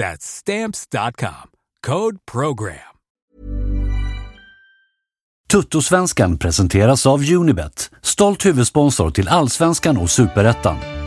That's stamps.com. Code program. Tuttosvenskan presenteras av Unibet, stolt huvudsponsor till Allsvenskan och Superettan.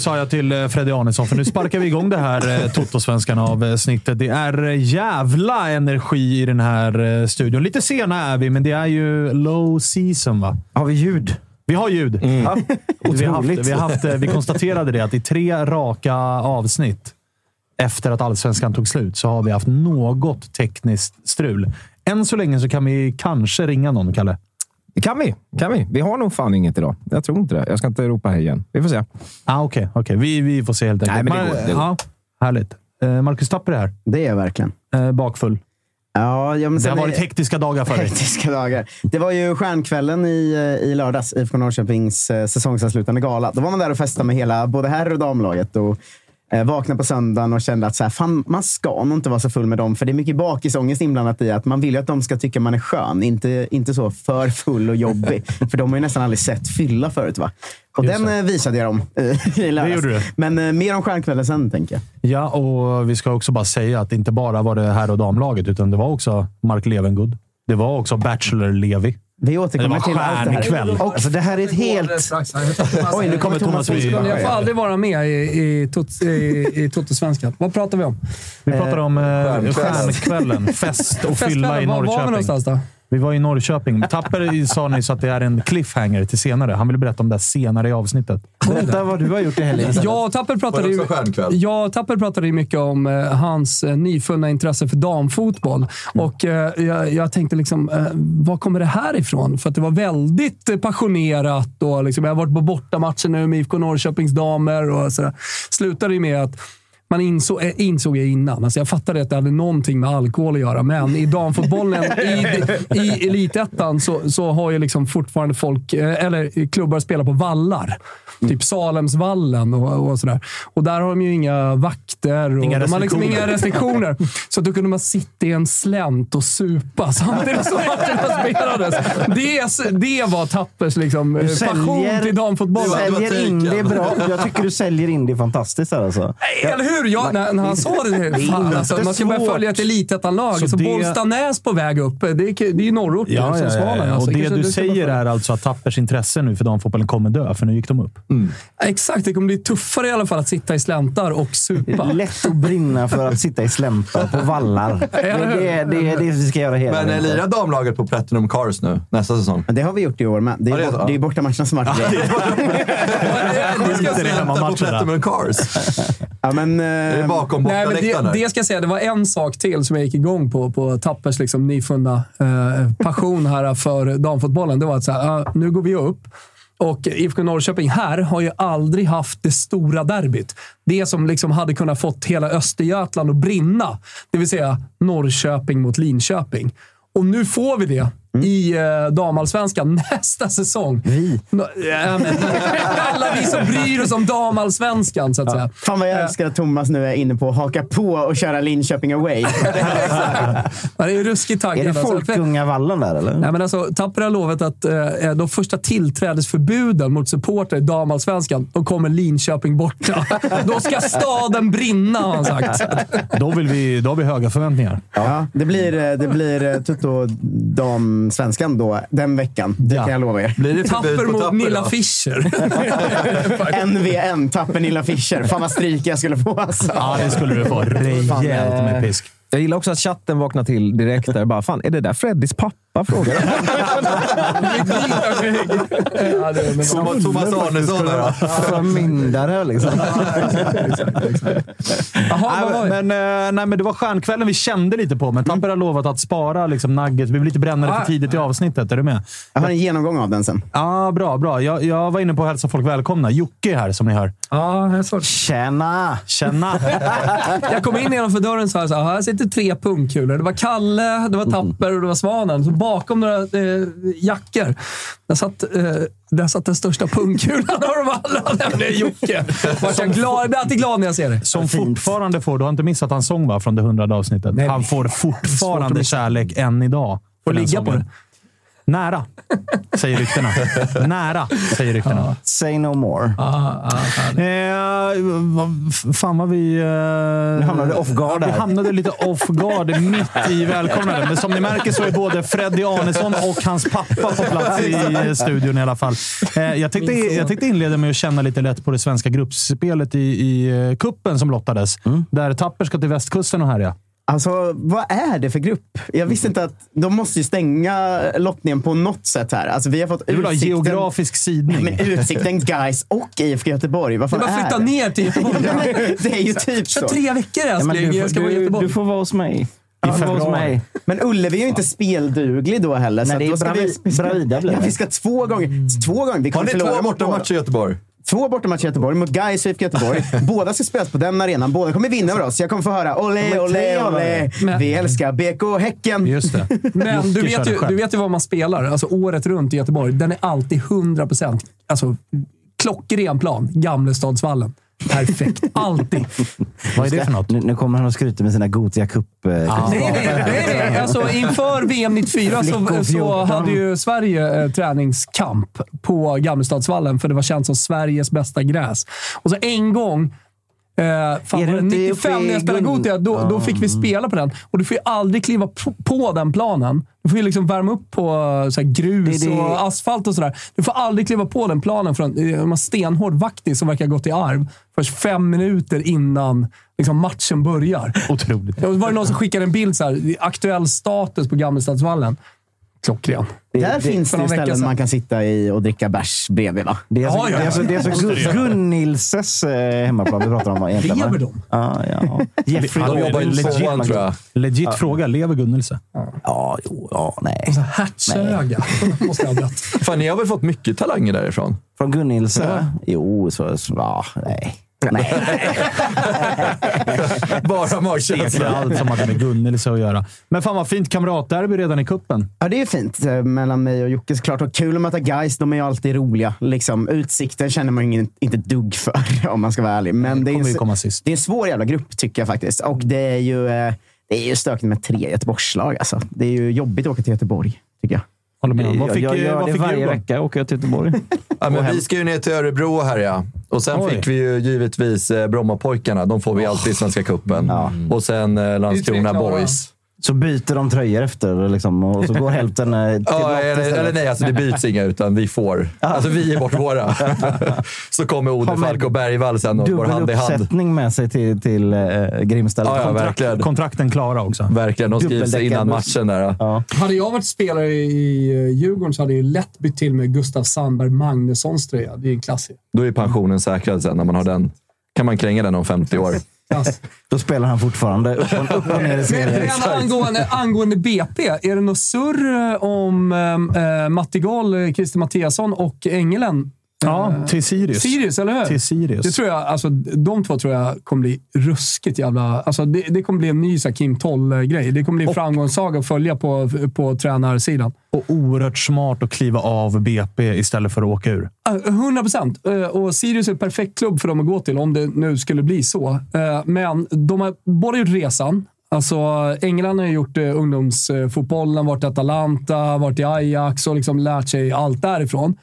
Sa jag till eh, Freddy Arnesson, för nu sparkar vi igång det här eh, Toto-svenskan avsnittet. Det är eh, jävla energi i den här eh, studion. Lite sena är vi, men det är ju low season, va? Har vi ljud? Vi har ljud. Ja, Vi, har haft, vi, har haft, eh, vi konstaterade det, att i tre raka avsnitt efter att allsvenskan tog slut så har vi haft något tekniskt strul. Än så länge så kan vi kanske ringa någon, Kalle. Kan vi? Kan vi? Vi har nog fan inget idag. Jag tror inte det. Jag ska inte ropa hej igen. Vi får se. Ah, Okej, okej. vi, vi får se helt enkelt. Nej, men det går, det går. ja, härligt. Eh, Marcus Tapper är här. Det är jag verkligen. Eh, bakfull. Ja, ja, men Det har varit hektiska dagar för dig. Hektiska dagar. Det var ju stjärnkvällen i, eh, i lördags, IFK Norrköpings säsongsavslutande gala. Då var man där och festade med hela, både herr och damlaget. Och, eh, vaknade på söndagen och kände att så här, fan, man ska nog inte vara så full med dem. För det är mycket bakisångest inblandat i att man vill ju att de ska tycka man är skön. Inte, inte så för full och jobbig. för de har ju nästan aldrig sett fylla förut. va? Och Just den det. eh, visade jag dem eh, i lördags. Men eh, mer om stjärnkvällen sen, tänker jag. Ja, och vi ska också bara säga att inte bara var det herr och damlaget, utan det var också Mark Levengood. Det var också Bachelor Levi. Vi återkommer till allt det här. stjärnkväll. Och, Alltså, det här är ett helt... oj, nu kommer Thomas Wistrand. Jag får aldrig vara med i, i, tot, i, i Toto-svenskan. Vad pratar vi om? Vi pratar om eh, stjärnkvällen. Fest och fylla i Festkvällen, var var vi Norrköping. någonstans då? Vi var i Norrköping. Tapper sa nyss att det är en cliffhanger till senare. Han vill berätta om det senare i avsnittet. Berätta vad du har gjort i helgen. Och Tapper pratade, ju, och Tapper pratade ju mycket om eh, hans eh, nyfunna intresse för damfotboll. Och eh, jag, jag tänkte liksom, eh, var kommer det här ifrån? För att det var väldigt eh, passionerat. Och liksom, jag har varit på bortamatcher nu med IFK Norrköpings damer. Och sådär. Slutade ju med att man insåg, eh, insåg jag innan. Alltså jag fattade att det hade någonting med alkohol att göra, men i damfotbollen, i, i elitettan, så, så har ju liksom fortfarande folk, eh, eller klubbar spelar på vallar. Typ Salemsvallen och, och sådär. Och där har de ju inga vakter och Inga de har liksom restriktioner. inga restriktioner. Så då kunde man sitta i en slänt och supa samtidigt som matcherna spelades. Det, det var Tappers liksom, eh, passion till damfotbollen. säljer in det bra. Jag tycker du säljer in det fantastiskt här alltså. Eller hur? Hur? Jag, när, när han sa det. Fan, alltså, man ska börja följa ett elitettan-lag. Så, Så det- Bollstanäs på väg upp. Det är, det är ju norrort nu, Ja, som ja, ja, Svanen. ja. Alltså, Och det kanske du säger är alltså att Tappers intresse nu för damfotbollen kommer dö, för nu gick de upp. Exakt, det kommer bli tuffare i alla fall att sitta i släntar och supa. Lätt att brinna för att sitta i släntar på vallar. Det är det, det, är det vi ska göra hela Men eh, lirar damlaget på Platinum Cars nu, nästa säsong? Men det har vi gjort i år med. Det är, Ja, det är det bortamatcherna som har varit det. det ska hemmamatcherna. På Platinum Cars? Ja, men, Är det bakom Nej, men det, det ska jag säga, det var en sak till som jag gick igång på, på Tappers liksom nyfunna eh, passion här för damfotbollen. Det var att så här, ah, nu går vi upp. Och IFK Norrköping här har ju aldrig haft det stora derbyt. Det som liksom hade kunnat fått hela Östergötland att brinna. Det vill säga Norrköping mot Linköping. Och nu får vi det i eh, damallsvenskan nästa säsong. Vi. Ja, men, alla vi som bryr oss om damallsvenskan, så att säga. fan vad jag älskar att Thomas nu är inne på att haka på och köra Linköping away. Ja, det är ruskigt taggad. Är det alltså. Folkungavallen där, eller? Nej, men alltså, Tapper har lovat att eh, de första tillträdesförbuden mot supporter i damallsvenskan, de kommer Linköping borta. Då ska staden brinna, har han sagt. Då, vill vi, då har vi höga förväntningar. Ja, det blir, eh, det blir eh, Tutto damsvenskan då, den veckan. Det Ja. kan jag lova er. Blir det Tapper mot Tapper Nilla? Fischer. NVN, Tappen Nilla Fischer. Fan vad stryk jag skulle få alltså. Ja, det skulle du få. Rejält med pisk. Jag gillar också att chatten vaknar till direkt där. Bara, fan, är det där Freddys pappa? Frågar ja, det, men, Thomas, Thomas Arnesson där då? Förmyndare liksom. Nej, men, eh, nej, men det var stjärnkvällen vi kände lite på, men Tapper har lovat att spara liksom, nuggets. Vi vill inte bränna det Ah. för tidigt i avsnittet. Är du med? Jag har en genomgång av den sen. Ja, bra. bra. Jag, jag var inne på att hälsa folk välkomna. Jocke är här, som ni hör. Ja, jag såg. Tjena! Tjena! Jag kom in genom för dörren och sa så här, här sitter tre pungkulor. Det var Kalle, det var Tapper och det var Svanen. Så bakom några eh, jackor, där satt, eh, där satt den största pungkulan av dem alla, nämligen Jocke. Vart jag, glad, jag blir alltid glad när jag ser det. Som fortfarande får, du har inte missat hans sång va, från det hundrade avsnittet? Nej. Han får fortfarande kärlek än idag. Får ligga på det. Nära, säger ryktena. Nära, säger ryktena. Say no more. Eh, vad, fan vad vi... Eh, nu hamnade off guard Vi hamnade lite off guard mitt i välkomnandet. Men som ni märker så är både Freddy Arnesson och hans pappa på plats i studion i alla fall. Eh, jag, tänkte, jag tänkte inleda med att känna lite lätt på det svenska gruppspelet i, i eh, kuppen som lottades. Där Tapper ska till västkusten och härja. Alltså, vad är det för grupp? Jag visste inte att de måste ju stänga lottningen på något sätt här. Alltså, vi har fått Du vill ha utsikten, geografisk sidning. men utsikten Guys och IFK Göteborg. Vad Det fan är bara flytta det? ner till Göteborg. det är ju typ Kör så. tre veckor Ja, men älskling. du, Jag ska vara i får, du, Göteborg. du får vara hos mig. Du vara hos mig. Men Ullevi är ju inte spelduglig då heller. Nej, så det är då ska Bravi- vi, Bravida blir ja, det. vi ska två gånger. Två gånger. Vi Har ni två bortamatcher i Göteborg? Två bortamatcher i Göteborg mot Gais och IFK Göteborg. Båda ska spelas på den arenan. Båda kommer vinna över oss. Jag kommer få höra olé, olé, olé. Men- Vi älskar BK Häcken. Just det. Men du vet, ju, du vet ju vad man spelar. Alltså året runt i Göteborg. Den är alltid 100 procent. Alltså, klockren plan. Gamlestadsvallen. Perfekt. Alltid. Vad är det för något? Nu, nu kommer han och skryter med sina Gothia Cup. eh, Nej, nej, nej. Alltså, inför VM 94 så, så 14. hade ju Sverige eh, träningskamp på Gamlestadsvallen, för det var känt som Sveriges bästa gräs. Och så en gång Eh, fan, Är det var det inte 95 uppe i när jag spelade Gothia, då, då fick vi spela på den. Och du får ju aldrig kliva på, på den planen. Du får ju liksom värma upp på eh, så grus Det det- och asfalt och sådär. Du får aldrig kliva på den planen från en stenhård vaktis som verkar ha gått i arv. Först fem minuter innan liksom, matchen börjar. Otroligt. Och var det någon som skickade en bild så här, aktuell status på Gammelstadsvallen. Klockren. Där finns för det någon vecka ställen sedan. man kan sitta i och dricka bärs bredvid, va? Det är alltså, Ja, ja, det är alltså, det är alltså det Gun-. Gunnilses eh, hemmaplan vi pratar om? Lever de? Ja, ja. Jeffrey De jobbar Gunnilse. tvåan tror jag. Legit fråga. Lever Gunnelse? Ja, jo, ja, nej. Så Hertsöga. Måste jag ha dött. Fan, ni har väl fått mycket talanger därifrån? Från Gunnilse? Jo, så, så ja, nej. Nej. Bara Det är magkänsla. allt som hade med Gunnelse att göra. Men fan vad fint kamratderby redan i kuppen. Ja, det är fint eh, mellan mig och Jocke såklart. Och kul att möta guys. De är ju alltid roliga. Liksom, utsikten känner man ingen, inte dugg för, om man ska vara ärlig. Men det är, en, ju komma sist. det är en svår jävla grupp, tycker jag faktiskt. Och det är ju, eh, det är ju stökigt med tre Göteborgslag. Alltså. Det är ju jobbigt att åka till Göteborg, tycker jag. Håller med. Vad fick, jag, gör vad det fick varje Djurgården? vecka. Åker jag till Göteborg. Ja, men vi ska ju ner till Örebro här ja. Och sen Oj. fick vi ju givetvis eh, Brommapojkarna. De får vi alltid i Svenska cupen. Och sen eh, Landskrona klara. Boys. Så byter de tröjor efter liksom, och så går hälften eh, till Ja, blått eller, eller nej, alltså det byts inga, utan vi får. Alltså vi ger bort våra. så kommer Ode Falk och Bergvall sen och går hand i hand. uppsättning med sig till, till eh, Grimsta. Ja, ja, Kontrakt. Kontrakten klara också. Verkligen. De skrivs innan matchen där. Ja. Hade jag varit spelare i eh, Djurgården så hade jag lätt bytt till med Gustav Sandberg Magnussons tröja. Det är en klassiker. Då är pensionen säkrad sen när man har den. kan man kränga den om 50 år. Då spelar han fortfarande upp och, upp och ner i serien. angående, angående BP, är det något surr eh, om äh, Matti Gahl, eh, Christer Mattiasson och Engelen? Ja, till Sirius. Sirius, eller hur? Till Sirius. Det tror jag, alltså, de två tror jag kommer bli ruskigt jävla... Alltså, det, det kommer bli en ny så Kim Toll-grej. Det kommer bli en framgångssaga att följa på, på tränarsidan. Och oerhört smart att kliva av BP istället för att åka ur. Eh, 100 procent. Och Sirius är en perfekt klubb för dem att gå till om det nu skulle bli så. Eh, Men de har båda gjort resan. Alltså, England har ju gjort eh, ungdomsfotbollen, varit i Atalanta, varit i Ajax och liksom lärt sig allt därifrån.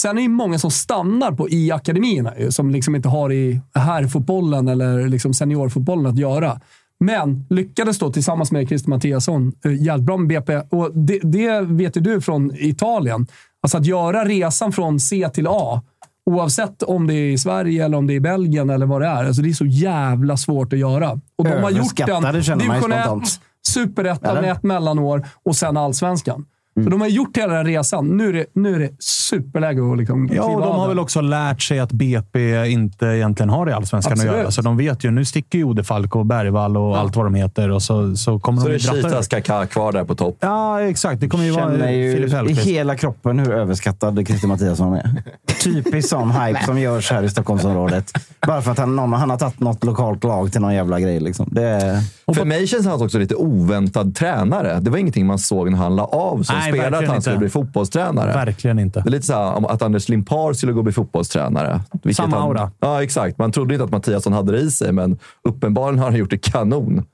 Sen är det många som stannar på i akademierna ju, som liksom inte har i herrfotbollen eller liksom seniorfotbollen att göra. Men lyckades då tillsammans med Christer Mattiasson eh, jävligt bra med BP. Och det, det vet ju du från Italien. Alltså att göra resan från C till A, oavsett om det är i Sverige eller om det är i Belgien eller vad det är. Alltså det är så jävla svårt att göra. Och de har gjort den. Ju Division 1, spontant. Superettan med ett mellanår och sen allsvenskan. Så de har gjort hela den resan. Nu är det, nu är det superläge att liksom Ja, och de har den. väl också lärt sig att BP inte egentligen har i Allsvenskan Absolut. att göra. Så de vet ju, nu sticker ju Ode Falk och Bergvall och allt vad de heter och så, så kommer Så de det. Chitas Kaká kvar där på topp. Ja, exakt. Det kommer ju vara känner ju Filip i Hellkvist. hela kroppen hur överskattad Christer Mattiasson är. Typiskt sån hype som görs här i Stockholmsområdet. Bara för att han, någon, han har tagit något lokalt lag till någon jävla grej. Liksom. Det är, För mig känns han också lite oväntad tränare. Det var ingenting man såg när han la av som Nej, spelare, att han skulle inte. bli fotbollstränare. Verkligen inte. Det är lite så här, att Anders Limpar skulle gå och bli fotbollstränare. Samma han, aura. Ja, exakt. Man trodde inte att Mattiasson hade det i sig, men uppenbarligen har han gjort det kanon.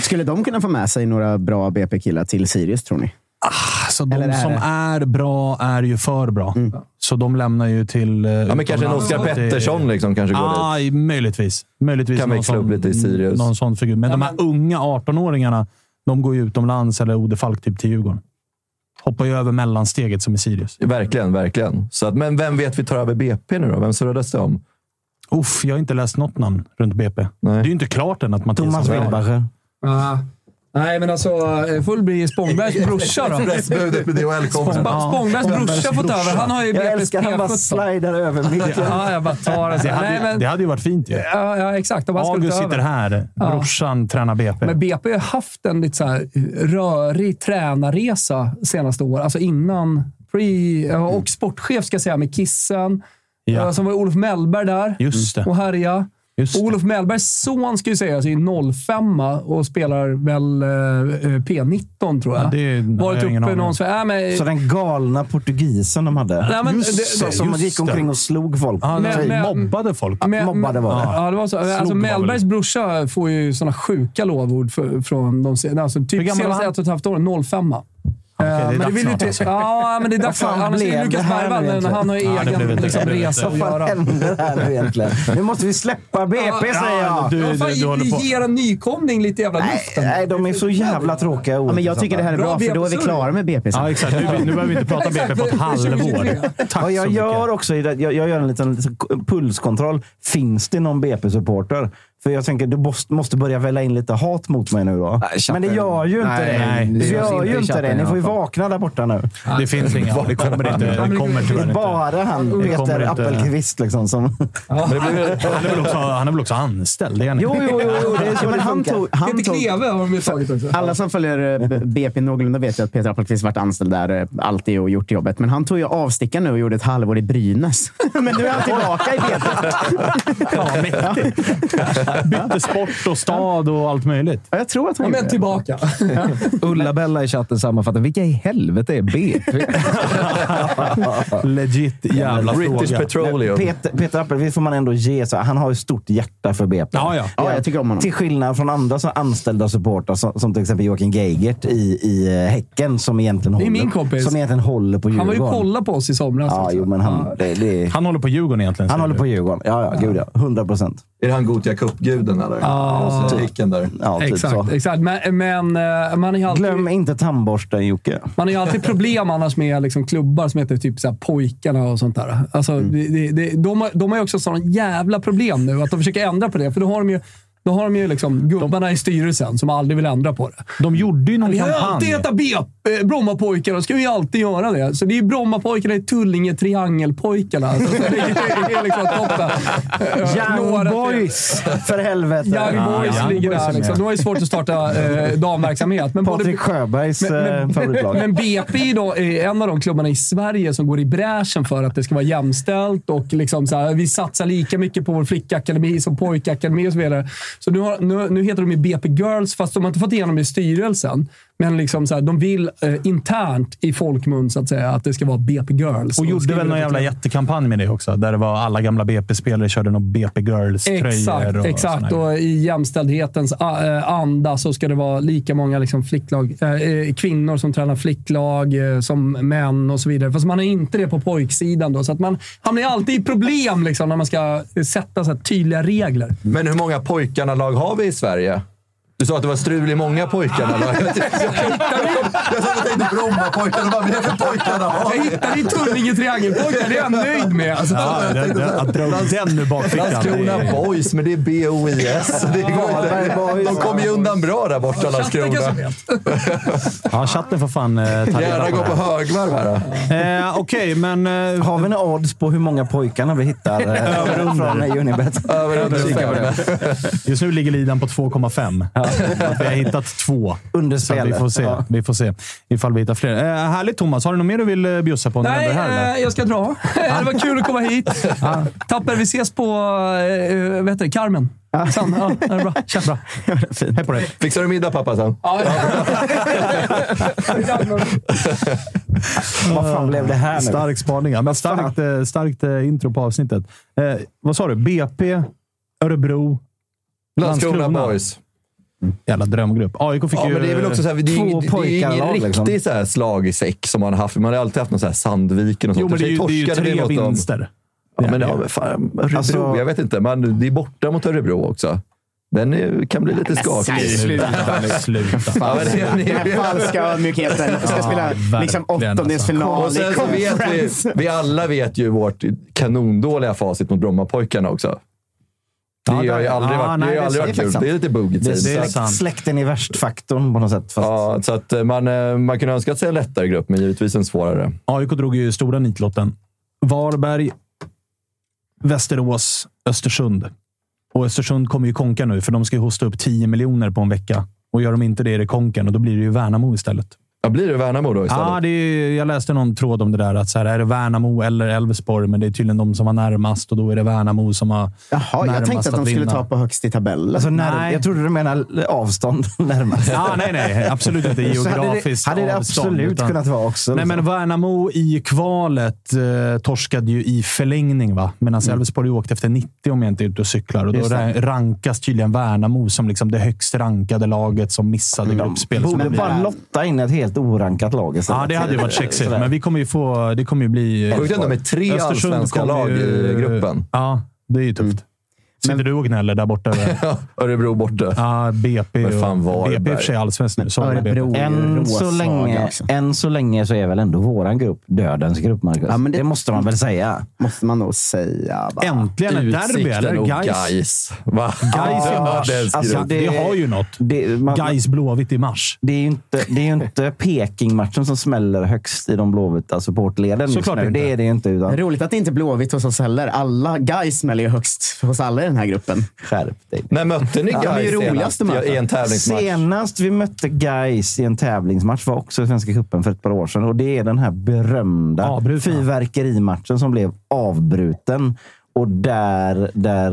Skulle de kunna få med sig några bra BP-killar till Sirius, tror ni? Alltså, Eller de är som det- är bra är ju för bra. Så de lämnar ju till... eh, Ja, men kanske en. Oscar Pettersson liksom kanske går dit. Ja, möjligtvis. möjligtvis Kan växla upp lite i Sirius. Någon sån figur. Men de här unga 18-åringarna, de går ju utomlands eller Ode Falk typ till Djurgården. Hoppar ju över mellansteget som i Sirius. Verkligen, verkligen. Så att, men vem vet vi tar över BP nu då? Vem surrades det om? Uff, jag har inte läst något namn runt BP. Nej. Det är ju inte klart än att Mattias Thomas Wilbacher. Nej, men alltså, eh, får bli Spångbergs brorsa då. Pressbudet med DHL kom. Sp- Spångbergs brorsa fått över. Han har ju Jag älskar han bara P17. slidar över micken. Ja, jag bara tar det. så. Det hade, Nej, men, det hade ju varit fint ju. ja, ja, exakt. August ta sitter över. här. Ja. Brorsan tränar BP. Men BP har haft en lite så här rörig tränarresa senaste år. Alltså innan pre och sportchef ska jag säga med Kissen. Ja. Ja. Som var Olof Mellberg där Just det. och härja. Just. Olof Mellbergs son ska ju sägas är 05 och spelar väl eh, P19 tror jag. Ja, det Varit jag ingen uppe om. någon... Äh, men, Så den galna portugisen de hade. Nej, men Just det- det- som just gick omkring och slog folk. Ja, Men- men, men- mobbade folk. Men- mobbade var det. Ja, det var så. Alltså, Slog Mellbergs brorsa får ju såna sjuka lovord för, från de alltså, typ senaste ett och ett halvt åren. 05 det är men det dags vill ju snart, inte... Ja, men det är dags. Vad fan Annars är Lukas Bergvall han har Ja, det egen inte- liksom, resa att Vad göra. händer här nu egentligen? Nu måste vi släppa BP, säger jag. du- Ja, fan, du håller på. Ge en nykomling lite jävla Nej, luften. nej, de är så jävla tråkiga Ja, men jag tycker det här är Bra bra, för då är vi klara med BP sen. Ja, exakt. Nu, nu behöver vi inte prata BP på ett halvår. 2023. Tack Vad jag så mycket. gör också, jag, jag gör en liten, liten pulskontroll. Finns det någon BP-supporter? För jag tänker, du måste, börja välla in lite hat mot mig nu då. Nej, Men det gör ju inte Nej, det. nej, det det gör ju inte det. Ni får ju vakna där borta nu. Det finns inga. Det kommer inte. Det kommer Det är inte. bara han, Det Peter Appelqvist, liksom, som... Han är väl också, han är väl också anställd? Det är han Jo, inte. jo, jo, jo, det är så Ja, men det han tog, han Peter tog, Kleve har de ju tagit också. alla som följer eh, BP någorlunda vet ju att Peter Appelqvist varit anställd där eh, alltid och gjort jobbet. Men han tog ju avstickan nu och gjorde ett halvår i Brynäs. Men nu är han tillbaka i BP. Ja, mäktigt. Bytte sport och stad och allt möjligt. Ja, jag tror att han Ja, men tillbaka. Ulla-Bella i chatten sammanfattar. Vilka i helvete är BP? Legit jävla British fråga. Petroleum. Peter, Peter Appelqvist får man ändå ge. Så han har ju stort hjärta för BP. Ja, ja. Ja, jag tycker om honom. Till skillnad från andra så anställda supportrar som, som till exempel Joakim Geigert i, i eh, Häcken som egentligen, håller, min kompis. som egentligen håller på Han var Djurgården. ju kolla på oss i somras. Ja, också. jo, men han, det, det, han, Han håller på Djurgården egentligen. säger håller du. på Djurgården. Ja, ja, gud ja. 100 procent. Är det han Gothia Cup-guden eller? Ja. Ja. Hicken där. Ja, typ Exakt, så. exakt. Men, men eh, man, är alltid, Glöm inte tandborsten, Jocke. man har ju alltid problem annars med liksom klubbar som heter typ så här pojkarna och sånt där. Alltså, Mm. det, det, det, de, har, de har ju också sådana jävla problem nu att de försöker ändra på det. För då har de ju, då har de ju liksom gubbarna i styrelsen som aldrig vill ändra på det. De gjorde ju någon Vi har ju alltid kampanj. hetat B, eh, Brommapojkarna, då ska vi alltid göra det. Så det är Brommapojkarna i Tullinge Triangelpojkarna. Alltså, så det är, det är liksom toppen. Young boys! För helvete. Young Boys Young ligger där. Liksom. De har ju svårt att starta eh, damverksamhet. Men både- Patrik Sjöbergs eh, favoritlag. men BP då är en av de klubbarna i Sverige som går i bräschen för att det ska vara jämställt och liksom så här, vi satsar lika mycket på vår flickakademi som pojkakademi och så vidare. Så nu, har, nu, nu heter de ju BP Girls, fast de har inte fått igenom det i styrelsen. Men liksom så här, de vill eh, internt i folkmun så att säga att det ska vara BP Girls. Och de gjorde väl någon jävla jättekampanj med det också. Där det var alla gamla BP-spelare körde någon BP Girls-tröjor. Exakt, och exakt. Och i jämställdhetens eh, anda så ska det vara lika många liksom flicklag, eh, eh, kvinnor som tränar flicklag eh, som män och så vidare. Fast man har inte det på pojksidan. Då, så att man hamnar alltid i problem liksom, när man ska sätta så här, tydliga regler. Men hur många pojkarna-lag har vi i Sverige? Du sa att det var strul i många pojkarna-lag. Jag, jag, jag satt och tänkte Brommapojkarna. Vad blir det för pojkarna har Jag vi? hittade i Tullinge Triangelpojkar. Det är jag nöjd med. Alltså, Ja, det- det- Att dra upp den ur bakfickan. Landskrona Boys, men det är B-O-I-S. Det går inte. De kommer ju undan bra där borta, Landskrona. Ja, chatten får fan eh, ta reda Gärna på gå på högvarv här. Eh, Okej, men... Eh, Har vi några odds på hur många pojkarna vi hittar eh, från Unibet? Över 105. just nu ligger lidan på 2,5. Vi har hittat två. Under Så att vi spelet. får se. Ja. Vi får se ifall vi hittar fler. Eh, härligt Thomas. Har du något mer du vill eh, bjussa på? Nej, här, eh, jag ska dra. det var kul att komma hit. Tapper, vi ses på eh, vad heter det? Carmen. Sen, ja, det är bra. Tja. Bra. Hej på dig. Fixar du middag pappa sen? Ja, Vad fan blev det här nu? Stark spaning. Ja, men starkt, eh, starkt eh, intro på avsnittet. Eh, vad sa du? BP, Örebro, Landskrona Landskrona. Boys. Jävla drömgrupp. AIK fick Ja, ju... men det är väl också så här, det är Två ingen, det är ingen liksom. riktig så här slag i säck som man har haft. Man har alltid haft någon så här Sandviken och sånt. Jo, men det är ju, det är ju tre vinster. Ja, men Det är ja, men fan, Örebro, Alltså- jag vet inte. Man, det är borta mot Örebro också. Den är, kan bli lite skakig. Sluta. Sluta. Ja, men Den här falska ödmjukheten. Vi ska Ja, spela liksom verkligen, åttondelsfinal i vet vi, conference. vi alla vet ju vårt kanondåliga facit mot Brommapojkarna också. Det Ja, har ju det- aldrig ja, varit, nej, det det har är aldrig varit kul. Det är lite boogie Det- det är sant. Släkten i värst-faktorn på något sätt. Fast Ja, så att eh, man, eh, man kunde önska sig en lättare grupp, men givetvis en svårare. AIK drog ju stora nitlotten. Varberg, Västerås, Östersund. Och Östersund kommer ju konka nu, för de ska ju hosta upp 10 miljoner på en vecka. Och gör de inte det är det konken och då blir det ju Värnamo istället. Ja, blir det Värnamo då istället? Ja, det är, jag läste någon tråd om det där. Att så här, är det Värnamo eller Elfsborg? Men det är tydligen de som var närmast och då är det Värnamo som har Jaha, jag tänkte att de skulle vinna. ta på högst i tabellen. Alltså, när, Nej. jag trodde du menade avstånd närmast. Ja, nej, nej. Absolut inte Så hade det, geografiskt hade det avstånd, absolut utan- kunnat vara också. Nej, men liksom. Värnamo i kvalet eh, torskade ju i förlängning, va? medan Elfsborg åkte efter 90 om jag inte är ute och cyklar. Och då rankas tydligen Värnamo som liksom det högst rankade laget som missade gruppspelet. Borde Men- bara lotta in ett helt orankat lag. Ja, det hade ju varit sexigt, men vi kommer ju få... Det kommer ju bli... Sjukt ändå med tre allsvenska lag i gruppen. Ja, det är ju tufft. Sitter du och gnäller där borta? Örebro borta. Ja, BP. Men fan, och, Varberg. BP i och för sig allsvensk nu. Så. Örebro. Än så, länge, också. än så länge så är väl ändå våran grupp dödens grupp, Marcus. Ja, men det... det- måste man väl säga. Måste man nog säga. Va? Äntligen ett derby, eller? och Gais. Gais. Va? Gais i mars. Alltså. Det, det- har ju något. Det, man, Gais Blåvitt i mars. det är ju inte, det är ju inte Peking-matchen som smäller högst i de blåvita supportleden just Såklart nu. inte. Det är det ju inte. Utan Roligt att det inte är Blåvitt hos oss heller. Alla guys smäller ju högst hos alla den här gruppen. skärp dig. När mötte ni Ja, Gais senast möten. i en tävlingsmatch? Senast vi mötte Gais i en tävlingsmatch var också i Svenska cupen för ett par år sedan. Och det är den här berömda Avbrutna. fyrverkerimatchen som blev avbruten. Och där, där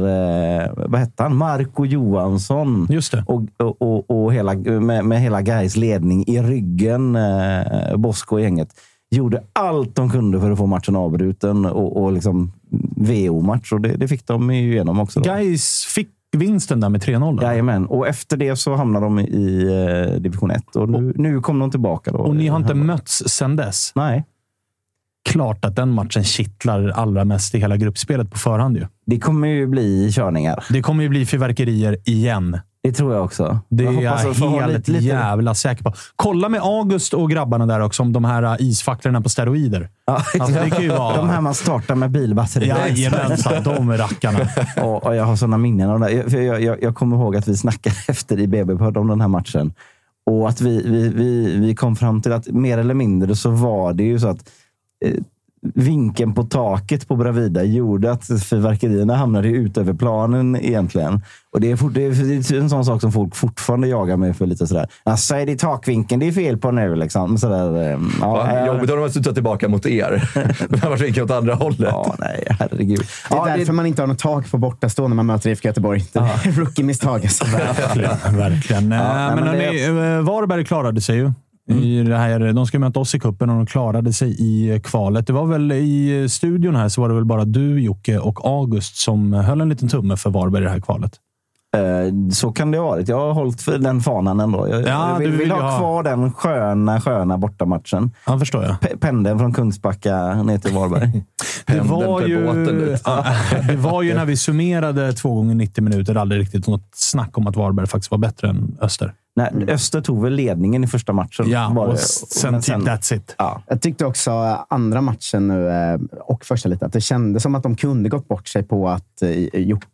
eh, vad hette han? Marco Johansson. Just det. Och, och, och, och hela, med, med hela Gais ledning i ryggen, eh, Bosko och gänget, gjorde allt de kunde för att få matchen avbruten och, och liksom VO-match. Och det, det fick de ju igenom också. Då. Guys fick vinsten där med 3-0. då. Jajamän. Och efter det så hamnade de i eh, division 1. Och nu, nu kom de tillbaka. Då. Och ni har inte mötts sedan dess? Nej. Klart att den matchen kittlar allra mest i hela gruppspelet på förhand. Ju. Det kommer ju bli körningar. Det kommer ju bli fyrverkerier igen. Det tror jag också. Det Jag är jag helt lite- lite- jävla säker på. Kolla med August och grabbarna där också, om de här äh, isfacklorna på steroider. Ja, Alltså, det kan ju vara... De här man startar med bilbatterier. Jajamensan, de rackarna. och, och jag har sådana minnen av det. Jag, jag, jag, jag kommer ihåg att vi snackade efter i BB-podd om den här matchen. Och att vi, vi, vi, vi kom fram till att mer eller mindre så var det ju så att eh, vinkeln på taket på Bravida gjorde att fyrverkerierna hamnade ut över planen egentligen. Och det är, fort, det är en sån sak som folk fortfarande jagar mig för lite sådär. Alltså, är det takvinkeln det är fel på nu? Liksom. Sådär, eh, Ja, ja, jobbigt om de har studsat tillbaka mot er. De har varit vinkat åt andra hållet. Ja, nej, herregud. Det är Ja, därför man inte har något tak på bortastå när man möter IFK Göteborg. Det är Rookie-misstag. Alltså. Verkligen. verkligen. Ja, Eh, nej, men men hörni, eh, Varberg klarade sig ju. I det här, de ska möta oss i kuppen och de klarade sig i kvalet. Det var väl i studion här så var det väl bara du, Jocke och August som höll en liten tumme för Varberg i det här kvalet. Eh, Så kan det ha varit. Jag har hållit för den fanan ändå. Jag, Ja, jag vill, du vill ha ha- kvar den sköna, sköna bortamatchen. Ja, förstår jag. Pe- pendeln från Kungsbacka ner till Varberg. Det var, ju, det var ju när vi summerade två gånger 90 minuter aldrig riktigt något snack om att Varberg faktiskt var bättre än Öster. Nej, Öster tog väl ledningen i första matchen. Ja, var det. och sen Men typ that's it. Ja. Jag tyckte också eh, andra matchen nu eh, och första lite att det kändes som att de kunde gått bort sig på att eh, Jocke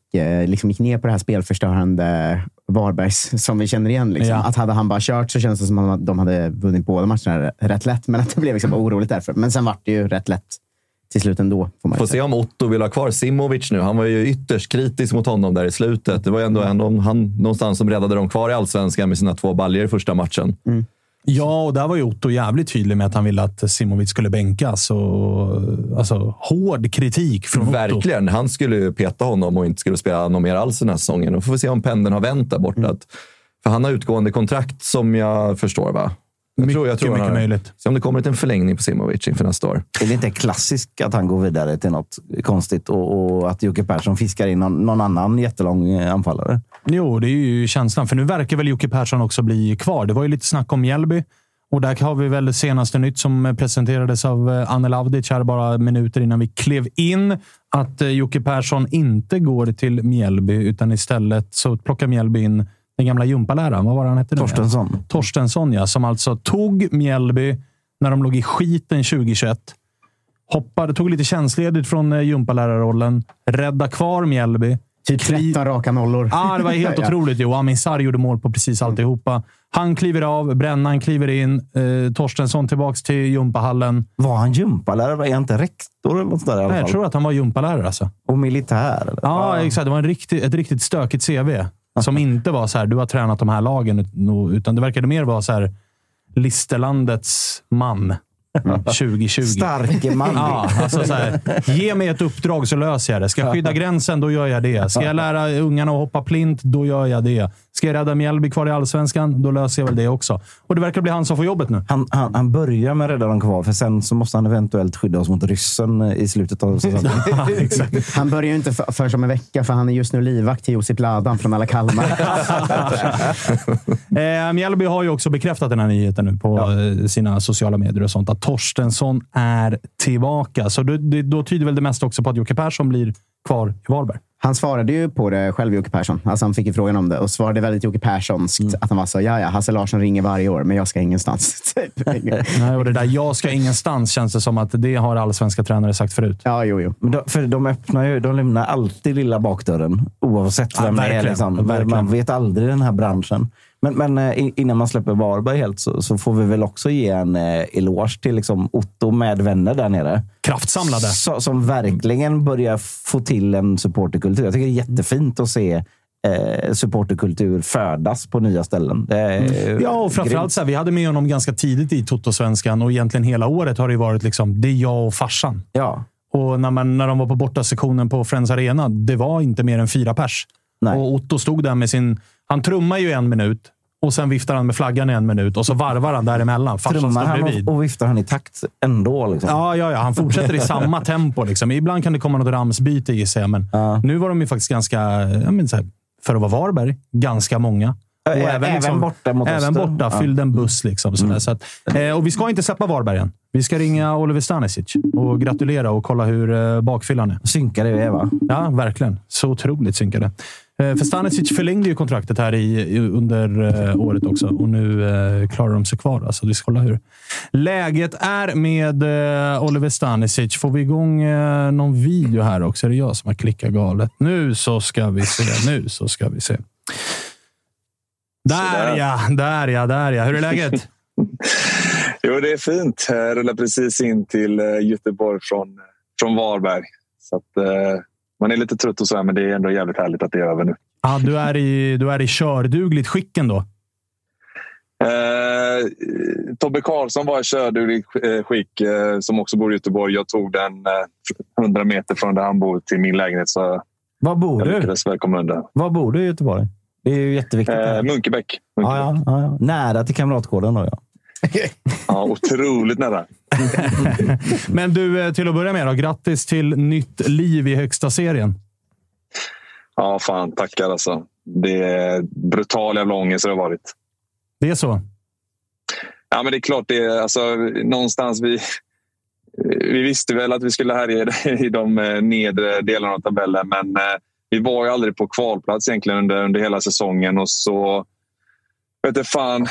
liksom gick ner på det här spelförstörande Varbergs som vi känner igen. Liksom. Ja. Att hade han bara kört så kändes det som att de hade vunnit båda matcherna rätt lätt. Men att det blev liksom oroligt därför. Men sen var det ju rätt lätt till slut ändå. Får man Får se om Otto vill ha kvar Simovic nu. Han var ju ytterst kritisk mot honom där i slutet. Det var ju ändå en, han någonstans som räddade dem kvar i allsvenskan med sina två baljor i första matchen. Ja, och där var ju Otto jävligt tydlig med att han ville att Simovic skulle bänkas. Och, alltså, hård kritik från Otto. Verkligen. Han skulle ju peta honom och inte skulle spela någon mer alls den här säsongen. Och får vi se om pendeln har vänt där borta. Att- För han har utgående kontrakt som jag förstår, va? Jag Mycket, tror, jag tror mycket har- möjligt. Se om det kommer en förlängning på Simovic inför nästa år. Är det inte klassiskt att han går vidare till något konstigt och, och att Jocke Persson fiskar in någon, någon annan jättelång eh, anfallare? Jo, det är ju känslan. För nu verkar väl Jocke Persson också bli kvar. Det var ju lite snack om Mjällby. Och där har vi väl det senaste nytt som presenterades av eh, Anel Avdic här bara minuter innan vi klev in. Att eh, Jocke Persson inte går till Mjällby, utan istället så plockar Mjällby in den gamla gympaläraren. Vad var han hette nu? Torstensson. Torstensson, ja. Som alltså tog Mjällby när de låg i skiten 2021. Hoppade, tog lite tjänstledigt från eh, gympalärarrollen. Rädda kvar Mjällby. Typ 13 raka nollor. Ja, det var helt otroligt. Jo, Amin Sarr gjorde mål på precis alltihopa. Han kliver av, Brännan kliver in, eh, Torstensson tillbaks till gympahallen. Var han gympalärare? Var jag inte rektor eller något sådär i alla Nej, fall? jag tror att han var gympalärare. Alltså. Och militär? Eller? Ja, exakt. Det var en riktigt, ett riktigt stökigt CV. Som inte var så här, du har tränat de här lagen, utan det verkade mer vara så här, Listerlandets man. 2020. Starke man. Ja, alltså så här, ge mig ett uppdrag så löser jag det. Ska jag skydda gränsen, då gör jag det. Ska jag lära ungarna att hoppa plint, då gör jag det. Ska jag rädda Mjällby kvar i allsvenskan, då löser jag väl det också. Och det verkar bli han som får jobbet nu. Han, han, han börjar med rädda dem kvar, för sen så måste han eventuellt skydda oss mot ryssen i slutet av säsongen. Ja. Han börjar ju inte för, för som en vecka, för han är just nu livvakt till Josip Ladan från alla Kalmar. Eh, Mjällby har ju också bekräftat den här nyheten nu på eh, sina sociala medier och sånt. Att Torstensson är tillbaka. Så då, då tyder väl det mesta också på att Jocke Persson blir kvar i Varberg. Han svarade ju på det själv, Jocke Persson. Alltså han fick ju frågan om det och svarade väldigt Jocke Perssonskt. Att han var så, ja ja, Hasse Larsson ringer varje år, men jag ska ingenstans. Typ. Nej, och det där jag ska ingenstans känns det som att det har allsvenska tränare sagt förut. ja, jo, jo. Men de, för de öppnar ju, de lämnar alltid lilla bakdörren, oavsett Ja, vem det är. verkligen. Liksom. Verkligen. Man vet aldrig den här branschen. Men, men eh, innan man släpper Varberg helt så, så får vi väl också ge en eh, eloge till liksom, Otto med vänner där nere. Kraftsamlade. Så, som verkligen börjar få till en supporterkultur. Jag tycker det är jättefint att se eh, supporterkultur födas på nya ställen. Mm. Ja, och framförallt så här, vi hade med honom ganska tidigt i Toto-svenskan och egentligen hela året har det varit liksom, det är jag och farsan. Ja. Och när, man, när de var på bortasektionen på Friends Arena, det var inte mer än fyra pers. Nej. Och Otto stod där med sin... Han trummar ju en minut och sen viftar han med flaggan i en minut och så varvar han däremellan. Trummar han och, och viftar han i takt ändå? Liksom. Ja, ja, ja, han fortsätter i samma tempo. Liksom. Ibland kan det komma något ramsbyte gissar jag, men Ja. nu var de ju faktiskt ganska, här, för att vara Varberg, ganska många. Ä- även borta mot Även borta. Ja. Fyllde en buss. Liksom, sådär. Så att, eh, och vi ska inte släppa Varberg än. Vi ska ringa Oliver Stanisic och gratulera och kolla hur eh, bakfyllan är. Synkade vi är, va? Ja, verkligen. Så otroligt synkade. Eh, För Stanisic förlängde ju kontraktet här i, under eh, året också och nu eh, klarar de sig kvar. Alltså, vi ska kolla hur läget är med Oliver Stanisic. Får vi igång någon video här också? Är det jag som har klickat galet? Nu så ska vi se. Nu så ska vi se. Där ja, där ja, där ja. Hur är läget? Jo, det är fint. Jag rullar precis in till Göteborg från, från Varberg. Så att, eh, man är lite trött och så här, men det är ändå jävligt härligt att det är över nu. Ja, du, är i, du är i kördugligt skick ändå. Eh, Tobbe Karlsson var i kördugligt eh, skick, eh, som också bor i Göteborg. Jag tog den eh, 100 meter från där han bor till min lägenhet. Så Var bor jag du? lyckades väl komma undan. Var bor du i Göteborg? Det är ju jätteviktigt. Eh, där. Munkebäck. ja, ja, ja, ja. Nära till Kamratgården då, ja. Ja, otroligt nära. Men du, eh, till att börja med, då, grattis till nytt liv i högsta serien. Ja, fan. Tackar alltså. Det är brutal jävla ångest det har varit. Det är så? Ja, men det är klart. Det är, alltså, någonstans vi, vi visste väl att vi skulle härja i de eh, nedre delarna av tabellen men eh, vi var ju aldrig på kvalplats egentligen under, under hela säsongen. och så vet inte fan,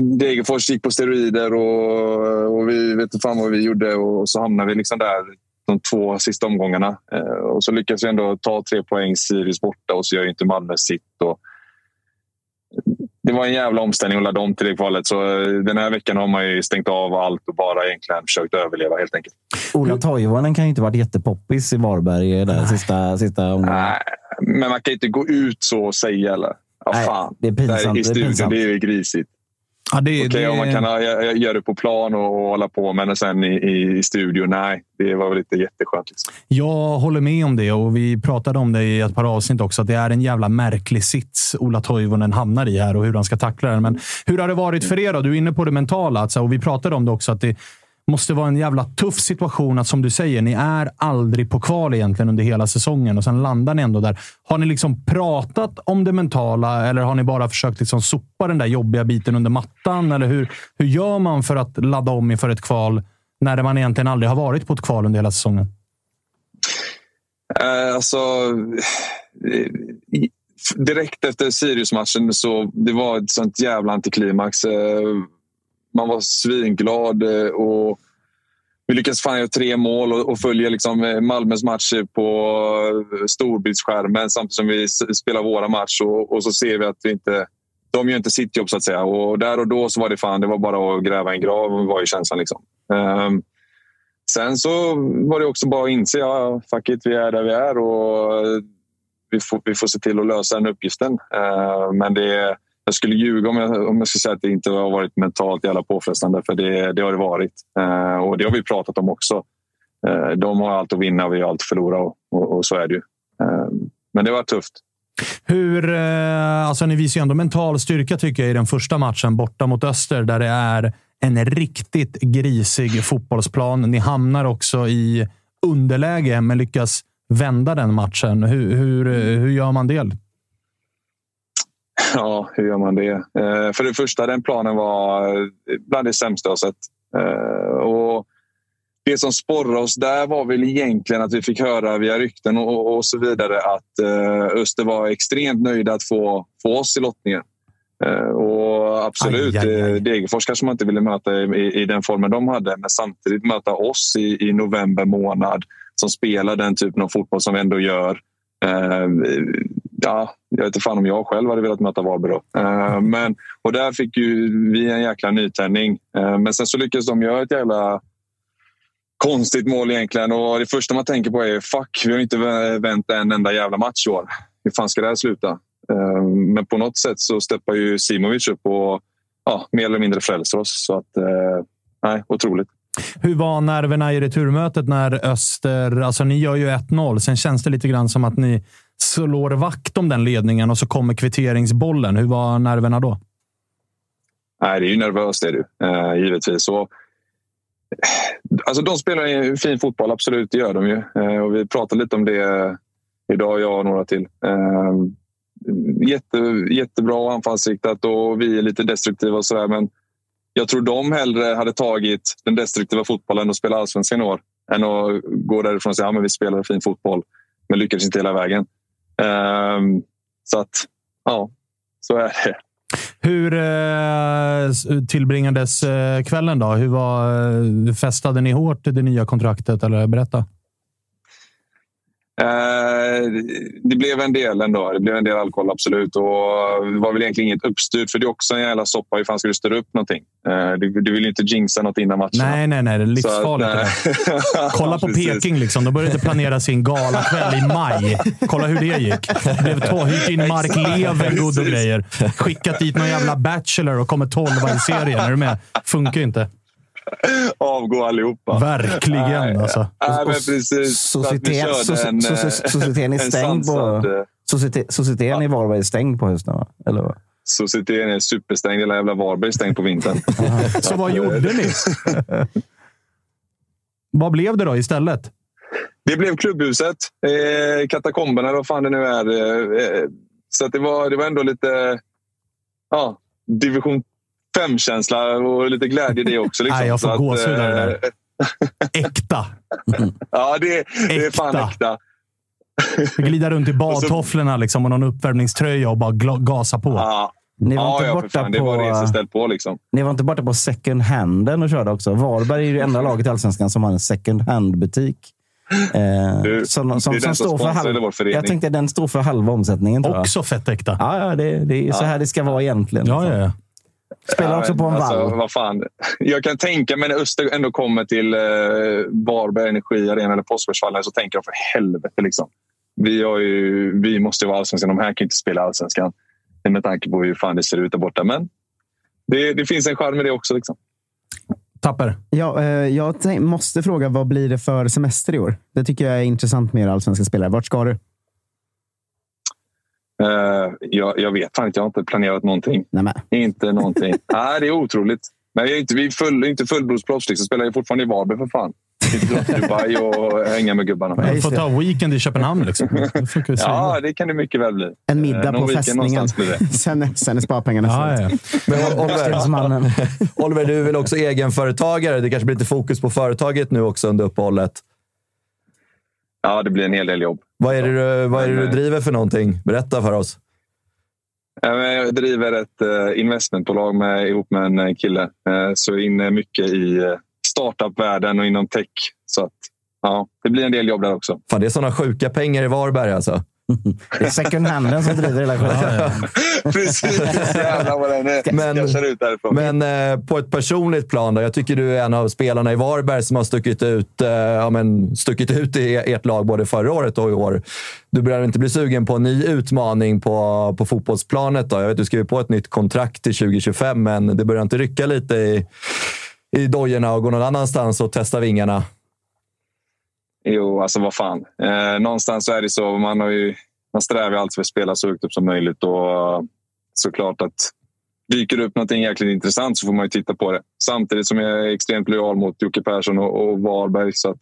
Degerfors gick på steroider och, och vi vet inte fan vad vi gjorde och så hamnade vi liksom där de två sista omgångarna. Eh, och så lyckas vi ändå ta tre poäng Sirius borta och så gör ju inte Malmö sitt. Och det var en jävla omställning att ladda om till det kvalet. Så eh, den här veckan har man ju stängt av allt och bara egentligen försökt överleva helt enkelt. Ola Toivonen kan ju inte varit jättepoppis i Varberg där sista, sista omgången. Nej, men man kan inte gå ut så och säga eller? Ja, Nej, fan. det är pinsamt, Där det I är studion, det är ju grisigt. Ja, det, Okej, det, om man kan göra det på plan och, och hålla på, men sen i, i, i studion, nej. Det var väl inte jätteskönt. Liksom. Jag håller med om det och vi pratade om det i ett par avsnitt också. Att det är en jävla märklig sits Ola Toivonen hamnar i här och hur han ska tackla den. Men hur har det varit för er? Då? Du är inne på det mentala alltså, och vi pratade om det också. att det måste vara en jävla tuff situation att, som du säger, ni är aldrig på kval egentligen under hela säsongen och sen landar ni ändå där. Har ni liksom pratat om det mentala eller har ni bara försökt liksom sopa den där jobbiga biten under mattan? Eller hur, hur gör man för att ladda om inför ett kval när man egentligen aldrig har varit på ett kval under hela säsongen? Eh, alltså, direkt efter Sirius-matchen så det var ett sånt jävla antiklimax. Eh, man var svinglad eh, och vi lyckades fan göra tre mål och, och följa liksom eh, Malmös match på eh, storbildsskärmen samtidigt som vi spelar våra match och, och så ser vi att vi inte de gör inte sitt jobb så att säga. Och där och då så var det fan, det var bara att gräva en grav var ju känslan. Liksom. Um, Sen så var det också bara att inse ja, fuck it, vi är där vi är och vi får, vi får se till att lösa den uppgiften. Uh, men det, jag skulle ljuga om jag, om jag skulle säga att det inte har varit mentalt jävla påfrestande, för det, det har det varit. Eh, och det har vi pratat om också. Eh, de har allt att vinna och vi har allt att förlora och, och, och så är det ju. Eh, men det var tufft. Hur, eh, alltså ni visar ju ändå mental styrka tycker jag i den första matchen borta mot Öster där det är en riktigt grisig fotbollsplan. Ni hamnar också i underläge men lyckas vända den matchen. Hur, hur, hur gör man det? Ja, hur gör man det? Eh, för det första, den planen var eh, bland det sämsta jag sett. Eh, och det som sporrade oss där var väl egentligen att vi fick höra via rykten och, och så vidare att eh, Öster var extremt nöjda att få, få oss i lottningen. Eh, och absolut, Aj, aj, aj. eh, Degerfors kanske man inte ville möta i, i, i den formen de hade men samtidigt möta oss i, i november månad som spelar den typen av fotboll som vi ändå gör. Ja, jag vet inte fan om jag själv hade velat möta Varberg då. Eh, men, och där fick ju vi en jäkla nytändning. Eh, men sen så lyckades de göra ett jävla konstigt mål egentligen. Och det första man tänker på är fuck, vi har inte vänt en enda jävla match i år. Hur fan ska det här sluta? Eh, men på något sätt så steppar ju Simovic upp och ja, mer eller mindre frälser oss. Så att, eh, nej, otroligt. Hur var nerverna i returmötet när Öster... Alltså ni gör ju 1-0. Sen känns det lite grann som att ni slår vakt om den ledningen och så kommer kvitteringsbollen. Hur var nerverna då? Nej, det är ju nervöst, det är det eh, givetvis. Så, alltså, de spelar ju fin fotboll, absolut. Det gör de ju. Eh, och vi pratade lite om det idag, jag och några till. Eh, jätte, jättebra anfallsriktat och vi är lite destruktiva och sådär. Men jag tror de hellre hade tagit den destruktiva fotbollen och spela allsvenskan i år än att gå därifrån och säga att ja, vi spelar fin fotboll men lyckades inte hela vägen. Um, så att, ja, så är det. Hur eh, tillbringades eh, kvällen då? Hur var, eh, festade ni hårt det nya kontraktet? Eller berätta. Eh, det blev en del ändå. Det blev en del alkohol, absolut. Och det var väl egentligen inget uppstyrt, för det är också en jävla soppa. Hur fan ska du styra upp någonting? Eh, du, du vill ju inte jinxa något innan matchen. Nej, nej, nej. Det är livsfarligt. Att, Kolla på Peking. Liksom. De började planera sin galakväll i maj. Kolla hur det gick. Det blev hyrt in Mark Levengood och grejer. Skickat dit någon jävla Bachelor och kommer tolva i serien. Är du med? Funkar ju inte. Avgå allihopa. Verkligen Nej, alltså. Nej, men precis. Societeten är stängd på... Societeten i Varberg är stängd på hösten? Eller vad? Societeten är superstängd. Hela jävla Varberg är stängd på vintern. Så vad gjorde ni? vad blev det då istället? Det blev klubbhuset. Eh, katakomberna, vad fan det nu är. Eh, så att det, var, det var ändå lite... Ja, division femkänsla och lite glädje det också. Liksom. Nej, jag får gåshud av det där. Eh, äkta. ja, det, det är fan äkta. Glida runt i badtofflorna liksom, och någon uppvärmningströja och bara gasa på. Ja. Ni var ja, inte ja, borta fan, det på, var reseställ på. Liksom. Ni var inte borta på second handen och körde också. Varberg är ju det enda laget i Allsvenskan som har en second hand-butik. Eh, Du, som, som, det är som den som står för sponsrar halv, vår förening. Jag tänkte den står för halva omsättningen. Tror jag. Också fett äkta. Ja, ja det, det är så här det ska vara egentligen. Ja, liksom. ja, ja. Spelar Ja, också på en alltså, vall. Vad fan. Jag kan tänka mig när Öster ändå kommer till eh, Varberg Energi Arena eller Påskärsvallen så tänker jag för helvete. Liksom. Vi, har ju, vi måste ju vara allsvenskan. De här kan inte spela allsvenskan. Med tanke på hur fan det ser ut där borta. Men det, det finns en charm i det också. Liksom. Tapper. Ja, eh, jag måste fråga, vad blir det för semester i år? Det tycker jag är intressant med er allsvenska spelare. Vart ska du? Eh, jag, jag vet fan inte. Jag har inte planerat någonting. Nämen. Inte någonting. Nej, det är otroligt. Men vi är inte, vi är full, inte fullblodsproffs. Liksom. Spelar ju fortfarande i Varberg för fan. Inte dra till Dubai och hänga med gubbarna. Du får ta weekend i Köpenhamn. Liksom. Det Ja, det kan det mycket väl bli. En Eh, middag någon på fästningen. sen, sen är sparpengarna Ja, slut. ja. Men Oliver. Oliver, du är väl också egenföretagare? Det kanske blir lite fokus på företaget nu också under uppehållet. Ja, det blir en hel del jobb. Vad är det du, vad är du eh, driver för någonting? Berätta för oss. Jag driver ett eh, investmentbolag med, ihop med en eh, kille. Så jag är inne mycket i startup-världen och inom tech. Så att, ja, det blir en del jobb där också. Fan, det är såna sjuka pengar i Varberg alltså. Det är second handen som driver hela skiten. Precis! Jävlar vad den är. Men- Cashar ut därifrån. Men eh, på ett personligt plan då. Jag tycker du är en av spelarna i Varberg som har stuckit ut, eh, ja, men, stuckit ut i ert lag både förra året och i år. Du börjar inte bli sugen på en ny utmaning på, på fotbollsplanet? Då? Jag vet, du skriver på ett nytt kontrakt till 2025, men det börjar inte rycka lite i, i dojorna och gå någon annanstans och testa vingarna? Jo, alltså vad fan. Eh, någonstans så är det så. Man, har ju, man strävar ju alltid för att spela så högt upp som möjligt. Och såklart att dyker det upp någonting jäkligt intressant så får man ju titta på det. Samtidigt som jag är extremt lojal mot Jocke Persson och, och Varberg. Så att,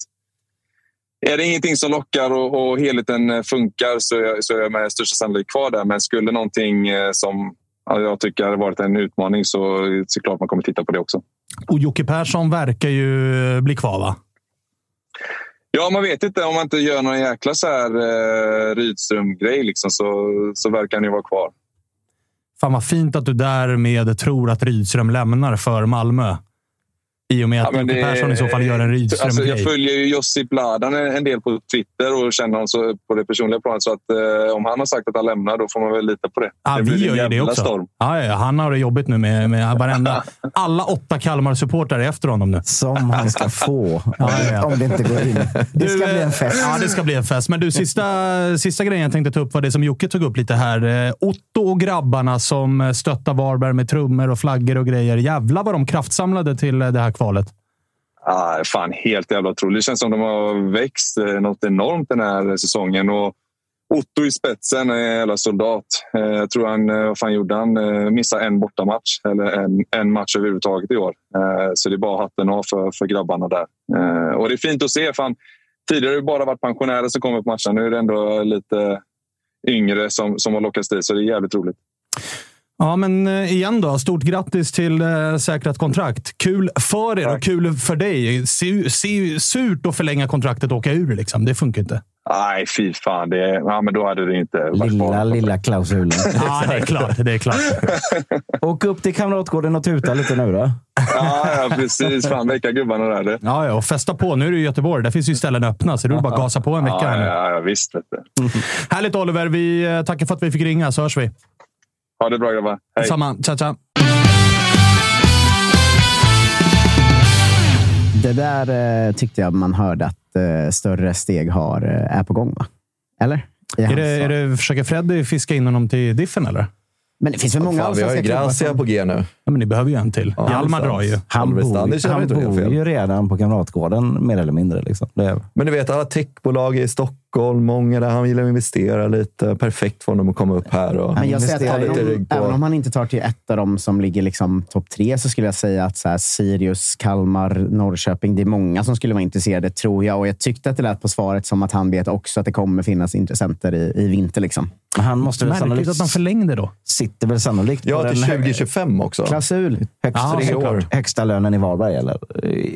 är det ingenting som lockar och, och helheten eh, funkar så, är- så är jag med största sannolikhet kvar där. Men skulle någonting eh, som jag tycker hade varit en utmaning så så klart man kommer titta på det också. Och Jocke Persson verkar ju eh, bli kvar, va? Ja, man vet inte. Om man inte gör någon jäkla så här eh, Rydström-grej liksom, så, så verkar han ju vara kvar. Fan vad fint att du därmed tror att Rydström lämnar för Malmö. I och med att Ja, Jocke Persson i så fall gör en Alltså, Rydström-grej. jag följer ju Josip Ladan en del på Twitter och känner honom så på det personliga planet. Så att, eh, om han har sagt att han lämnar, då får man väl lita på det. Ja, det vi gör ju det också. Storm. Ja, ja, han har det jobbigt nu med, med varenda... Alla åtta Kalmar-supportrar efter honom nu. Som han ska få. Ja, ja. Om det inte går in. Det ska Du, bli en fest. Ja, det ska bli en fest. Men du, sista, sista grejen jag tänkte ta upp var det som Jocke tog upp lite här. Eh, Otto och grabbarna som eh, stöttar Varberg med trummor och flaggor och grejer. Jävlar vad de kraftsamlade till eh, det här kvalet. Ah, fan, helt jävla otroligt. Det känns som de har växt eh, något enormt den här säsongen. Och Otto i spetsen är en jävla soldat. Eh, jag tror han, vad fan gjorde han? Missade en bortamatch eller en, en match överhuvudtaget i år. Så det är bara hatten av för, för grabbarna där. Och det är fint att se. Fan, tidigare har det bara varit pensionärer som kommer på matcherna. Nu är det ändå lite yngre som, som har lockats dit, så det är jävligt roligt. Ja, men eh, igen då. Stort grattis till eh, säkrat kontrakt. Kul för er och kul för dig. Se, se, surt att förlänga kontraktet och åka ur. Liksom. Det funkar inte. Nej, fy fan. Det, ja, men då hade det inte varit Lilla, bra. lilla klausulen. Ja, det är klart. Det är klart. Åk upp till Kamratgården och tuta lite nu då. Ja, ja, precis. Fan, väcka gubbarna där. Det. Ja, ja, och festa på. Nu är du i Göteborg. Där finns ju ställen öppna, så du bara gasa på en vecka. Ja, här nu. ja, ja, visst. Vet du. Härligt Oliver. Vi eh, tackar för att vi fick ringa, så hörs vi. Ha det bra grabbar. Hej. Samma. Ciao, ciao. Det där eh, tyckte jag man hörde att eh, större steg har, eh, är på gång, va? Eller? I Är det, är det, försöker Freddy fiska in honom till diffen, eller? Men det finns väl många Fan, vi har ju allsvenska Gracia på G nu. Ja, men ni behöver ju en till. Ja, Hjalmar drar ju. Han bor, han bor ju redan på Kamratgården, mer eller mindre. Liksom. Det är, Men du vet, alla techbolag i Stockholm, många där han gillar att investera lite. Perfekt för honom att komma upp här. Och Men jag säger investera att även lite om, på. även om han inte tar till ett av dem som ligger liksom topp tre så skulle jag säga att så här, Sirius, Kalmar, Norrköping, det är många som skulle vara intresserade, tror jag. Och jag tyckte att det lät på svaret som att han vet också att det kommer finnas intressenter i, i vinter. Liksom. men han måste väl sannolikt, att de förlängde då. sitter väl sannolikt på Ja, till den hö- 2025 också. Klausul. högsta, Ja, högsta lönen i Varberg, eller?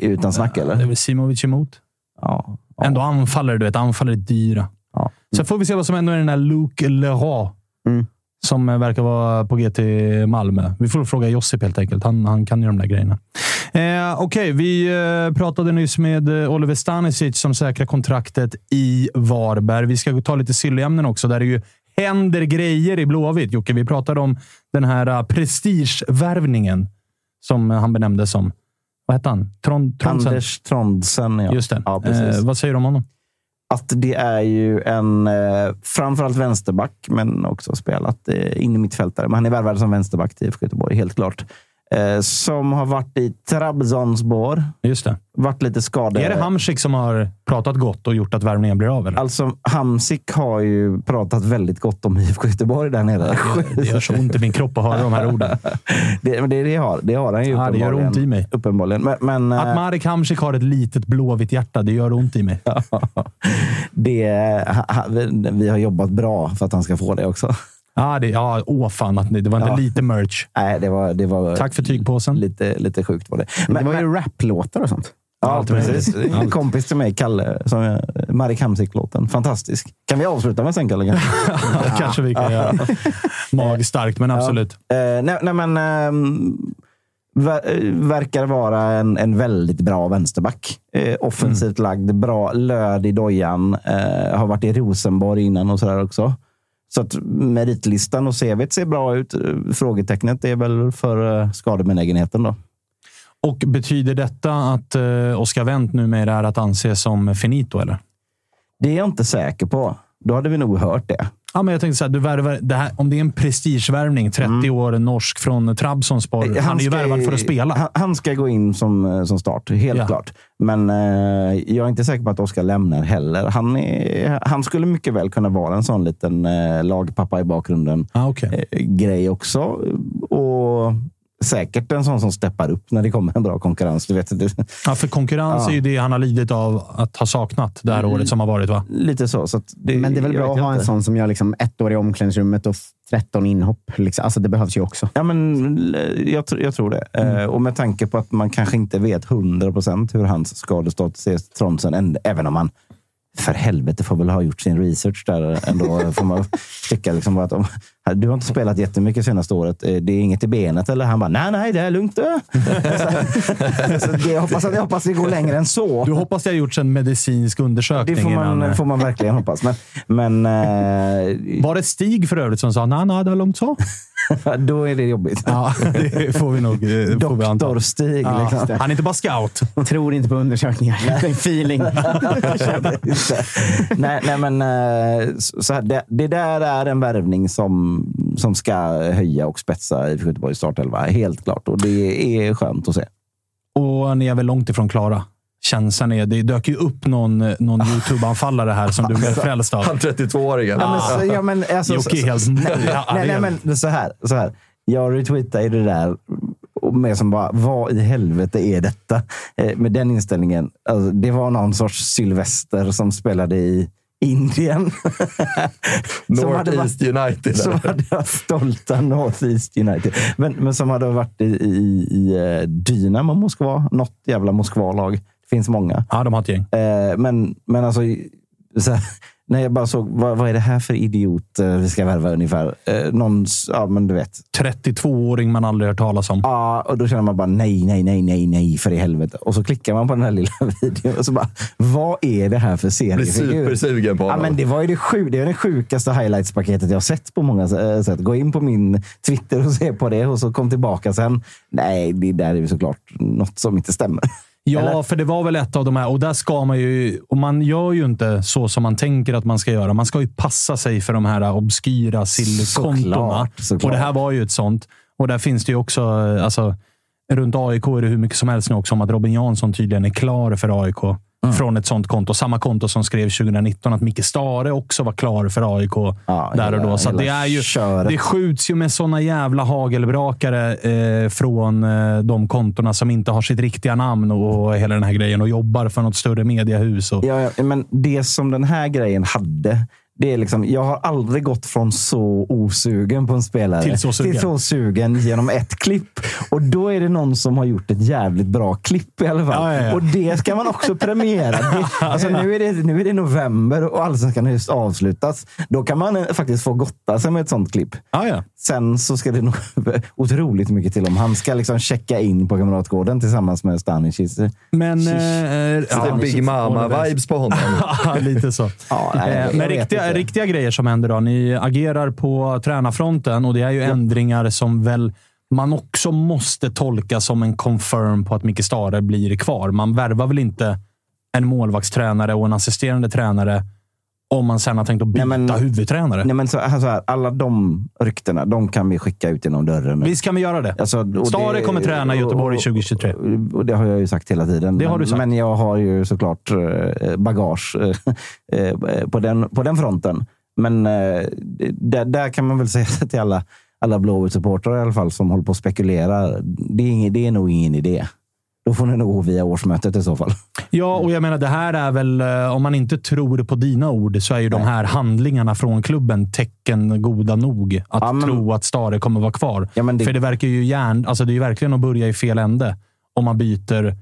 Utan snack, Det är eller? väl Simovic emot. Ja. Ändå anfallare, du vet. Anfallare är dyra. Ja. Sen får vi se vad som händer med den här Luke Leroy. Mm. Som eh, verkar vara på G till Malmö. Vi får fråga Josip helt enkelt. Han, han kan ju de där grejerna. Eh, Okej, vi eh, pratade nyss med eh, Oliver Stanisic som säkrar kontraktet i Varberg. Vi ska ta lite sylleämnen också, där det ju händer grejer i Blåvitt. Jocke, vi pratade om den här uh, prestigevärvningen som eh, han benämnde som. Vad hette han? Tron, Trondsen? Anders Trondsen, ja. Just det. Ja, precis. eh, vad säger du om honom? att det är ju en eh, framförallt vänsterback, men också spelat eh, in i mittfältare. Men han är värvad som vänsterback till IFK Göteborg, helt klart. Eh, som har varit i Trabzonspor. Just det. Varit lite skadad. Är det Hamsik som har pratat gott och gjort att värvningen blir av? Eller? Alltså, Hamsik har ju pratat väldigt gott om IFK Göteborg där nere. Det, gör så ont i min kropp att höra de här orden. det, men det, det, har, det har han ju Ja, det gör uppenbarligen. ont i mig. Uppenbarligen. Men, men, Att eh, Marek Hamsik har ett litet blåvitt hjärta, det gör ont i mig. det, vi har jobbat bra för att han ska få det också. Ja, det, ja åh fan. Att det, det var inte Ja. lite merch. Nej, det var, det var Tack för tygpåsen. lite, lite sjukt. Var det. Men, det var ju raplåtar och sånt. Ja, Allt precis. En kompis till mig, Kalle, som är Marek Hamsik-låten. Fantastisk. Kan vi avsluta med sen, Kalle? kanske? kanske vi kan göra. Magstarkt, men absolut. Eh, nej, nej, men ehm, ver, eh, verkar vara en, en väldigt bra vänsterback. Eh, offensivt Mm. lagd, bra löd i dojan. Eh, har varit i Rosenborg innan och sådär också. Så att meritlistan och CVt ser bra ut. Eh, Frågetecknet är väl för eh, skadebenägenheten då. Och betyder detta att uh, Oskar Wendt numera är att anse som finito, eller? Det är jag inte säker på. Då hade vi nog hört det. Ja, men jag tänkte så här, du värvar, det här, om det är en prestigevärvning, 30 år norsk från Trabzonspor. Han, är ju värvad för att spela. Han, han ska gå in som, eh, som start, helt Ja. klart. Men eh, jag är inte säker på att Oskar lämnar heller. Han, är, han skulle mycket väl kunna vara en sån liten eh, lagpappa i bakgrunden Ah, okay. eh, grej också. Och säkert en sån som steppar upp när det kommer en bra konkurrens. Du vet, det, Ja, för konkurrens Ja. är ju det han har lidit av att ha saknat det här Mm. året som har varit. va? lite så. så att det, Men det är väl bra att ha en sån som gör liksom ett år i omklädningsrummet och 13 inhopp. Liksom. Alltså, det behövs ju också. Ja, men eh, jag, tr- jag tror det. Eh, och med tanke på att man kanske inte vet 100 procent hur hans skadestatus är, Trondsen, än- även om man för helvete får väl ha gjort sin research där ändå. får man tycka liksom att om, du har inte spelat jättemycket senaste året. Eh, Det är inget i benet eller? Han bara, nej, nej, det är lugnt. du." så, så det, jag, hoppas att, jag hoppas det går längre än så. Du hoppas det har gjorts en medicinsk undersökning Det får innan... man, eh, får man verkligen hoppas. Men, men eh, Var det Stig för övrigt som sa nej, nej, det var lugnt så? då är det jobbigt. Ja, det får vi nog eh, får vi anta. Doktor Stig. Ja, Liksom. han är inte bara scout. Tror inte på undersökningar. Det är feeling. Nej, nej, men så här, det, det där är en värvning som, som ska höja och spetsa IFK Göteborgs startelva. Helt klart. Och det är skönt att se. Och ni är väl långt ifrån klara? känslan är. Det dök ju upp någon, någon YouTube-anfallare här som du blev frälst av. Han 32-åringen. Ja, men, ja, men, alltså, Jocke är helt... nej, nej, nej, men så här, så här. Jag retweetade det där med som bara, vad i helvete är detta? Eh, med den inställningen. Alltså, det var någon sorts Sylvester som spelade i Indien. North East United. Som hade varit stolta North East United. Men, men som hade varit i, i, i eh, Dynamo Moskva. Något jävla Moskva-lag. Det finns många. Ja, de har ett gäng. Eh, men, men alltså, så här, när jag bara såg, vad, vad är det här för idiot eh, vi ska värva ungefär? Eh, någon, ja men du vet. 32-åring man aldrig hört talas om. Ja, och då känner man bara nej, nej, nej, nej, nej, för i helvete. Och så klickar man på den här lilla videon och så bara, vad är det här för Blir seriefigur? supersugen på Ja, honom. men det var ju det, sju, det, är det sjukaste highlights-paketet jag har sett på många eh, sätt. Gå in på min Twitter och se på det och så kom tillbaka sen. Nej, det där är ju såklart något som inte stämmer. Ja, Eller? för det var väl ett av de här. Och där ska man ju... Och man gör ju inte så som man tänker att man ska göra. Man ska ju passa sig för de här obskyra sillkontona. Och det här var ju ett sånt. Och där finns det ju också... Alltså, runt AIK är det hur mycket som helst nu också om att Robin Jansson tydligen är klar för AIK. Mm. Från ett sånt konto. Samma konto som skrev 2019 att Micke Stare också var klar för AIK Ja, där och då. Så det är ju... köret. Det skjuts ju med såna jävla hagelbrakare eh, från eh, de kontona som inte har sitt riktiga namn och hela den här grejen och jobbar för något större mediehus. Och, Ja, ja, men det som den här grejen hade, det är liksom, jag har aldrig gått från så osugen på en spelare Till så sugen. till så sugen genom ett klipp. Och då är det någon som har gjort ett jävligt bra klipp i alla fall. Ja, ja, ja. Och det ska man också premiera. Det, alltså, nu, är det, nu är det november och allsvenskan har just avslutats. Då kan man eh, faktiskt få gotta sig med ett sånt klipp. Sen så ska det nog otroligt mycket till om han ska liksom checka in på Kamratgården tillsammans med Stanisic. Men... Är Big Mama-vibes på honom. Lite så. Ja, nej, Men riktiga, inte. riktiga grejer som händer då. Ni agerar på tränarfronten och det är ju ändringar som väl man också måste tolka som en confirm på att Micke Stare blir kvar. Man värvar väl inte en målvaktstränare och en assisterande tränare om man sen har tänkt att byta Nej, men- huvudtränare. Nej, men så, så här, alla de ryktena, de kan vi skicka ut genom dörren. nu. Visst kan vi göra det. Alltså, Stare det- kommer träna i Göteborg och- 2023. Och det har jag ju sagt hela tiden. Det har men, du sagt. men jag har ju såklart eh, bagage eh, eh, på, den, på den fronten. Men där, där kan man väl säga till alla, alla Blåvitt-supportrar i alla fall som håller på att spekulera. Det är, ing, det är nog ingen idé. Då får ni nog gå via årsmötet i så fall. Ja, och jag menar det här är väl, eh, om man inte tror på dina ord, så är ju de här handlingarna från klubben tecken goda nog att Ja, men- tro att Stare kommer vara kvar. Ja, det- För det verkar ju järn, alltså det är ju verkligen att börja i fel ände. Om man byter,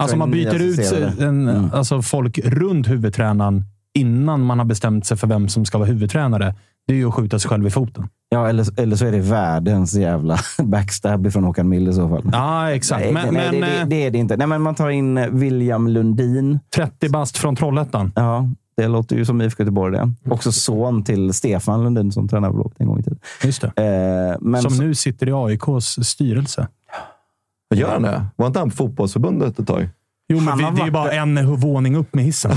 alltså man byter ut en, alltså folk runt huvudtränaren innan man har bestämt sig för vem som ska vara huvudtränare. Det är ju att skjuta sig själv i foten. Ja, eller, eller så är det världens jävla backstab från Håkan Mill i så fall. Ja, exakt. Nej, men nej, men det, det, eh, det är det inte. Nej, men man tar in eh, William Lundin. 30 bast från Trollhättan. Ja, det låter ju som IFK Göteborg det. Också son till Stefan Lundin som tränade Blåvitt en gång i tiden. Just det. Eh, men som så, nu sitter i AIKs styrelse. Vad gör han det? Var inte han på fotbollsförbundet ett tag? Jo, men Han vi, det är ju bara en våning upp med hissen.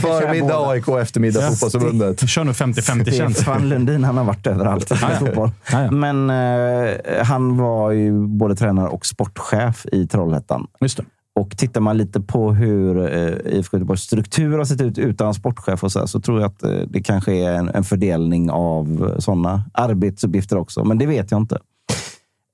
Förmiddag AIK, eftermiddag Ja. fotbollsförbundet. Kör nu 50-50 tjänst. Stefan Lundin, han har varit överallt i fotboll. Men eh, han var ju både tränare och sportchef i Trollhättan. Just det. Och tittar man lite på hur eh, IFK Göteborgs struktur har sett ut utan sportchef och så, här, så tror jag att eh, det kanske är en, en fördelning av sådana arbetsuppgifter också. Men det vet jag inte.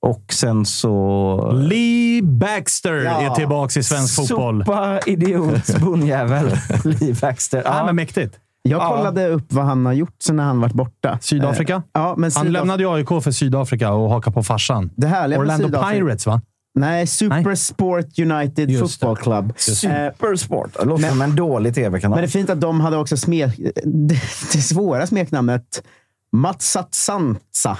Och sen så... Lee Baxter Ja. är tillbaka i svensk fotboll. Sopa, idiot, bonnjävel. Lee Baxter. Ja, Ja, men mäktigt. Jag Ja. kollade upp vad han har gjort sen när han varit borta. Sydafrika? Eh, Ja, men Han Sydaf- lämnade ju AIK för Sydafrika och hakade på farsan. Det härliga Orlando Sydafrika- Pirates, va? Nej, Super Sport United Just Football Club. Eh, Supersport. Det låter som en dålig tv-kanal. Men det är fint att de hade också smek... Det, det svåra smeknamnet Matsatsantsa.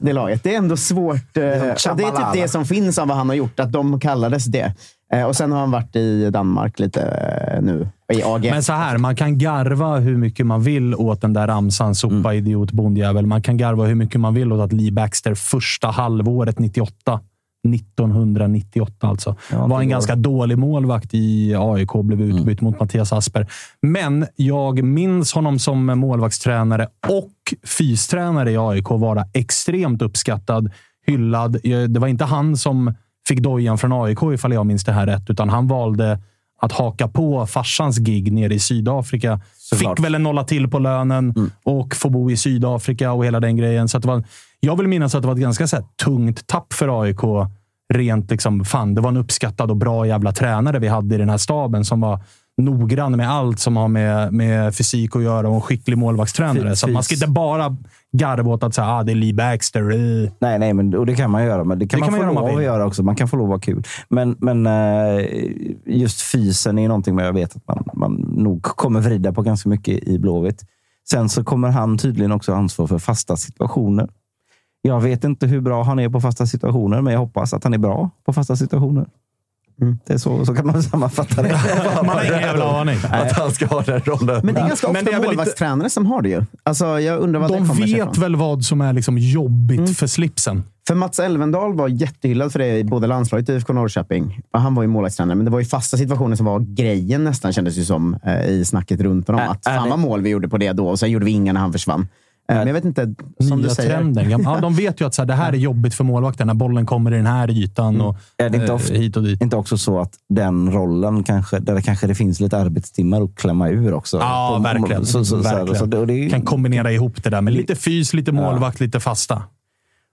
Det laget. Det är ändå svårt. eh, som och det är typ det som finns av vad han har gjort, att de kallades det. Eh, Och sen har han varit i Danmark lite eh, nu, i AG. Men så här, man kan garva hur mycket man vill åt den där ramsan sopa, Mm. idiot, bondjävel. Man kan garva hur mycket man vill åt att Lee Baxter första halvåret 98 1998 alltså. Ja, var en ganska dålig målvakt i AIK och blev utbytt mot Mattias Asper. Men jag minns honom som målvaktstränare och fystränare i AIK vara extremt uppskattad, hyllad. Det var inte han som fick dojan från AIK, ifall jag minns det här rätt. Utan han valde att haka på farsans gig nere i Sydafrika. Såklart. Fick väl en nolla till på lönen Mm. och få bo i Sydafrika och hela den grejen. Så att det var, jag vill minnas att det var ett ganska så tungt tapp för AIK. Rent liksom, fan, det var en uppskattad och bra jävla tränare vi hade i den här staben som var noggrann med allt som har med, med fysik att göra och en skicklig målvaktstränare. Så att man ska inte bara garva åt att säga ah, det är Lee Baxter. eh. Nej, nej, men, och det kan man göra. Men det kan Det man kan man få lov att göra också. Man kan få lov att vara kul. Men, men eh, just fysen är någonting jag vet att man, man nog kommer vrida på ganska mycket i Blåvitt. Sen så kommer han tydligen också ha ansvar för fasta situationer. Jag vet inte hur bra han är på fasta situationer, men jag hoppas att han är bra på fasta situationer. Mm. Det är så, så kan man sammanfatta det. Man har ingen jävla aning. Att han ska ha den rollen. Men det är ganska ofta det är målvaktstränare som har det ju. Alltså, jag undrar vad det De kommer sig ifrån. vet väl vad som är liksom jobbigt för slipsen. För Mats Elvendal var jättehyllad för det i både landslaget och IFK Norrköping. Och Han var ju målvaktstränare, men det var ju fasta situationer som var grejen nästan, kändes det som, eh, i snacket runt honom. Ä- Att fan det- vad mål vi gjorde på det då, och sen gjorde vi inga när han försvann. Eh, Men jag vet inte, som du säger. trenden. Ja, de vet ju att så här, det här är jobbigt för målvakten när bollen kommer i den här ytan. Och, Är det inte eh, ofta- hit och dit. inte också så att den rollen, kanske, där det kanske det finns lite arbetstimmar att klämma ur också? Ja, På- verkligen. Så, så, så, här, verkligen. så det, och det, Kan kombinera ihop det där med lite fys, lite målvakt, lite fasta.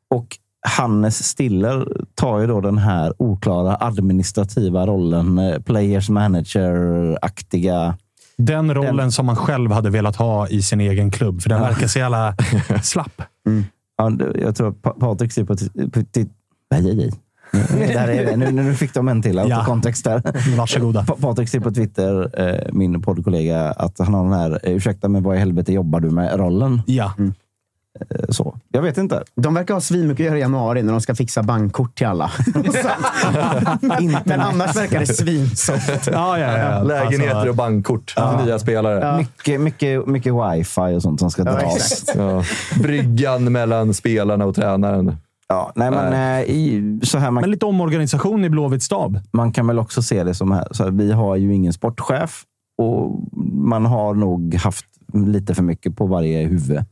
och Hannes Stiller tar ju då den här oklara administrativa rollen, eh, players manager-aktiga. Den rollen Den- som man själv hade velat ha i sin egen klubb, för den verkar så jävla slapp. Ja, det- jag tror Patrik ser på... Där är det. Nu, nu fick de en till Ja. of context där. Varsågoda. Pa- Patrik ser på Twitter, eh, min poddkollega, att han har den här eh, “ursäkta, men vad i helvete jobbar du med?”-rollen. Ja. Eh, Så. Jag vet inte. De verkar ha svinmycket att göra i januari när de ska fixa bankkort till alla. Men annars verkar det svinsoft. Ja, ja, ja. Lägenheter Alltså, och bankkort för nya spelare. Mycket, mycket, mycket wifi och sånt som ska Ja, dras. Ja. Bryggan mellan spelarna och tränaren. Ja, nej, men, eh, i, så här, man, men lite omorganisation i Blåvitts stab. man kan väl också se det som här. Så här, vi har ju ingen sportchef och man har nog haft lite för mycket på varje huvud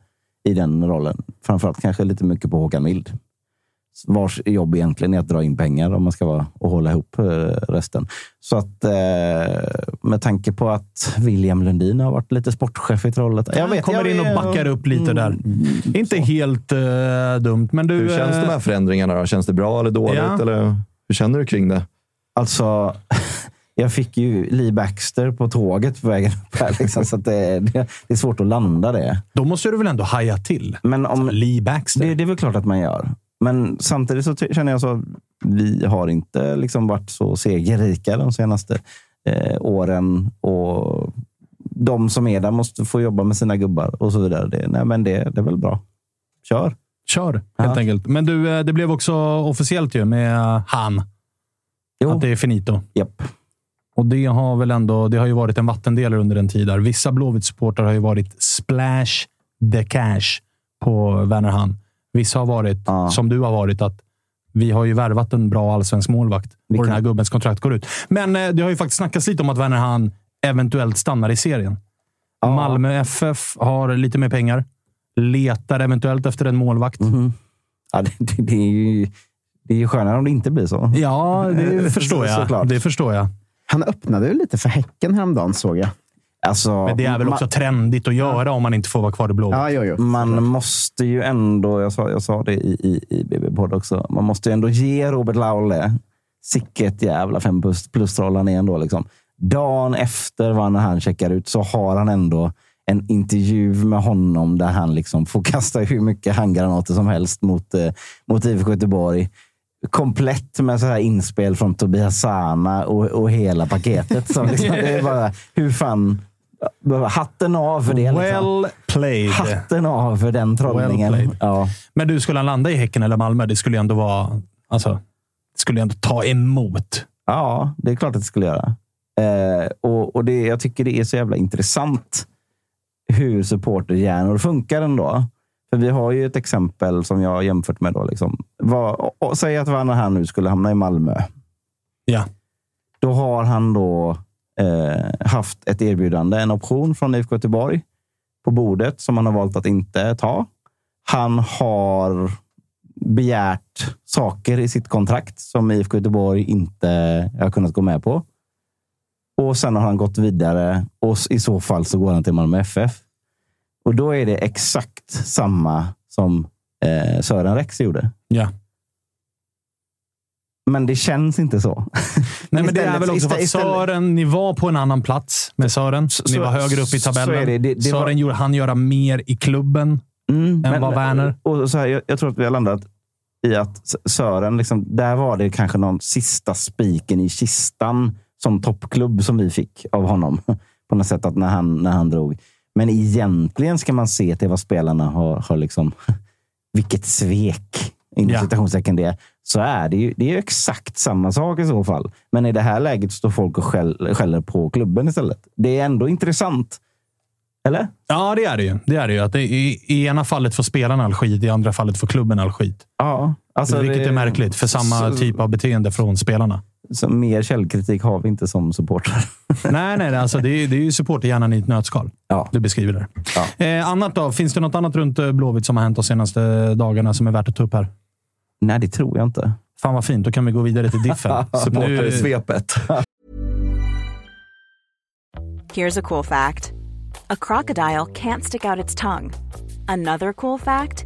i den rollen. Framförallt kanske lite mycket på Håkan Mild. Vars jobb egentligen är att dra in pengar om man ska vara och hålla ihop eh, resten. Så att eh, med tanke på att William Lundin har varit lite sportchef i trollet. Jag vet, kommer jag in och backar upp lite där. Inte helt eh, dumt, men du... Hur känns de här förändringarna? Då? Känns det bra eller dåligt? Ja. Eller hur känner du kring det? Alltså, jag fick ju Lee Baxter på tåget på vägen upp här. Liksom, så det, det, det är svårt att landa det. Då måste du väl ändå haja till? Men om, Lee Baxter. det, det är väl klart att man gör. Men samtidigt så känner jag så vi har inte liksom varit så segerrika de senaste eh, åren. Och de som är där måste få jobba med sina gubbar och så vidare. Det, nej, men det, det är väl bra. Kör. Kör, helt Ja. enkelt. Men du, eh, det blev också officiellt ju med han. Jo. Att det är finito. Japp. Och det har väl ändå det har ju varit en vattendelare under en tid. Där. Vissa Blåvitt-supportrar har ju varit splash the cash på Werner Hahn. Vissa har varit, Ja. som du har varit, att vi har ju värvat en bra allsvensk målvakt Vi och den här gubbens kontrakt går ut. Men eh, det har ju faktiskt snackats lite om att Werner Hahn eventuellt stannar i serien. Ja. Malmö FF har lite mer pengar. Letar eventuellt efter en målvakt. Mhm. Ja, det, det, det, är ju, det är ju skönare om det inte blir så. Ja, det förstår jag. Såklart. Det förstår jag. Han öppnade ju lite för Häcken häromdagen, såg jag. Alltså, Men det är väl också trendigt att göra om man inte får vara kvar i Blåvitt. Ja, jo, jo. Man måste ju ändå, jag sa, jag sa det i, i, i BB-podd också, man måste ju ändå ge Robert Laule, sicket jävla fem plus, plus-troll han är ändå. Liksom. Dagen efter vad han checkar ut så har han ändå en intervju med honom där han liksom får kasta hur mycket handgranater som helst mot, eh, mot IFK Göteborg. Komplett med så här inspel från Tobias Sana och, och hela paketet. Så liksom, det är bara, hur fan... Hatten av för det. Liksom. Well played. Hatten av för den Well trollningen. played. ja. Men du, skulle han landa i Häcken eller Malmö? Det skulle ju ändå vara... Alltså, det skulle ju ändå ta emot. ja, det är klart att det skulle göra. Eh, och och det, jag tycker det är så jävla intressant hur supporterhjärnor funkar ändå. För vi har ju ett exempel som jag har jämfört med. Då, liksom. Vad, och, säg att här nu skulle hamna i Malmö. Ja. Då har han då eh, haft ett erbjudande, en option från IFK Göteborg på bordet som han har valt att inte ta. Han har begärt saker i sitt kontrakt som IFK Göteborg inte har kunnat gå med på. Och sen har han gått vidare och i så fall så går han till Malmö FF. Och då är det exakt samma som eh, Sören Rex gjorde. Ja. Men det känns inte så. Nej, men det är väl också för att Sören, ni var på en annan plats med Sören. Ni var högre upp i tabellen. Det, det, det Sören var... han göra mer i klubben mm, än men, vad Werner. Och så här, jag, jag, tror att vi har landat i att Sören, liksom, där var det kanske någon sista spiken i kistan som toppklubb som vi fick av honom. På något sätt att när han, när han drog. Men egentligen ska man se till vad spelarna har, har liksom... Vilket svek, inom ja. citationstecken det så är det ju det är exakt samma sak i så fall. Men i det här läget står folk och skäll, skäller på klubben istället. Det är ändå intressant. Eller? Ja, det är det ju. Det är det ju. Att det i, I ena fallet får spelarna all skit, i andra fallet får klubben all skit. Ja, alltså Vilket det, är märkligt för samma så, typ av beteende från spelarna. Så mer källkritik har vi inte som supportrar. nej, nej. Alltså, det, är, det är ju supporterhjärnan i ett nötskal. Ja. Du beskriver det. Ja. Eh, annat då? Finns det något annat runt eh, Blåvitt som har hänt de senaste dagarna som är värt att ta upp här? Nej, det tror jag inte. Fan vad fint. Då kan vi gå vidare till diffen. Supporter-svepet. Here's a cool fact. A crocodile can't stick out its tongue. Another cool fact.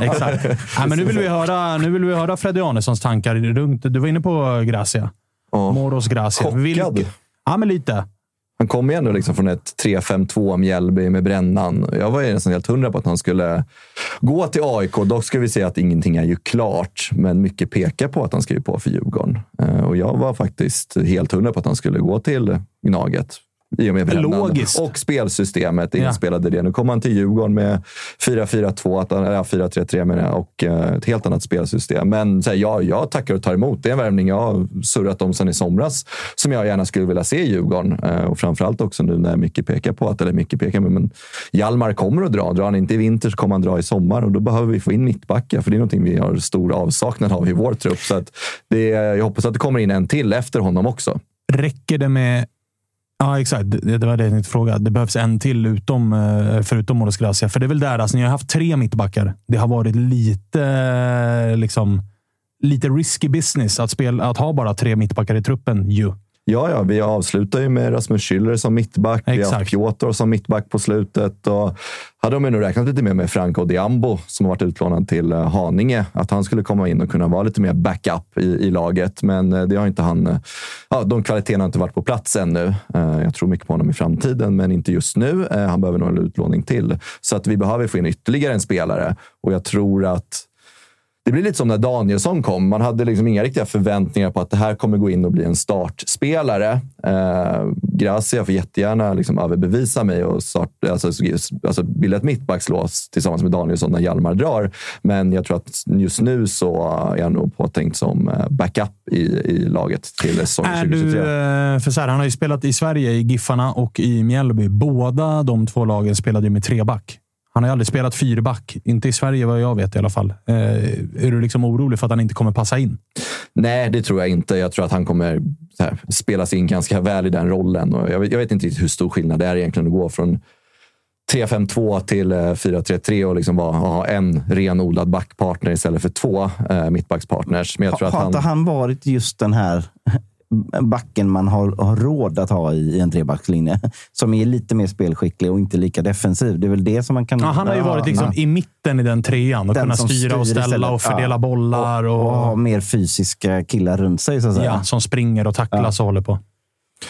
Exakt. ja, men nu, vill vi höra, nu vill vi höra Freddy Arnessons tankar. Du var inne på Gracia. Oh. Moros Gracia. Chockad. Vilk, ja, men lite. Han kom ju ändå liksom från ett 3-5-2 Mjällby med Brännan. Jag var ju nästan helt hundra på att han skulle gå till AIK. Dock ska vi säga att ingenting är ju klart, men mycket pekar på att han skriver på för Djurgården. Eh, och jag var faktiskt helt hundra på att han skulle gå till Gnaget. I och med Brännan. Och spelsystemet inspelade ja. det. Nu kom han till Djurgården med 4-4-2, 4-3-3 menar jag, och eh, ett helt annat spelsystem. Men så här, ja, jag tackar och tar emot. Det är en värvning jag har surrat om sedan i somras som jag gärna skulle vilja se i Djurgården. Eh, och framförallt också nu när Micke pekar på att, eller Micke pekar, men Hjalmar kommer att dra. Drar han inte i vinter så kommer han dra i sommar och då behöver vi få in mittbackar, för det är någonting vi har stor avsaknad av i vår trupp. Så att det, jag hoppas att det kommer in en till efter honom också. Räcker det med Ja, exakt. Det, det var det jag tänkte fråga. Det behövs en till utom, eh, förutom Moros Gracia. För det är väl där, alltså, ni har haft tre mittbackar. Det har varit lite, liksom, lite risky business att, spela, att ha bara tre mittbackar i truppen. Ju. Ja, ja, vi avslutar ju med Rasmus Schüller som mittback. Exakt. Vi har Piotr som mittback på slutet. Och hade de nog räknat lite mer med Franco Diambo som har varit utlånad till eh, Haninge. Att han skulle komma in och kunna vara lite mer backup i, i laget. Men eh, det har inte han. Eh, ja, de kvaliteterna har inte varit på plats ännu. Jag tror mycket på honom i framtiden, men inte just nu. Han behöver nog en utlåning till. Så att vi behöver få in ytterligare en spelare och jag tror att det blir lite som när Danielsson kom. Man hade liksom inga riktiga förväntningar på att det här kommer gå in och bli en startspelare. Eh, Gracia får jättegärna liksom överbevisa mig och start, alltså, alltså bilda ett mittbackslås tillsammans med Danielsson när Hjalmar drar. Men jag tror att just nu så är han nog påtänkt som eh, backup i, i laget till säsongen 2023. Du, eh, för så här, han har ju spelat i Sverige, i Giffarna och i Mjällby. Båda de två lagen spelade ju med treback. Han har ju aldrig spelat fyrback. Inte i Sverige vad jag vet i alla fall. Eh, är du liksom orolig för att han inte kommer passa in? Nej, det tror jag inte. Jag tror att han kommer här, spelas in ganska väl i den rollen. Och jag, vet, jag vet inte riktigt hur stor skillnad det är egentligen att gå från 3-5-2 till 4-3-3 eh, och liksom bara ha en renodlad backpartner istället för två eh, mittbackspartners. Men jag tror ha, att han... Har inte han varit just den här backen man har, har råd att ha i, i en trebackslinje. Som är lite mer spelskicklig och inte lika defensiv. Det är väl det som man kan... Ja, han har ju varit liksom i mitten i den trean och kunnat styra och ställa istället. och fördela ja. bollar. Och, och, och ha mer fysiska killar runt sig. Så att säga. Ja, som springer och tacklas ja. och håller på.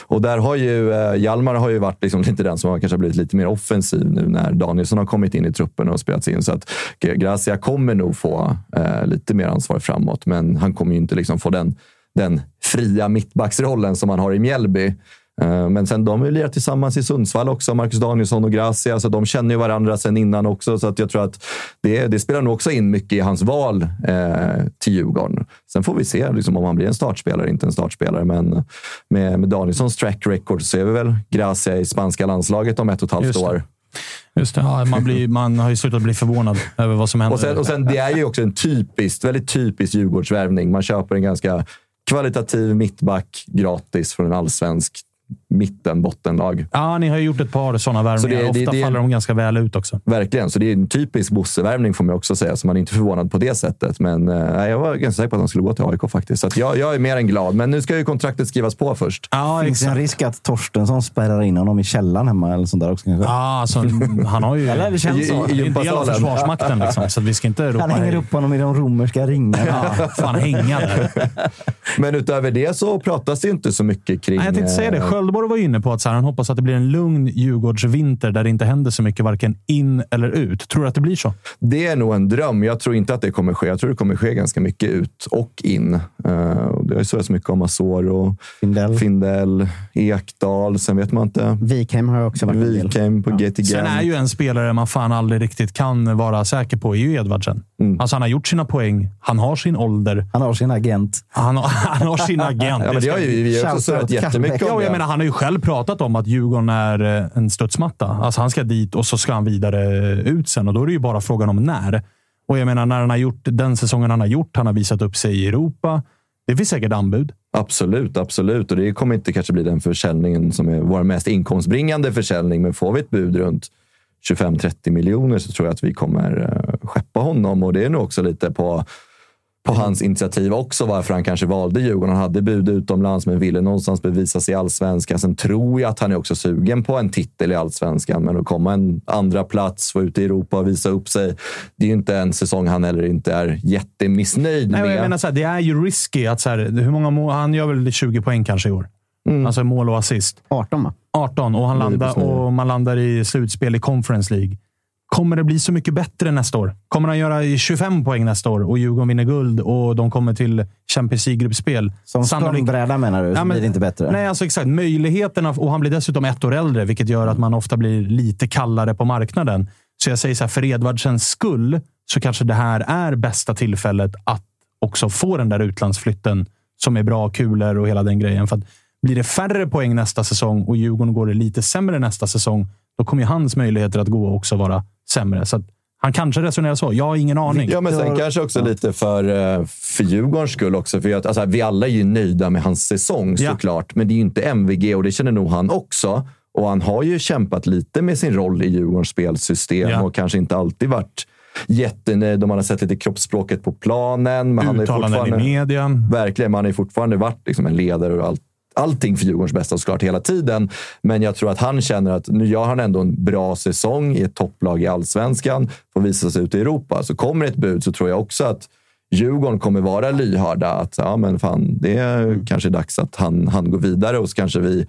Och där har ju eh, Hjalmar har ju varit liksom lite den som har kanske blivit lite mer offensiv nu när Danielsson har kommit in i truppen och spelats in. Så att Gracia kommer nog få eh, lite mer ansvar framåt, men han kommer ju inte liksom få den den fria mittbacksrollen som man har i Mjällby. Eh, men sen de har ju lirat tillsammans i Sundsvall också, Marcus Danielsson och Gracia. Så de känner ju varandra sen innan också. Så att jag tror att det, det spelar nog också in mycket i hans val eh, till Djurgården. Sen får vi se liksom, om han blir en startspelare, inte en startspelare. Men med, med Danielssons track record så är vi väl Gracia i spanska landslaget om ett och ett halvt år. Just det, ja, man, blir, man har ju slutat bli förvånad över vad som händer. Och sen, och sen, det är ju också en typiskt, väldigt typisk Djurgårdsvärvning. Man köper en ganska kvalitativ mittback gratis från en allsvensk mitten, bottenlag. Ja, ni har ju gjort ett par sådana värvningar. Så det, Ofta det, det, faller de ganska väl ut också. Verkligen, så det är en typisk Bosse-värvning får man också säga. Så man är inte förvånad på det sättet. Men eh, jag var ganska säker på att han skulle gå till AIK faktiskt. Så jag, jag, är mer än glad. Men nu ska ju kontraktet skrivas på först. Ja, Finns det en risk att Torstensson spärrar in honom i källaren hemma eller sånt där också? Kanske? Ja, alltså, han har ju... eller det känns så. I, i, en del av Försvarsmakten. Liksom, så vi ska inte ropa han hänger upp honom i de romerska ringarna. ja, fan hänga där. Men utöver det så pratas det inte så mycket kring... Nej, jag tänkte säga det. Eh, Sköldborg var inne på att så här, han hoppas att det blir en lugn Djurgårdsvinter där det inte händer så mycket, varken in eller ut. Tror du att det blir så? Det är nog en dröm. Jag tror inte att det kommer ske. Jag tror det kommer ske ganska mycket ut och in. Uh, det har ju så mycket om Azor och Findell. Findell, Ekdal. Sen vet man inte. Wikheim har också varit Wikheim på ja. GTG. Sen är ju en spelare man fan aldrig riktigt kan vara säker på är ju Edvardsen. Mm. Alltså han har gjort sina poäng. Han har sin ålder. Han har sin agent. Han har, han har sin agent. ja, men det har ju vi också surrat jättemycket om. Ja, jag menar, han har ju själv pratat om att Djurgården är eh, en studsmatta. Alltså han ska dit och så ska han vidare eh, ut sen och då är det ju bara frågan om när. Och jag menar, när han har gjort den säsongen han har gjort, han har visat upp sig i Europa. Det finns säkert anbud. Absolut, absolut. Och det kommer inte kanske bli den försäljningen som är vår mest inkomstbringande försäljning. Men får vi ett bud runt 25-30 miljoner så tror jag att vi kommer eh, skeppa honom. Och det är nog också lite på på hans initiativ också varför han kanske valde Djurgården. Han hade bud utomlands men ville någonstans bevisa sig i allsvenskan. Sen tror jag att han är också sugen på en titel i allsvenskan, men att komma en andra plats, få ut i Europa och visa upp sig. Det är ju inte en säsong han heller inte är jättemissnöjd Nej, med. Jag menar så här, det är ju risky. Att så här, hur många mål, han gör väl 20 poäng kanske i år. Mm. Alltså mål och assist. 18 va? 18 och, han landar, och man landar i slutspel i Conference League. Kommer det bli så mycket bättre nästa år? Kommer han göra 25 poäng nästa år och Djurgården vinner guld och de kommer till Champions League-gruppspel? Som stormbräda menar du? Ja, men, blir det inte bättre? Nej, alltså exakt. Möjligheterna, och han blir dessutom ett år äldre, vilket gör att man ofta blir lite kallare på marknaden. Så jag säger så här, för Edvardsens skull så kanske det här är bästa tillfället att också få den där utlandsflytten som är bra, kulor och hela den grejen. För att blir det färre poäng nästa säsong och Djurgården går det lite sämre nästa säsong, då kommer ju hans möjligheter att gå också vara sämre. Så han kanske resonerar så. Jag har ingen aning. Ja, men sen kanske också ja. lite för, eh, för Djurgårdens skull också. För att, alltså, vi alla är ju nöjda med hans säsong såklart, ja. men det är ju inte MVG och det känner nog han också. Och han har ju kämpat lite med sin roll i Djurgårdens spelsystem ja. och kanske inte alltid varit jättenöjd. Man har sett lite kroppsspråket på planen. Men Uttalanden han i media. Verkligen, men han har ju fortfarande varit liksom en ledare och allt allting för Djurgårdens bästa såklart hela tiden. Men jag tror att han känner att nu gör han ändå en bra säsong i ett topplag i allsvenskan. Får visa sig ute i Europa. Så kommer ett bud så tror jag också att Djurgården kommer vara lyhörda. Att ja, men fan, det är kanske dags att han, han går vidare och så kanske vi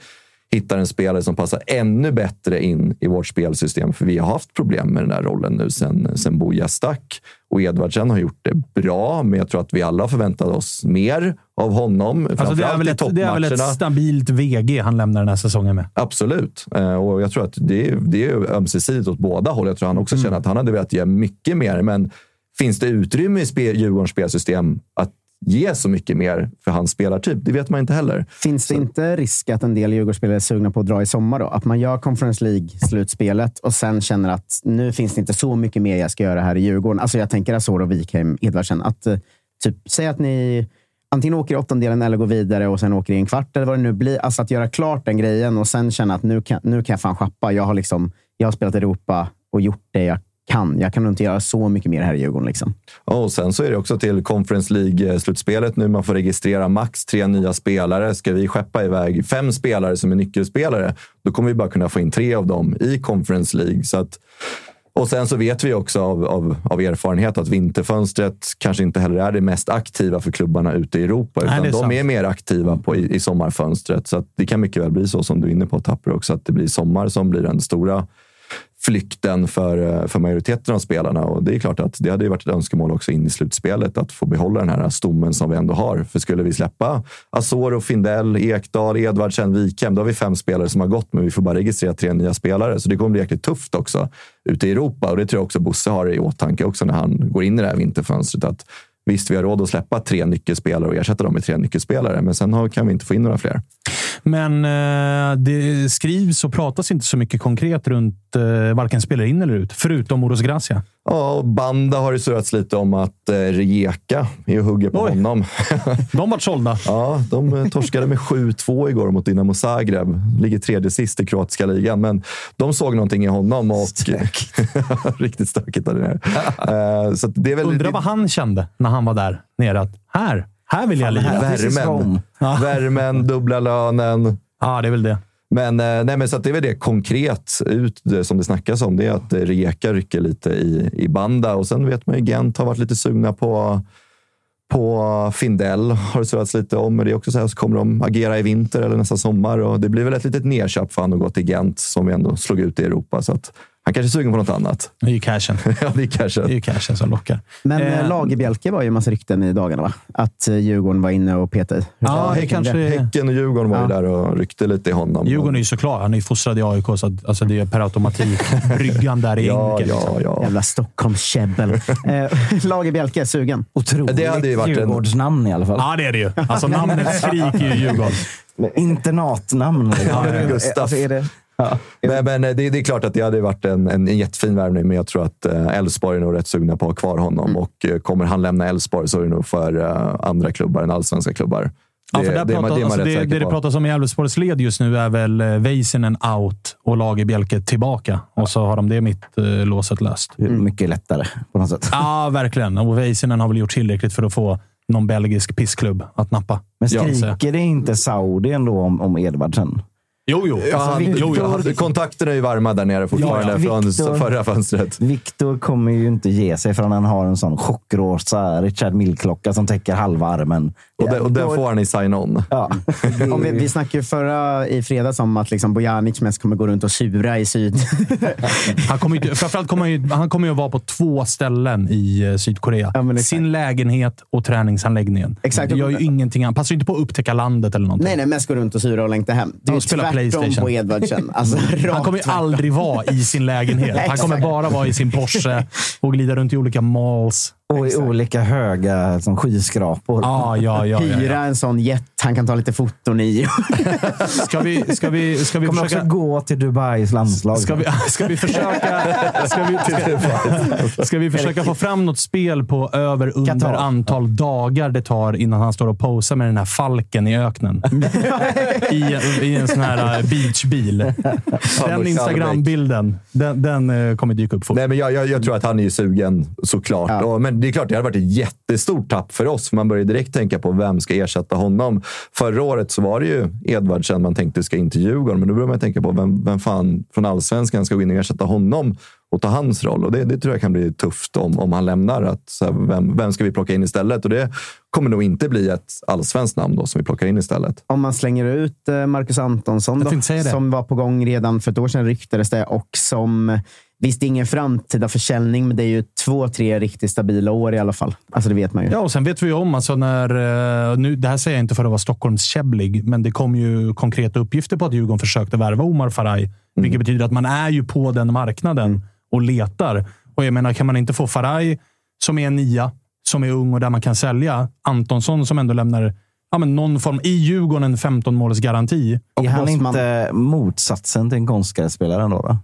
hittar en spelare som passar ännu bättre in i vårt spelsystem. För vi har haft problem med den här rollen nu sen, sen Boja stack. Och Edvardsen har gjort det bra, men jag tror att vi alla förväntat oss mer av honom. Alltså det, är väl ett, det är väl ett stabilt VG han lämnar den här säsongen med? Absolut. Eh, och jag tror att det är, det är ömsesidigt åt båda håll. Jag tror han också mm. känner att han hade velat ge mycket mer, men finns det utrymme i spel, Djurgårdens spelsystem att ge så mycket mer för hans spelartyp. Det vet man inte heller. Finns det så. inte risk att en del Djurgårdsspelare är sugna på att dra i sommar? Då? Att man gör Conference League-slutspelet och sen känner att nu finns det inte så mycket mer jag ska göra här i Djurgården. Alltså jag tänker Azor och Wikheim, Edvardsen. Att, eh, typ, säg att ni antingen åker i åttondelen eller går vidare och sen åker i en kvart eller vad det nu blir. Alltså att göra klart den grejen och sen känna att nu kan, nu kan jag fan schappa. Jag har, liksom, jag har spelat Europa och gjort det jag kan. Jag kan nog inte göra så mycket mer här i Djurgården. Liksom. och sen så är det också till Conference League-slutspelet nu. Man får registrera max tre nya spelare. Ska vi skeppa iväg fem spelare som är nyckelspelare, då kommer vi bara kunna få in tre av dem i Conference League. Så att, och sen så vet vi också av, av, av, erfarenhet att vinterfönstret kanske inte heller är det mest aktiva för klubbarna ute i Europa. Utan Nej, är de sant. är mer aktiva på, i, i sommarfönstret. Så det kan mycket väl bli så som du är inne på, Tapper, också. Att det blir sommar som blir den stora flykten för, eh, för majoriteten av spelarna. Och det är klart att det hade varit ett önskemål också in i slutspelet att få behålla den här stommen som vi ändå har. För skulle vi släppa Asoro, Findell, Ekdal, Edvardsen, Wikhem, då har vi fem spelare som har gått, men vi får bara registrera tre nya spelare. Så det kommer bli jäkligt tufft också ute i Europa. Och det tror jag också Bosse har i åtanke också när han går in i det här vinterfönstret. Att Visst, vi har råd att släppa tre nyckelspelare och ersätta dem med tre nyckelspelare, men sen kan vi inte få in några fler. Men eh, det skrivs och pratas inte så mycket konkret runt eh, varken spelar in eller ut, förutom Oros Gracia. Ja, och Banda har det surrats lite om att eh, Rijeka är och hugger på Oj. honom. de vart sålda. ja, de eh, torskade med 7-2 igår mot Dinamo Zagreb. Ligger tredje sist i kroatiska ligan, men de såg någonting i honom. Och... Stökigt. Riktigt stökigt där nere. uh, så det är väl... Undrar vad han kände när han var där nere. Att här, här vill jag lira. Värmen. Värmen, dubbla lönen. Ja, det är väl det. Men, eh, nej, men så det är väl det konkret ut det, som det snackas om. Det är att Reka rycker lite i, i banda och sen vet man ju Gent har varit lite sugna på på Findell har det surrats lite om. Men det är också så här, så kommer de agera i vinter eller nästa sommar. Och det blir väl ett litet nedköp för honom att gå till Gent som vi ändå slog ut i Europa. Så att han kanske är sugen på något annat. Det är ju cashen. ja, det är cashen. Det är ju cashen som lockar. Men eh, eh Lagerbjälke var ju en massa rykten i dagarna, va? Att eh, Djurgården var inne och petade i. Ja, det kanske... Häcken och Djurgården var ja. ju där och ryckte lite i honom. Djurgården är ju såklart. Han är ju fostrad i AIK, så att, alltså, det är per automatik. Bryggan där är ja, enkel. Ja, liksom. ja. Jävla Stockholmskäbbel. eh, Lagerbjälke är sugen. Otroligt det hade ju varit Djurgårdsnamn i alla fall. Ja, det är det ju. Alltså, namnet skriker ju Djurgården. Internatnamn. Ja, Gustaf. Alltså, är det... Ja. Men, men det, det, är klart att det hade varit en, en jättefin värvning, men jag tror att eh, Elfsborg är nog rätt sugna på att ha kvar honom. Mm. Och eh, kommer han lämna Elfsborg så är det nog för andra klubbar än allsvenska klubbar. Ja, det, det, pratar, det, alltså det, det, det pratas om i Elfsborgs led just nu är väl Väisänen out och Lagerbjälke tillbaka. Och så har de det mitt uh, låset löst. Mm. Mycket lättare på något sätt. Ja, verkligen. Och Väisänen har väl gjort tillräckligt för att få någon belgisk pissklubb att nappa. Men skriker det inte Saudi ändå om, om Edvardsen? Jo, jo. Ja, alltså, Victor, jo, jo. Kontakterna är ju varma där nere fortfarande ja, Victor, från förra fönstret. Viktor kommer ju inte ge sig förrän han har en sån chockrosa Richard Mill-klocka som täcker halva armen. Och, det, och den får han i sign-on. Ja. vi, vi snackade ju förra i fredags om att liksom Bojanic mest kommer gå runt och sura i syd. han kommer ju, framförallt kommer han, ju, han kommer ju att vara på två ställen i eh, Sydkorea. Ja, Sin lägenhet och träningsanläggningen. Exakt. Det gör ju ingenting. Han passar ju inte på att upptäcka landet eller någonting. Nej, nej mest gå runt och sura och längta hem. Det är ju tvärtom på Edvardsen. Alltså, han kommer ju aldrig vara i sin lägenhet. Han kommer bara vara i sin Porsche och glida runt i olika malls. Och i olika höga som skyskrapor. Ah, ja, ja, Hyra en sån jet han kan ta lite foton i. ska vi, ska vi, ska vi Kommer försöka... också gå till Dubais landslag. Ska vi, ska vi försöka, ska vi, ska, ska vi försöka få fram något spel på över under Qatar. antal dagar det tar innan han står och posar med den här falken i öknen? I, I en sån här uh, beachbil. Den Instagram-bilden, den, den uh, kommer dyka upp fort. Nej, men jag, jag, jag, tror att han är sugen såklart. Ja. Och, men det är klart, det hade varit ett jättestort tapp för oss. Man börjar direkt tänka på vem ska ersätta honom. Förra året så var det ju Edvardsen man tänkte ska in till Djurgården, men då börjar man tänka på vem, vem fan från allsvenskan ska gå in och ersätta honom och ta hans roll. Och det, det tror jag kan bli tufft om, om han lämnar. Att, så här, vem, vem ska vi plocka in istället? Och det kommer nog inte bli ett allsvenskt namn då, som vi plockar in istället. Om man slänger ut eh, Marcus Antonsson, då, som var på gång redan för ett år sedan ryktades det och som Visst, det är ingen framtida försäljning, men det är ju två, tre riktigt stabila år i alla fall. Alltså det vet man ju. Ja, och sen vet vi ju om, alltså när, eh, nu, det här säger jag inte för att vara Stockholmskäbblig, men det kom ju konkreta uppgifter på att Djurgården försökte värva Omar Faraj. Mm. Vilket betyder att man är ju på den marknaden och letar. Och jag menar, kan man inte få Faraj som är en nia, som är ung och där man kan sälja. Antonsson som ändå lämnar ja, men någon form, i Djurgården en 15 målsgaranti. Är han inte motsatsen till en konstgrässpelare då? då?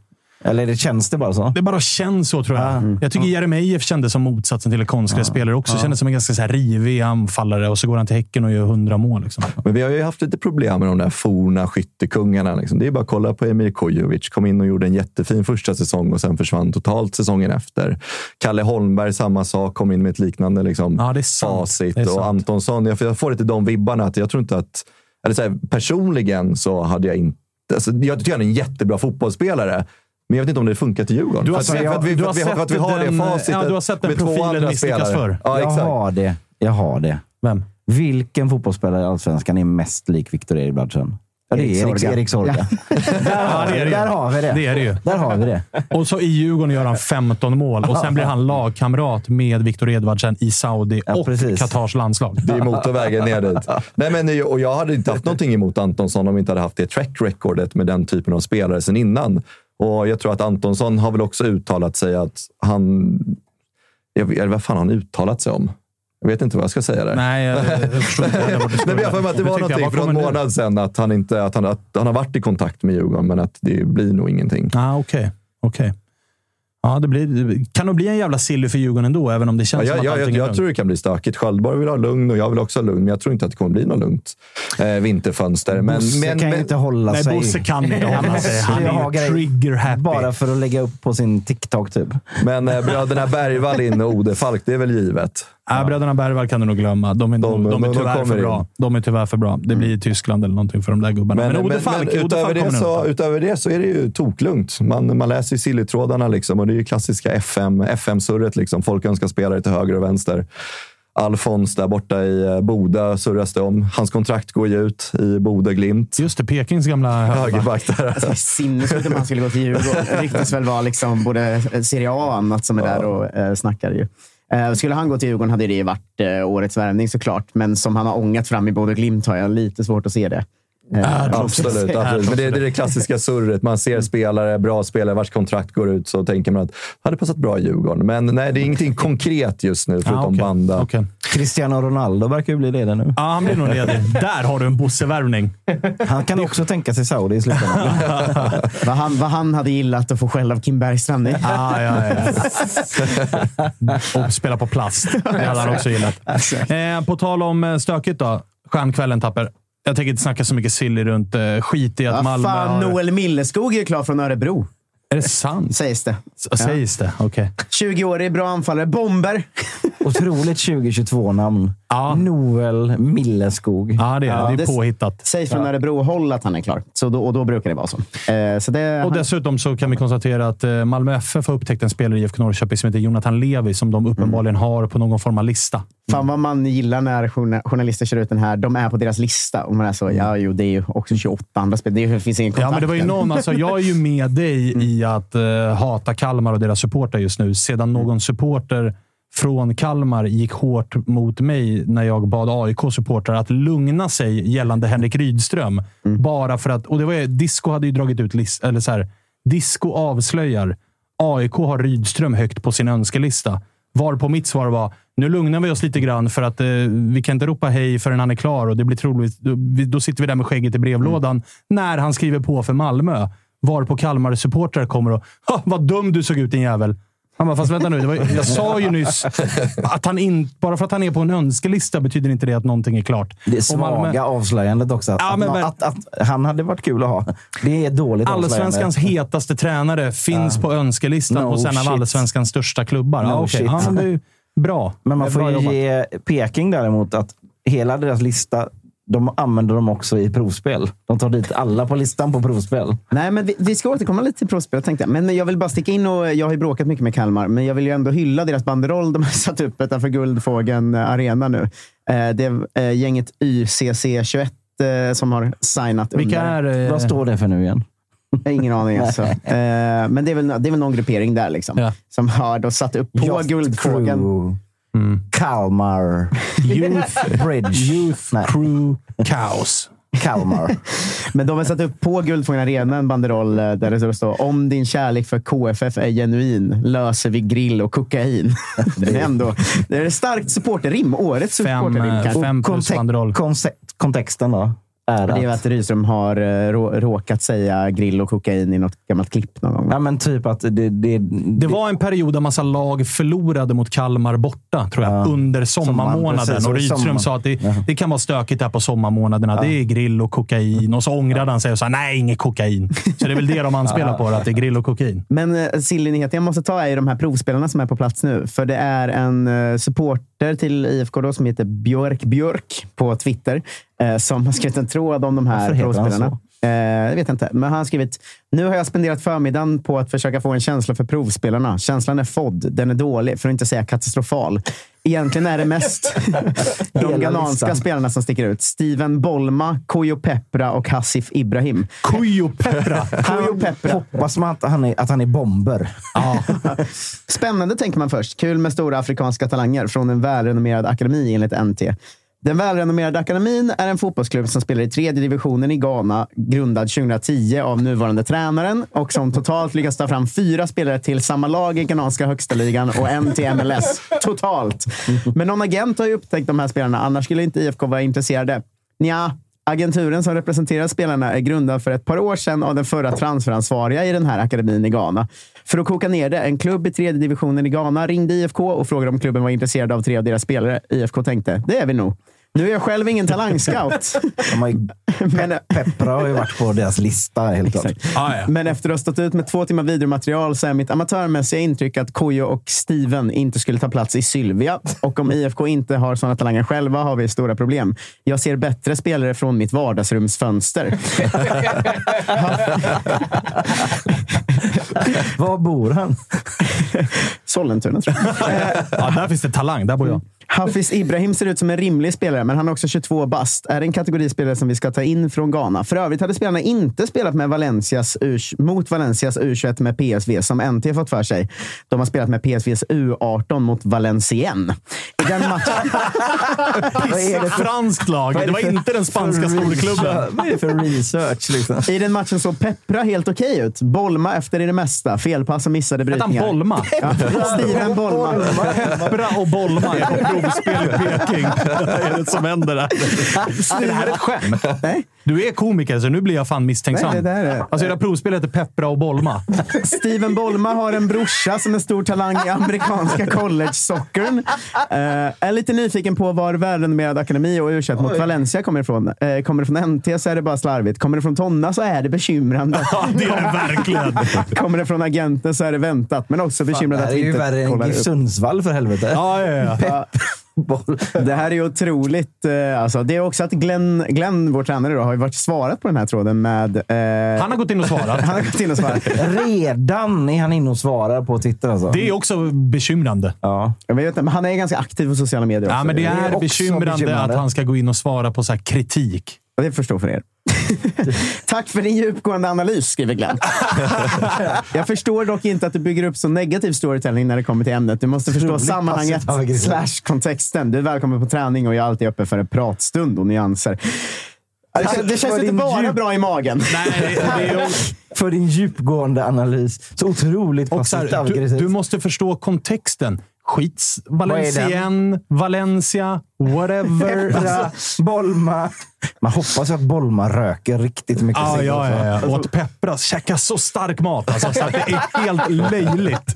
Eller det känns det bara så? Det bara känns så, tror jag. Mm. Jag tycker Jeremejeff kändes som motsatsen till en konstgrässpelare också. Ja. Kändes som en ganska så här rivig anfallare och så går han till Häcken och gör hundra mål. Liksom. Men vi har ju haft lite problem med de där forna skyttekungarna. Liksom. Det är bara att kolla på Emir Kujovic. Kom in och gjorde en jättefin första säsong och sen försvann totalt säsongen efter. Kalle Holmberg, samma sak. Kom in med ett liknande liksom, ja, det är facit. Det är och Antonsson. Jag får lite de vibbarna att jag tror inte att... Eller så här, personligen så hade jag inte... Alltså, jag tycker han är en jättebra fotbollsspelare. Men jag vet inte om det funkar till Djurgården. Du har, sett, för att vi, du har, för att vi har den, det ja, du har sett den profilen misslyckas för. Ja, jag har det. Jag har det. Vem? Vilken fotbollsspelare i Allsvenskan är mest lik Viktor Edvardsen? Ja, det är Erik, Erik Sorga. Ja. där, har, ja, det det. där har vi det. Det är det ju. Där har vi det. Och så i Djurgården gör han 15 mål och sen blir han lagkamrat med Viktor Edvardsen i Saudi ja, och. Katars landslag. Det är motorvägen ner dit. Nej, men, och jag hade inte haft någonting emot Antonsson om vi inte hade haft det track recordet med den typen av spelare sen innan. Och jag tror att Antonsson har väl också uttalat sig att han... Vet, vad fan har han uttalat sig om? Jag vet inte vad jag ska säga där. Nej, jag, jag förstår inte Nej, men jag för mig att det var någonting för någon månad sedan att han, inte, att, han, att han har varit i kontakt med Djurgården, men att det blir nog ingenting. Ah, Okej. Okay. okay. Ja, det blir, kan nog bli en jävla silly för Djurgården ändå, även om det känns ja, som att allting jag, jag, jag tror det kan bli stökigt. Sköldborg vill ha lugn och jag vill också ha lugn, men jag tror inte att det kommer bli något lugnt eh, vinterfönster. Men, Bosse men, kan men, inte hålla nej, sig. Bosse kan inte hålla sig. Han är ju trigger happy. Bara för att lägga upp på sin TikTok, typ. Men eh, bröderna Bergvall in och Ode Falk, det är väl givet? Ja. bröderna Bergvall kan du nog glömma. De är, de, de, de är tyvärr för bra. De är tyvärr för bra. Det blir Tyskland eller någonting för de där gubbarna. Men, men, men, Falk, men utöver, det så, utöver det så är det ju toklugnt. Man, man läser ju sillytrådarna liksom, och det är ju klassiska FM, FM-surret. Liksom. Folk önskar spelare till höger och vänster. Alfons där borta i eh, Boda surras det om. Hans kontrakt går ju ut i Boda Glimt. Just det, Pekings gamla högerback där. Alltså, sinnessjukt om han skulle gå till Djurgården. Det ryktas väl vara liksom både Serie A och annat som är ja. där och eh, snackar. Ju. Eh, skulle han gå till Djurgården hade det varit eh, årets värvning såklart. Men som han har ångat fram i både Glimt har jag lite svårt att se det. Äh, absolut, absolut. Men det, är det klassiska surret. Man ser spelare, bra spelare vars kontrakt går ut, så tänker man att det hade passat bra i Djurgården. Men nej, det är ingenting konkret just nu, förutom ah, okay. Banda. Okay. Cristiano Ronaldo verkar ju bli ledig nu. Ja, han blir nog ledig. Där har du en Bosse-värvning. Han kan också tänka sig Saudi i slutändan. vad, han, vad han hade gillat att få skäll av Kim Bergstrand i. Ah, ja, ja. Och spela på plast. Det hade han också gillat. Eh, på tal om eh, stökigt då. Stjärnkvällen, Tapper. Jag tänker inte snacka så mycket silly runt uh, skit i att ja, Malmö fan, har... Noel Milleskog är klar från Örebro. Är det sant? Sägs det. S sägs det? Okej. Okay. 20-årig, bra anfallare. Bomber! Otroligt 2022-namn. Ja. Noel Milleskog. Ja, det är ja, det. är påhittat. Sägs från Örebro-håll att han är klar. Så då, och då brukar det vara så. Eh, så det, och dessutom så kan vi konstatera att eh, Malmö FF har upptäckt en spelare i IFK Norrköping som heter Jonathan Levi, som de uppenbarligen mm. har på någon form av lista. Fan vad man gillar när journalister kör ut den här. De är på deras lista. Och man är så, mm. ja, jo, det är ju också 28 andra spel. Det finns ingen kontakt. Ja, men det var ju någon, alltså, jag är ju med dig mm. i att uh, hata Kalmar och deras supportrar just nu. Sedan någon supporter från Kalmar gick hårt mot mig när jag bad AIK-supportrar att lugna sig gällande Henrik Rydström. Mm. Bara för att... Och det var, Disco hade ju dragit ut... List, eller så här, Disco avslöjar. AIK har Rydström högt på sin önskelista. Var på mitt svar var nu lugnar vi oss lite grann för att eh, vi kan inte ropa hej förrän han är klar och det blir troligt. Då, då sitter vi där med skägget i brevlådan mm. när han skriver på för Malmö. Var på Kalmar-supportrar kommer och “Vad dum du såg ut din jävel”. Han bara, fast vänta nu. Var, jag sa ju nyss att han in, bara för att han är på en önskelista betyder inte det att någonting är klart. Det är svaga Malmö, avslöjandet också. Att, ja, men, att, att, att, han hade varit kul att ha. Det är dåligt Allsvenskans hetaste tränare finns ja. på önskelistan no hos en av allsvenskans största klubbar. No ja, okay. ja, det är bra. Men man får ju ge Peking däremot att hela deras lista de använder dem också i provspel. De tar dit alla på listan på provspel. Nej, men vi, vi ska återkomma lite till provspel, tänkte jag. Men jag vill bara sticka in och jag har ju bråkat mycket med Kalmar, men jag vill ju ändå hylla deras banderoll de har satt upp utanför Guldfågeln Arena nu. Eh, det är eh, gänget YCC21 eh, som har signat Vilka under. Är, Vad står det för nu igen? Ingen aning. Alltså. men det är, väl, det är väl någon gruppering där liksom, ja. som har då satt upp på Just Guldfågeln. Mm. Kalmar. Youth Bridge. Youth Nej. Crew Chaos. Kalmar. Men de har satt upp på Guldfågeln Arena en banderoll eh, där det står om din kärlek för KFF är genuin löser vi grill och kokain. det är ändå det är ett starkt supporterrim. Årets supporterrim. Fem, fem plus banderoll. Kontexten då? Är Det är att... Rydström har eh, rå, råkat säga grill och kokain i något gammalt klipp någon gång. Ja, men typ att det... Det, Det var en period där massa lag förlorade mot Kalmar borta, tror jag, Ja. under sommarmånaden. precis, och Rydström sommar. sa att det, Ja. det kan vara stökigt här på sommarmånaderna. Det är grill och kokain. Och så ångrade han sig och sa nej, inget kokain. Så det är väl det de anspelar på, att det är grill och kokain. Men eh, Silly-nyheten jag måste ta är de här provspelarna som är på plats nu. För det är en eh, supporter till IFK då, som heter Björk Björk på Twitter eh, som har skrivit en tråd om de här provspelarna. Eh, jag vet inte, men han har skrivit Nu har jag spenderat förmiddagen på att försöka få en känsla för provspelarna. Känslan är fodd. Den är dålig, för att inte säga katastrofal. Egentligen är det mest de ghananska spelarna som sticker ut. Steven Bolma, Koyo Pepra och Hasif Ibrahim. Kujo Pepra. Koyo Pepra. Hoppas man att han är, att han är bomber. Spännande tänker man först. Kul med stora afrikanska talanger från en välrenommerad akademi enligt NT. Den välrenommerade akademin är en fotbollsklubb som spelar i tredje divisionen i Ghana, grundad 2010 av nuvarande tränaren och som totalt lyckas ta fram fyra spelare till samma lag i ghananska högsta ligan och en till MLS. Totalt. Men någon agent har ju upptäckt de här spelarna, annars skulle inte IFK vara intresserade. Nja, Agenturen som representerar spelarna är grundad för ett par år sedan av den förra transferansvariga i den här akademin i Ghana. För att koka ner det, en klubb i tredje divisionen i Ghana ringde IFK och frågade om klubben var intresserad av tre av deras spelare. IFK tänkte, det är vi nog. Nu är jag själv ingen talangscout. Men, Peppra har ju varit på deras lista helt klart. Ah, ja. men efter att ha stått ut med två timmar videomaterial så är mitt amatörmässiga intryck att Kojo och Steven inte skulle ta plats i Sylvia. Och om IFK inte har sådana talanger själva har vi stora problem. Jag ser bättre spelare från mitt vardagsrumsfönster. Var bor han? Sollentuna tror jag. Ja, där finns det talang. Där bor jag. Hafiz Ibrahim ser ut som en rimlig spelare, men han är också 22 bast. Är en kategorispelare som vi ska ta in från Ghana. För övrigt hade spelarna inte spelat med Valencias U, mot Valencias U21 med PSV, som NT fått för sig. De har spelat med PSVs U18 mot Valencien. I den matchen... Det för, Franskt lag. Det var inte den spanska storklubben. Vad är det för research? Liksom? I den matchen såg Peppra helt okej ut. Bolma efter i det mesta. Felpass och missade Hette han brytningar. Bolma? Ja, Steven Bolma. Peppra och Bolma provspel i Peking. Vad är det som händer där? Är det här ett skämt? Nej. Du är komiker, så nu blir jag fan misstänksam. Nej, det där är- Alltså, era provspel heter Peppra och Bolma. Steven Bolma har en brorsa som är stor talang i amerikanska college-sockern. Uh, är lite nyfiken på var välrenommerad akademi och u mot Valencia kommer ifrån. Uh, kommer det från NT så är det bara slarvigt. Kommer det från Tonna så är det bekymrande. Ja, det är det verkligen. kommer det från agenten så är det väntat. Men också bekymrande det att här är ju värre än GIF. Sundsvall för helvete. Ja, ja, ja. Ja, Det här är otroligt. eh, Alltså, det är också att Glenn, Glenn, vår tränare, då, har ju varit svarat på den här tråden med... eh, Han har gått in och svarat. han har gått in och svarat. Redan är han inne och svarar på Twitter alltså. Det är också bekymrande. Ja. Jag vet inte, men han är ganska aktiv på sociala medier också. Ja, men det är är också bekymrande, bekymrande. att han ska gå in och svara på så här kritik. Det förstår för er. Tack för din djupgående analys, skriver Glenn. Jag förstår dock inte att du bygger upp så negativ storytelling när det kommer till ämnet. Du måste förstå Otroligt sammanhanget slash kontexten. Du är välkommen på träning och jag är alltid öppen för en pratstund och nyanser. Det, känns- det känns inte bara djup- bra i magen. Nej, det är För din djupgående analys. Så otroligt Och så passivt här, du, du måste förstå kontexten. Skits, Valencien, Valencia, whatever. Peppra, Bolma. Man hoppas ju att Bolma röker riktigt mycket Ja, cigg ja, ja, ja. Och att Peppras käkar så stark mat alltså, så att det är helt löjligt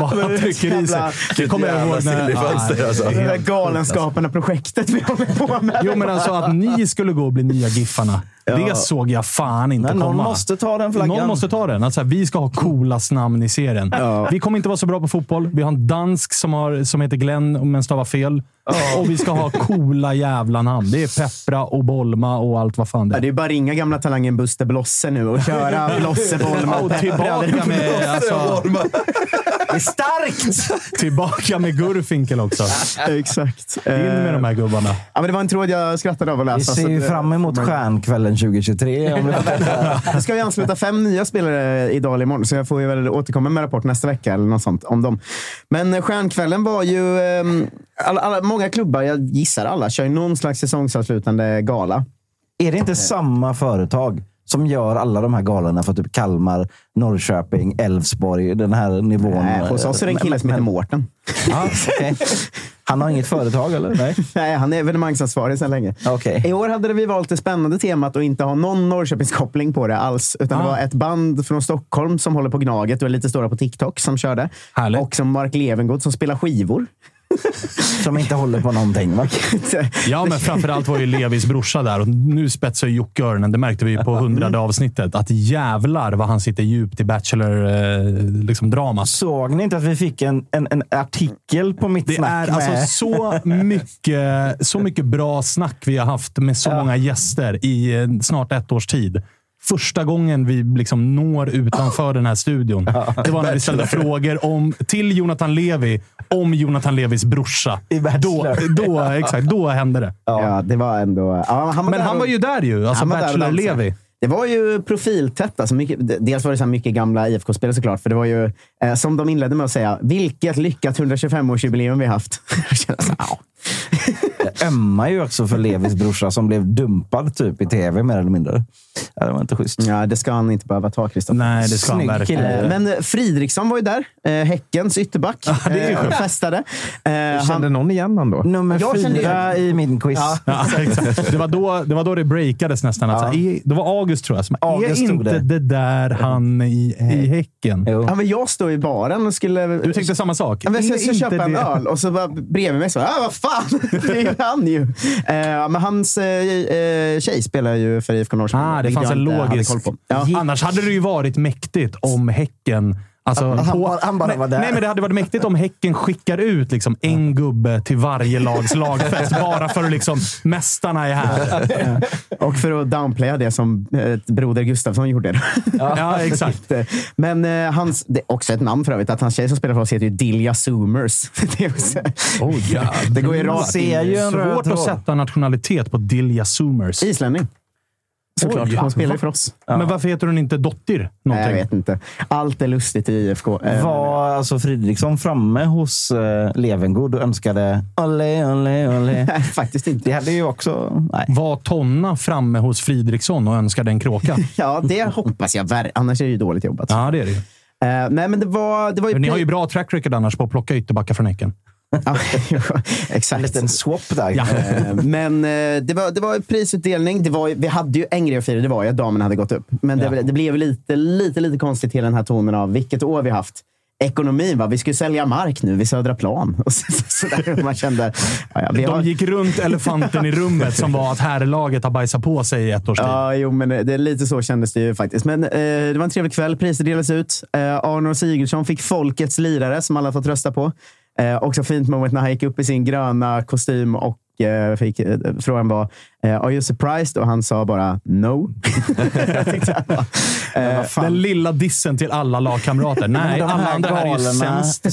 vad han trycker i sig. Det kommer jag ihåg när... Sillyfönster, alltså. Ja, det är Det där galenskaperna projektet vi håller på med. Jo, men alltså att ni skulle gå och bli nya Giffarna. Det såg jag fan inte Nej, någon komma. måste ta den flaggan. Någon måste ta den. Alltså, vi ska ha coolast namn i serien. Vi kommer inte vara så bra på fotboll. Vi har en dansk som, har, som heter Glenn, men stavar fel. Och vi ska ha coola jävla namn. Det är Peppra och Bolma och allt vad fan det Ja, är. det är bara att ringa gamla talangen Buster Blosse nu och köra Blosse, Bolma och tillbaka med, alltså, Det är starkt! tillbaka med Gurfinkel också. Exakt. In med de här gubbarna. Ja, men det var en tråd jag skrattade av att Vi läsa. ser så ju det- fram emot stjärnkvällen 2023. Om det ska ju ansluta fem nya spelare idag eller imorgon, så jag får ju väl återkomma med rapport nästa vecka eller något sånt om dem. Men eh, stjärnkvällen var ju... ehm, Alla, alla, många klubbar, jag gissar alla, kör ju någon slags säsongsavslutande gala. är det inte samma företag som gör alla de här galorna för typ Kalmar, Norrköping, Elfsborg, den här nivån. Nej, hos oss är det en kille som heter Mårten. Okay. Han har inget företag eller? Nej, Nej han är evenemangsansvarig sedan länge. Okay. I år hade vi valt det spännande temat att inte ha någon Norrköpingskoppling på det alls. Utan ah. det var ett band från Stockholm som håller på Gnaget och är lite stora på TikTok som körde. Härligt. Och som Mark Levengood som spelar skivor. Som inte håller på någonting, va? ja, men framförallt var ju Levis brorsa där och nu spetsar Jocke öronen. Det märkte vi på hundrade avsnittet. Att jävlar vad han sitter djupt i Bachelor-dramat. Liksom, Såg ni inte att vi fick en, en, en artikel på mitt det snack? Det är alltså så mycket, så mycket bra snack vi har haft med så ja. många gäster i eh, snart ett års tid första gången vi liksom når utanför den här studion. det var när vi ställde frågor om, till Jonathan Levi om Jonathan Levis brorsa. I då, då, exakt, då hände det. Ja, det var ändå... Ja, han var Men han och, var ju där ju. Alltså Bachelor Levi. Det var ju profiltätt. Alltså mycket, dels var det så mycket gamla IFK-spelare såklart. För det var ju, eh, som de inledde med att säga, vilket lyckat 125-årsjubileum vi haft. Jag ömmar ju också för Levis brorsa som blev dumpad typ i tv mer eller mindre. Ja, det var inte schysst. Ja, det ska han inte behöva ta, Kristoffer. Nej, det ska Snygg han verkligen. Men Fridriksson var ju där. Eh, Häckens ytterback. Ja, det är ju festade. Eh, kände han, någon igen honom då? Nummer jag fyra i min quiz. Ja. Ja, det, var då, det var då det breakades nästan. Alltså, i, det var August tror jag. Som, August är inte det. det. där han i, i Häcken? Ja, men jag stod i baren och skulle... Du tänkte samma sak? Jag skulle köpa en öl och så bara bredvid mig så ah, vad fan! Det är han ju. Eh, men hans eh, tjej spelar ju för IFK Norrköping. Ah, det fanns en logisk... Ja. Annars hade det ju varit mäktigt om Häcken Alltså, han, på, han, bara var där. Nej, men det hade varit mäktigt om Häcken skickar ut liksom en gubbe till varje lags lagfest. bara för att liksom, mästarna är här. Och för att downplaya det som eh, Broder Gustafsson gjorde. ja, exakt. Men eh, hans, det är också ett namn för övrigt, att hans tjej som spelar för oss heter ju Dilja Zoomers. det, är också, oh, yeah. det går ju rakt ju svårt att sätta nationalitet på Dilja Zoomers. Islänning. Såklart. Oj, hon spelar ju för oss. Ja. Men varför heter hon inte Dottir? Nej, jag vet inte. Allt är lustigt i IFK. Eh, var alltså Fridriksson framme hos uh, Levengood och önskade Olle, Olle, Olle? Nej, faktiskt inte. Det hade ju också... Nej. Var Tonna framme hos Fridriksson och önskade en kråka? ja, det hoppas jag. Annars är det ju dåligt jobbat. Ja, det är det ju. Uh, nej, men det var, det var ju... Ni har ju bra track record annars på att plocka ytterbackar från Häcken. exakt. En liten swap där. Ja. Eh, men eh, det var, det var prisutdelning. Det var, vi hade ju en grej att fira. Det var ju att damerna hade gått upp. Men det, ja. det blev lite, lite, lite konstigt till den här tonen av vilket år vi haft ekonomin. Va? Vi skulle sälja mark nu vid Södra plan. Och så, så där, man kände, ja, ja, De har... gick runt elefanten i rummet som var att herrlaget har bajsat på sig i ett års tid. Ja, jo, men det, är lite så kändes det ju faktiskt. Men eh, det var en trevlig kväll. Priser delades ut. Eh, Arnor Sigurdsson fick Folkets lirare som alla fått rösta på. Eh, också fint moment när han gick upp i sin gröna kostym och eh, fick, eh, frågan var eh, “Are you surprised?” och han sa bara “No”. eh, Den lilla dissen till alla lagkamrater. Nej, alla andra här är ju sämst.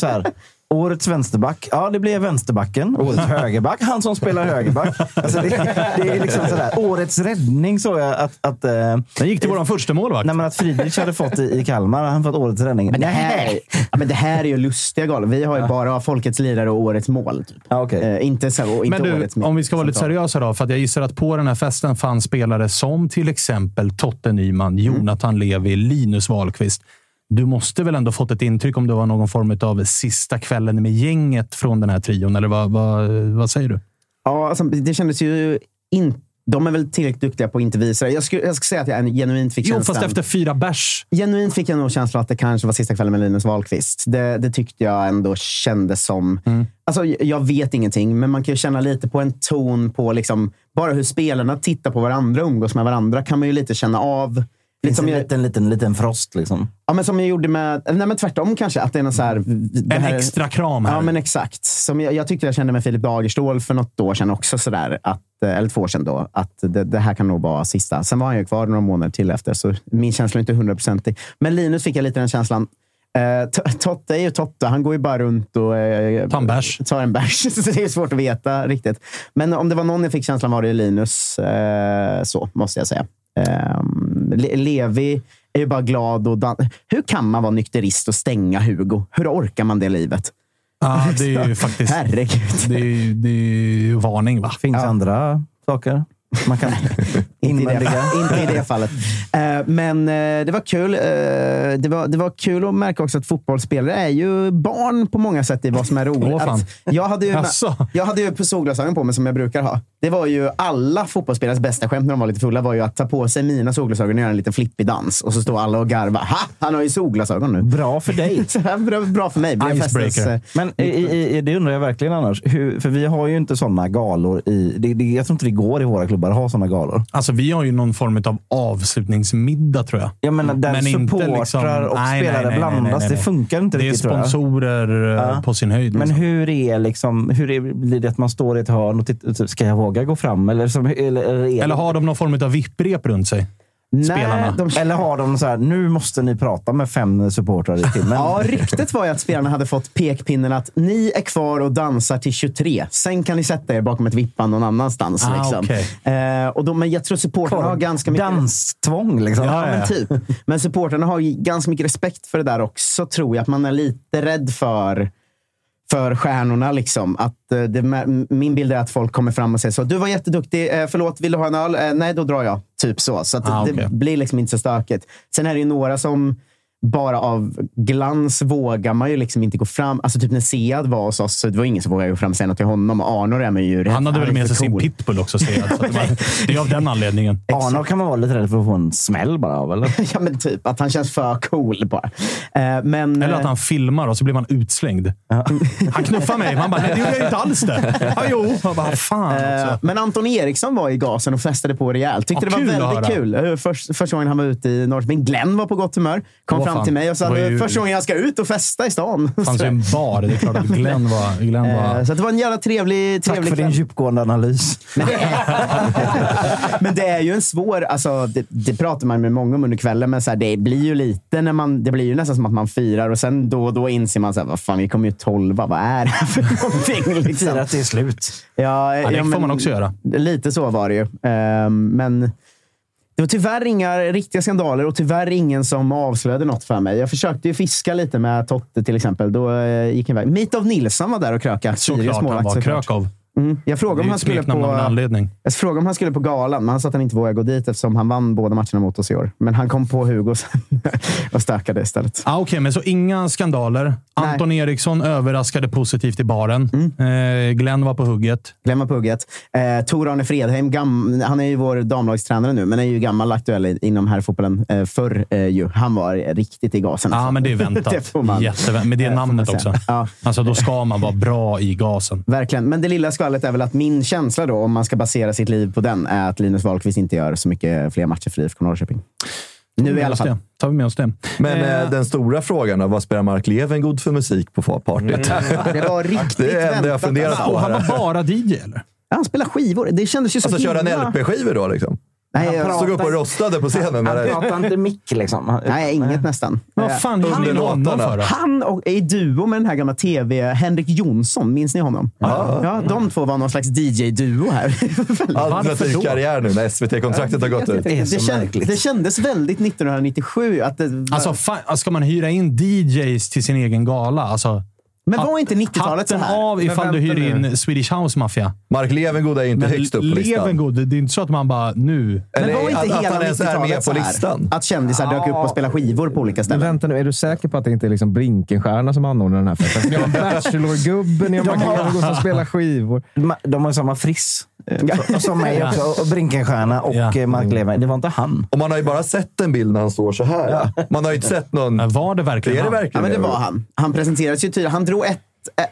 Årets vänsterback. Ja, det blev vänsterbacken. Årets högerback. Han som spelar högerback. Alltså det, det, är liksom sådär. Årets räddning såg jag att... att uh, Den gick till vår första målvakt. Nej, men att Friedrich hade fått i, i Kalmar. Han fått årets räddning. Men det här, ja, men det här är ju lustiga galor. Vi har ju ja. bara Folkets lirare och Årets mål. Typ. Ja, okay. uh, inte så, inte men du, om vi ska vara lite seriösa då. För att jag gissar att på den här festen fanns spelare som till exempel Totte Nyman, mm. Jonathan mm. Levi, Linus Wahlqvist. Du måste väl ändå fått ett intryck om det var någon form av sista kvällen med gänget från den här trion, eller vad, vad, vad säger du? Ja, alltså, det kändes ju inte de är väl tillräckligt duktiga på att inte visa det. Jag skulle, jag skulle säga att jag genuint fick känslan... Jo, fast efter fyra bärs. Genuint fick jag nog känslan att det kanske var sista kvällen med Linus Wahlqvist. Det, det tyckte jag ändå kändes som... Mm. Alltså, jag vet ingenting, men man kan ju känna lite på en ton på liksom, bara hur spelarna tittar på varandra och umgås med varandra. kan man ju lite känna av Lite som en liten, liten, liten frost liksom. Ja, men som jag gjorde med... Nej, men tvärtom kanske. Att det är någon så här, en här, extra kram här. Ja, men exakt. Som jag, jag tyckte jag kände med Filip Dagerstål för något år sedan också. Så där, att, eller två år sedan då. Att det, det, här kan nog vara sista. Sen var han ju kvar några månader till efter, så min känsla är inte hundraprocentig. Men Linus fick jag lite den känslan. Eh, Totte är ju Totte. Han går ju bara runt och eh, tar en bärs. Tar en bärs. så det är svårt att veta riktigt. Men om det var någon jag fick känslan var det Linus. Eh, så måste jag säga. Levi är ju bara glad och dan- Hur kan man vara nykterist och stänga Hugo? Hur orkar man det livet? Ja, det är ju faktiskt... Herregud. Det är, det är ju varning, va? Finns ja. andra saker man kan inte, i det, inte i det fallet. Eh, men eh, det var kul. Eh, det, var, det var kul att märka också att fotbollsspelare är ju barn på många sätt i vad som är roligt. Åh, jag, hade ju, jag hade ju solglasögon på mig som jag brukar ha. Det var ju alla fotbollsspelares bästa skämt när de var lite fulla var ju att ta på sig mina solglasögon och göra en liten flippig dans. Och så står alla och garvar. Ha! Han har ju solglasögon nu. Bra för dig. Bra, för mig. Icebreaker. Men i, i, i- det undrar jag verkligen annars. Hur, för vi har ju inte sådana galor i... Det, det, jag tror inte det går i våra klubbar att ha sådana galor. Alltså, vi har ju någon form av avslutningsmiddag, tror jag. Jag menar, där Men inte supportrar liksom- och nej, spelare nej, nej, blandas. Det funkar inte Det är riktigt tror jag. sponsorer eh, Ja. på sin höjd. Men liksom. hur är liksom, hur är, blir det att man står i ett hörn och tittar, typ, ska jag våga gå fram? Eller, som, eller, eller, är Eller det- har de någon form av vipprep runt sig? Spelarna. de, eller har de så här, nu måste ni prata med fem supportrar i timmen? Ja, ryktet var ju att spelarna hade fått pekpinnen att ni är kvar och dansar till 23. Sen kan ni sätta er bakom ett vippband någon annanstans. Ah, liksom. okej. eh, och då, men jag tror supportrarna har ganska mycket... Danstvång liksom. Ja, men typ. Men supportrarna har ju ganska mycket respekt för det där också, tror jag. Att man är lite rädd för för stjärnorna. Liksom. Att, eh, det, min bild är att folk kommer fram och säger så. Du var jätteduktig. Eh, förlåt, vill du ha en öl? Eh, nej, då drar jag. Typ så. Så Ah, det okej. blir liksom inte så stökigt. Sen är det ju några som bara av glans vågar man ju liksom inte gå fram. Alltså typ när Sead var hos oss, så det var ingen som vågade gå fram och säga något till honom. Och Arnor är man ju rädd Han hade väl med sig sin cool. pitbull också, ser jag. Så det, är av den anledningen. Arnor kan man vara lite rädd för att få en smäll bara av, eller? ja, men typ. Att han känns för cool bara. Eh, men, Eller att eh, han filmar och så blir man utslängd. Han knuffar mig. Man bara, nej det gjorde jag ju inte alls det. Ja, jo. Man bara, fan Eh. Men Anton Eriksson var i gasen och festade på rejält. Tyckte Ja, det var väldigt kul. Eh, Först, första gången han var ute i Norrköping. Glenn var på gott humör. Kom Åh, fram till mig och sa Det var ju- första gången jag ska ut och festa i stan. Det fanns ju en bar. Det är klart att Glenn var... Glenn Eh, var Så att det var en jävla trevlig, Tack trevlig för din kväll. djupgående analys. Men det är ju en svår... Alltså, det, det pratar man med många om under kvällen, men så här, det blir ju lite när man... Det blir ju nästan som att man firar och sen då och då inser man så här, vad fan, vi kommer ju tolva. Vad är det här för någonting? Liksom. Fira att det är slut. Ja, Ja, det får man också göra. Lite så var det ju. Ehm, men det var tyvärr inga riktiga skandaler och tyvärr ingen som avslöjade något för mig. Jag försökte ju fiska lite med Totte till exempel. Då eh, gick han iväg. Mitov Nilsson var där och. Sirius såklart han var. Krökov. Mm. Jag frågade om han skulle på... Jag frågade om han skulle på galan, men han sa att han inte vågade gå dit eftersom han vann båda matcherna mot oss i år. Men han kom på Hugo och stökade istället. Ah, Okej, men så inga skandaler. Anton Eriksson överraskade positivt i baren. Mm. Eh, Glenn var på hugget. Glömma pugget. Eh, Tor-Arne Fredheim, gam, han är ju vår damlagstränare nu, men är ju gammal aktuell inom herrfotbollen eh, förr. Eh, ju. Han var riktigt i gasen. Ja, alltså. men det är väntat. det får man, Jättevänt. Med det eh, namnet också. Ja. Alltså, då ska man vara bra i gasen. Verkligen. Men det lilla skvallret är väl att min känsla då, om man ska basera sitt liv på den, är att Linus Wahlqvist inte gör så mycket fler matcher för IFK Norrköping. Nu i alla fall. Det. Tar vi med oss det. Men Eh, eh, den stora frågan då, vad spelar Mark Levengood för musik på partyt? Det var riktigt Det är det jag funderat på. och han var bara DJ, eller? Ja, han spelar skivor. Det kändes ju så Alltså köra en himla- LP-skivor då liksom? Nej, jag- Stod upp och rostade på scenen? Han Med det. pratar inte mick liksom. Han- Nej, inget nästan. Vad fan hyr under ni honom för då? Han och, är i duo med den här gamla tv, Henrik Jonsson. Minns ni honom? Ja. de två var någon slags DJ-duo här. Alternativ karriär nu när SVT-kontraktet har gått ut. Det det, kän, märkligt. det kändes väldigt 1997. Att det, Alltså, fan, ska man hyra in DJs till sin egen gala? Alltså, men var inte 90-talet så här? av ifall du hyr in Swedish House Mafia. Mark Levengood är inte Men högst upp på listan. Levengood, det är inte så att man bara nu... Men Eller var inte att, hela han ens är 90-talet med så här? Att kändisar dök upp och spelade skivor på olika Men ställen. vänta nu, är du säker på att det inte är liksom Brinkenstierna som anordnar den här festen? För Ni har en Bachelor-gubbe, ni har Mark Levengood som spelar skivor. De har samma friss. eh, Som mig också. Och Brinkenstierna och Ja. ja. Mark Levengood. Det var inte han. Och man har ju bara sett en bild när han står så här. Man har ju inte sett någon... Men var det Det verkligen är det han? Ja, verkligen. men det var han. Han presenterades ju tydligt. Han drog ett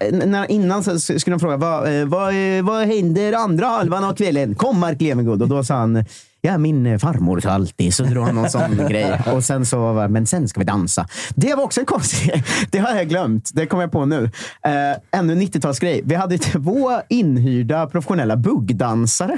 eh, när, innan så skulle de fråga vad, eh, vad, vad händer andra halvan av kvällen? Kom Mark Levengood. Och då sa han Ja, min eh, farmor sa alltid. Så drog han någon sån grej. Och sen så var men sen ska vi dansa. Det var också en konstig. Det har jag glömt. Det kommer jag på nu. Eh, ännu 90-talsgrej. Vi hade två inhyrda professionella buggdansare.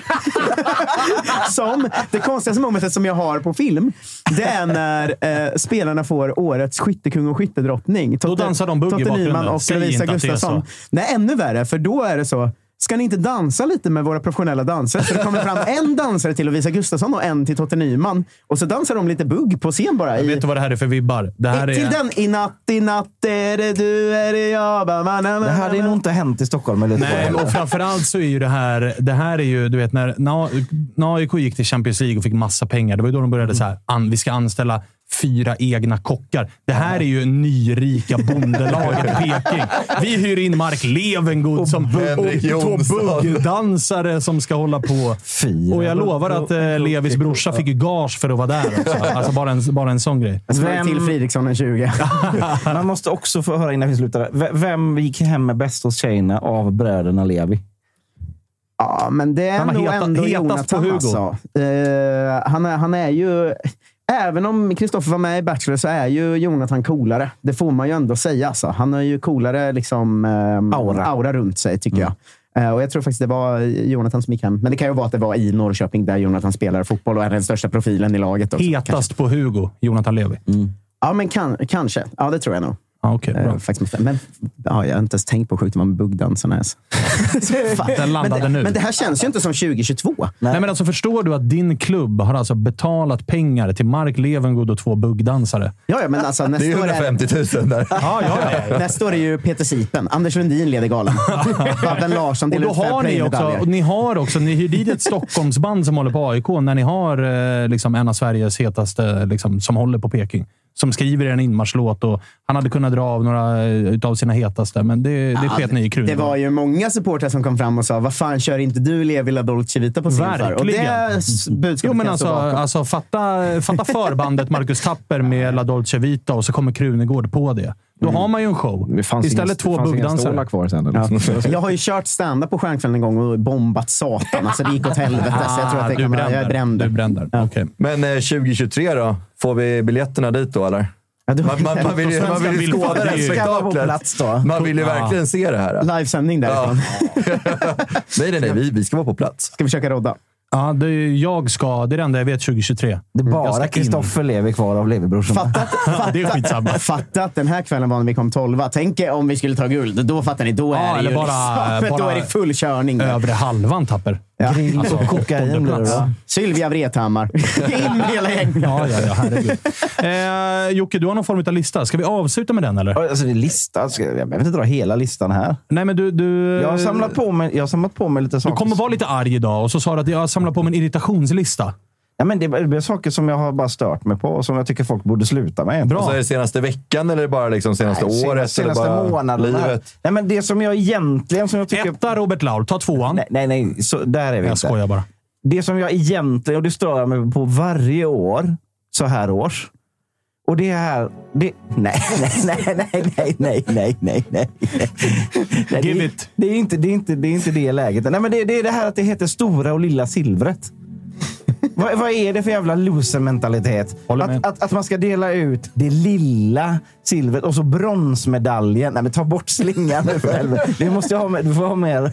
som, det konstigaste momentet som jag har på film, det är när eh, spelarna får årets skyttekung och skyttedrottning. Då dansar de bugg i Totte Nyman bakgrunden. och Säg Lovisa Gustafsson. Nej, ännu värre, för då är det så. Ska ni inte dansa lite med våra professionella dansare? Så det kommer fram en dansare till Lovisa Gustafsson och en till Totte Nyman. Och så dansar de lite bugg på scen bara. I, vet du vad det här är för vibbar? Det här till är... den i natt, i natt är det du, är det jag. Ba, ba, na, Det här hade nog inte hänt i Stockholm eller Nej, och framförallt så är ju det här, det här är ju, du vet, när AIK gick till Champions League och fick massa pengar, det var ju då de började så här, an, vi ska anställa fyra egna kockar. Det här är ju nyrika bondelaget i Peking. Vi hyr in Mark Levengood som, Henrik och två Jonsson. buggdansare som ska hålla på. Fyra. Och jag lovar att eh, Levis brorsa fick ju gage för att vara där också. Alltså bara en, bara en sån grej. Vem- till Fridriksson en 20. Man måste också få höra innan vi slutar. V- Vem gick hem med bäst hos tjejerna av bröderna Levi? Ja, men det är nog heta- ändå Jonathan. Alltså. Eh, han, är, han är ju... Även om Kristoffer var med i Bachelor så är ju Jonathan coolare. Det får man ju ändå säga. Alltså. Han har ju coolare liksom, eh, Aura. aura runt sig, tycker jag. Eh, och Jag tror faktiskt det var Jonathan som gick hem. Men det kan ju vara att det var i Norrköping där Jonathan spelar fotboll och är den största profilen i laget. Också, kanske. Hetast på Hugo, Jonathan Levi. Ja, men kan, kanske. Ja, det tror jag nog. Ja, okej, bra. Eh, faktiskt. Men ja, jag har inte ens tänkt på hur sjukt det var med buggdansarna. Fan. Den landade men, det, nu. men det här känns ju inte som 2022. Nej. men alltså förstår du att din klubb har alltså betalat pengar till Mark Levengood och två buggdansare? Ja, ja, men alltså, Det nästa är år är, 150 000 där. Ja, ja, ja. nästa år är ju Peter Sipen. Anders Lundin leder galan. Babben Larsson Och delar då ut har ni också, och ni har också, ni hyr dit ett Stockholmsband som håller på AIK, när ni har eh, liksom en av Sveriges hetaste, liksom, som håller på Peking. Som skriver en inmarschlåt och han hade kunnat dra av några eh, av sina hetaste, men det, det sket ni i Det Krunegård. var ju många supportrar som kom fram och sa vad fan kör inte du Levi La Dolce Vita på scen för? Och det budskapet Jo, men alltså, alltså fatta, fatta förbandet Marcus Tapper med La Dolce Vita och så kommer Krunegård på det. Då har man ju en show. Det fanns Istället inga, två buggdansare. kvar sen. eller? Ja. Jag har ju kört stand-up på Stjärnkvällen en gång och bombat satan. Alltså det gick åt helvete. så jag tror att det Ah, du kan vara, jag är bränd. Du brände. Okej. Men eh, 2023 då? Får vi biljetterna dit då, eller? Ja, du- Man, man, man vill ju, man vill ju skåda det här spektaklet. plats då. Man vill ju Ja. verkligen se det här. Livesändning därifrån. Nej, nej, nej. Vi, vi ska vara på plats. Ska vi försöka rodda? Ja, det är, jag ska. Det är det enda jag vet 2023. Det är bara. Kristoffer Levi kvar av Levi-brorsorna. Fatta, att- fatta, Det är skitsamma. fatta att den här kvällen var när vi kom tolva. Tänk om vi skulle ta guld. Då fattar ni. Då är, Ja, det, ju bara- liksom, då bara- är det full körning. Övre halvan tapper. Ja. Grill Alltså, och kokain blir det åttondeplats. då. Sylvia Vrethammar. In hela gänget. Ja, ja, ja. Herregud. Eh, Jocke, du har någon form av lista. Ska vi avsluta med den, eller? Alltså, lista. Jag behöver inte dra hela listan här. Nej, men du... du Jag har samlat på mig, jag har samlat på mig lite Du saker. kommer vara lite arg idag och så sa du att jag har samlat på mig en irritationslista. Ja, men det är det är saker som jag har bara stört mig på och som jag tycker folk borde sluta med. Bra. Och så är det senaste veckan eller bara liksom senaste Nej, året? Senaste eller bara månaderna. Livet? Nej, men det som jag egentligen... Som jag tycker... Etta, Robert Laul. Ta tvåan. Nej, nej, nej. Så, där är vi jag inte. skojar bara. Det som jag egentligen, och det stör jag mig på varje år, så här års. Och det är... Det... Nej, nej, nej, nej, nej, nej, nej, nej. Give det, it. Det är, inte, det, är inte, det är inte det läget. Nej, men det, det är det här att det heter stora och lilla silvret. vad, vad, är det för jävla loser-mentalitet? Att, att, att, man ska dela ut det lilla silvret och så bronsmedaljen. Nej, men ta bort slingan nu för helvete. Du måste ha med, du får ha mer.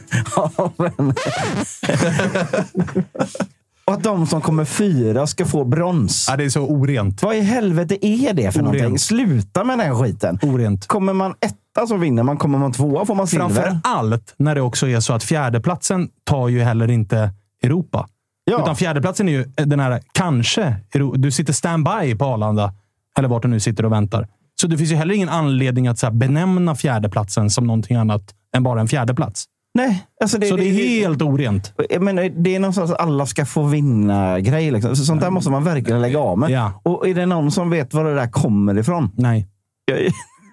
Och att de som kommer fyra ska få brons. Ja, det är så orent. Vad i helvete är det för Orent. någonting? Sluta med den skiten. Orent. Kommer man etta så vinner man. Kommer man tvåa får man silver. Framför allt när det också är så att fjärdeplatsen tar ju heller inte Europa. Ja. Utan fjärdeplatsen är ju den här, kanske, du sitter standby på Arlanda. Eller vart du nu sitter och väntar. Så det finns ju heller ingen anledning att så benämna fjärdeplatsen som någonting annat än bara en fjärdeplats. Nej, alltså det, så det är helt orent. Menar, det är någonstans att alla ska få vinna-grej. Liksom. Så Sånt där måste man verkligen lägga av med. Ja. Och är det någon som vet var det där kommer ifrån? Nej. Jag-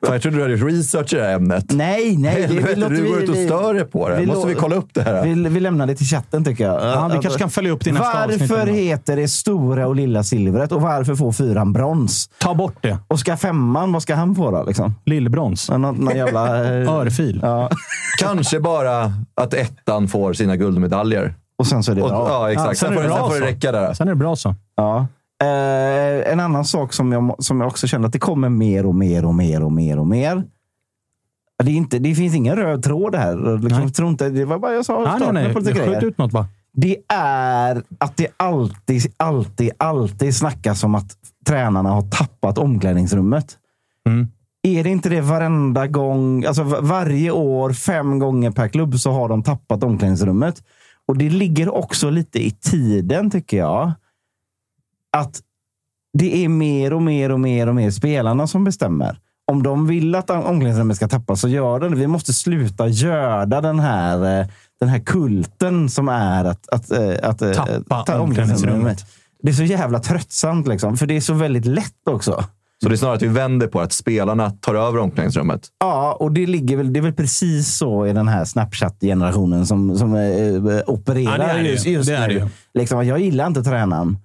Fan, jag trodde du hade research i det här ämnet. Nej, nej. det- Helvete, låter du går ut och vi- stör dig på det. vi Måste vi kolla upp det här? Vi, vi lämnar det till chatten tycker jag. Ja, vi kanske kan följa upp det i nästa avsnitt. Varför heter det stora och lilla silvret och varför får fyran brons? Ta bort det. Och ska femman, vad ska han få då? Liksom? Lillbrons. Någon, någon jävla... eh, Örfil. Ja. Kanske bara att ettan får sina guldmedaljer. Och sen så är det Och, bra. ja, exakt. Ja, sen, sen är får, det det- sen bra får det så. räcka där. Sen är det bra så. Ja. Eh, en annan sak som jag, som jag också känner att det kommer mer och mer och mer och mer och mer. Det, är inte, det finns ingen röd tråd här. Liksom, jag tror inte, det var bara jag sa. Nej, nej, nej. lite Skjut ut något bara. Det är att det alltid, alltid, alltid snackas om att tränarna har tappat omklädningsrummet. Mm. Är det inte det varenda gång? Alltså varje år, fem gånger per klubb, så har de tappat omklädningsrummet. Och det ligger också lite i tiden, tycker jag. Att det är mer och mer och mer och mer spelarna som bestämmer. Om de vill att omklädningsrummet ska tappas så gör de det. Vi måste sluta göda den här, eh, den här kulten som är att, att, eh, att, att Tappa ta omklädningsrummet. Det är så jävla tröttsamt, liksom, för det är så väldigt lätt också. Så det är snarare att vi vänder på att spelarna tar över omklädningsrummet. Ja, och det, ligger väl, det är väl precis så i den här Snapchat-generationen som, som eh, opererar Ja, det är det ju. just, just Det är nu. Liksom, jag gillar inte tränaren.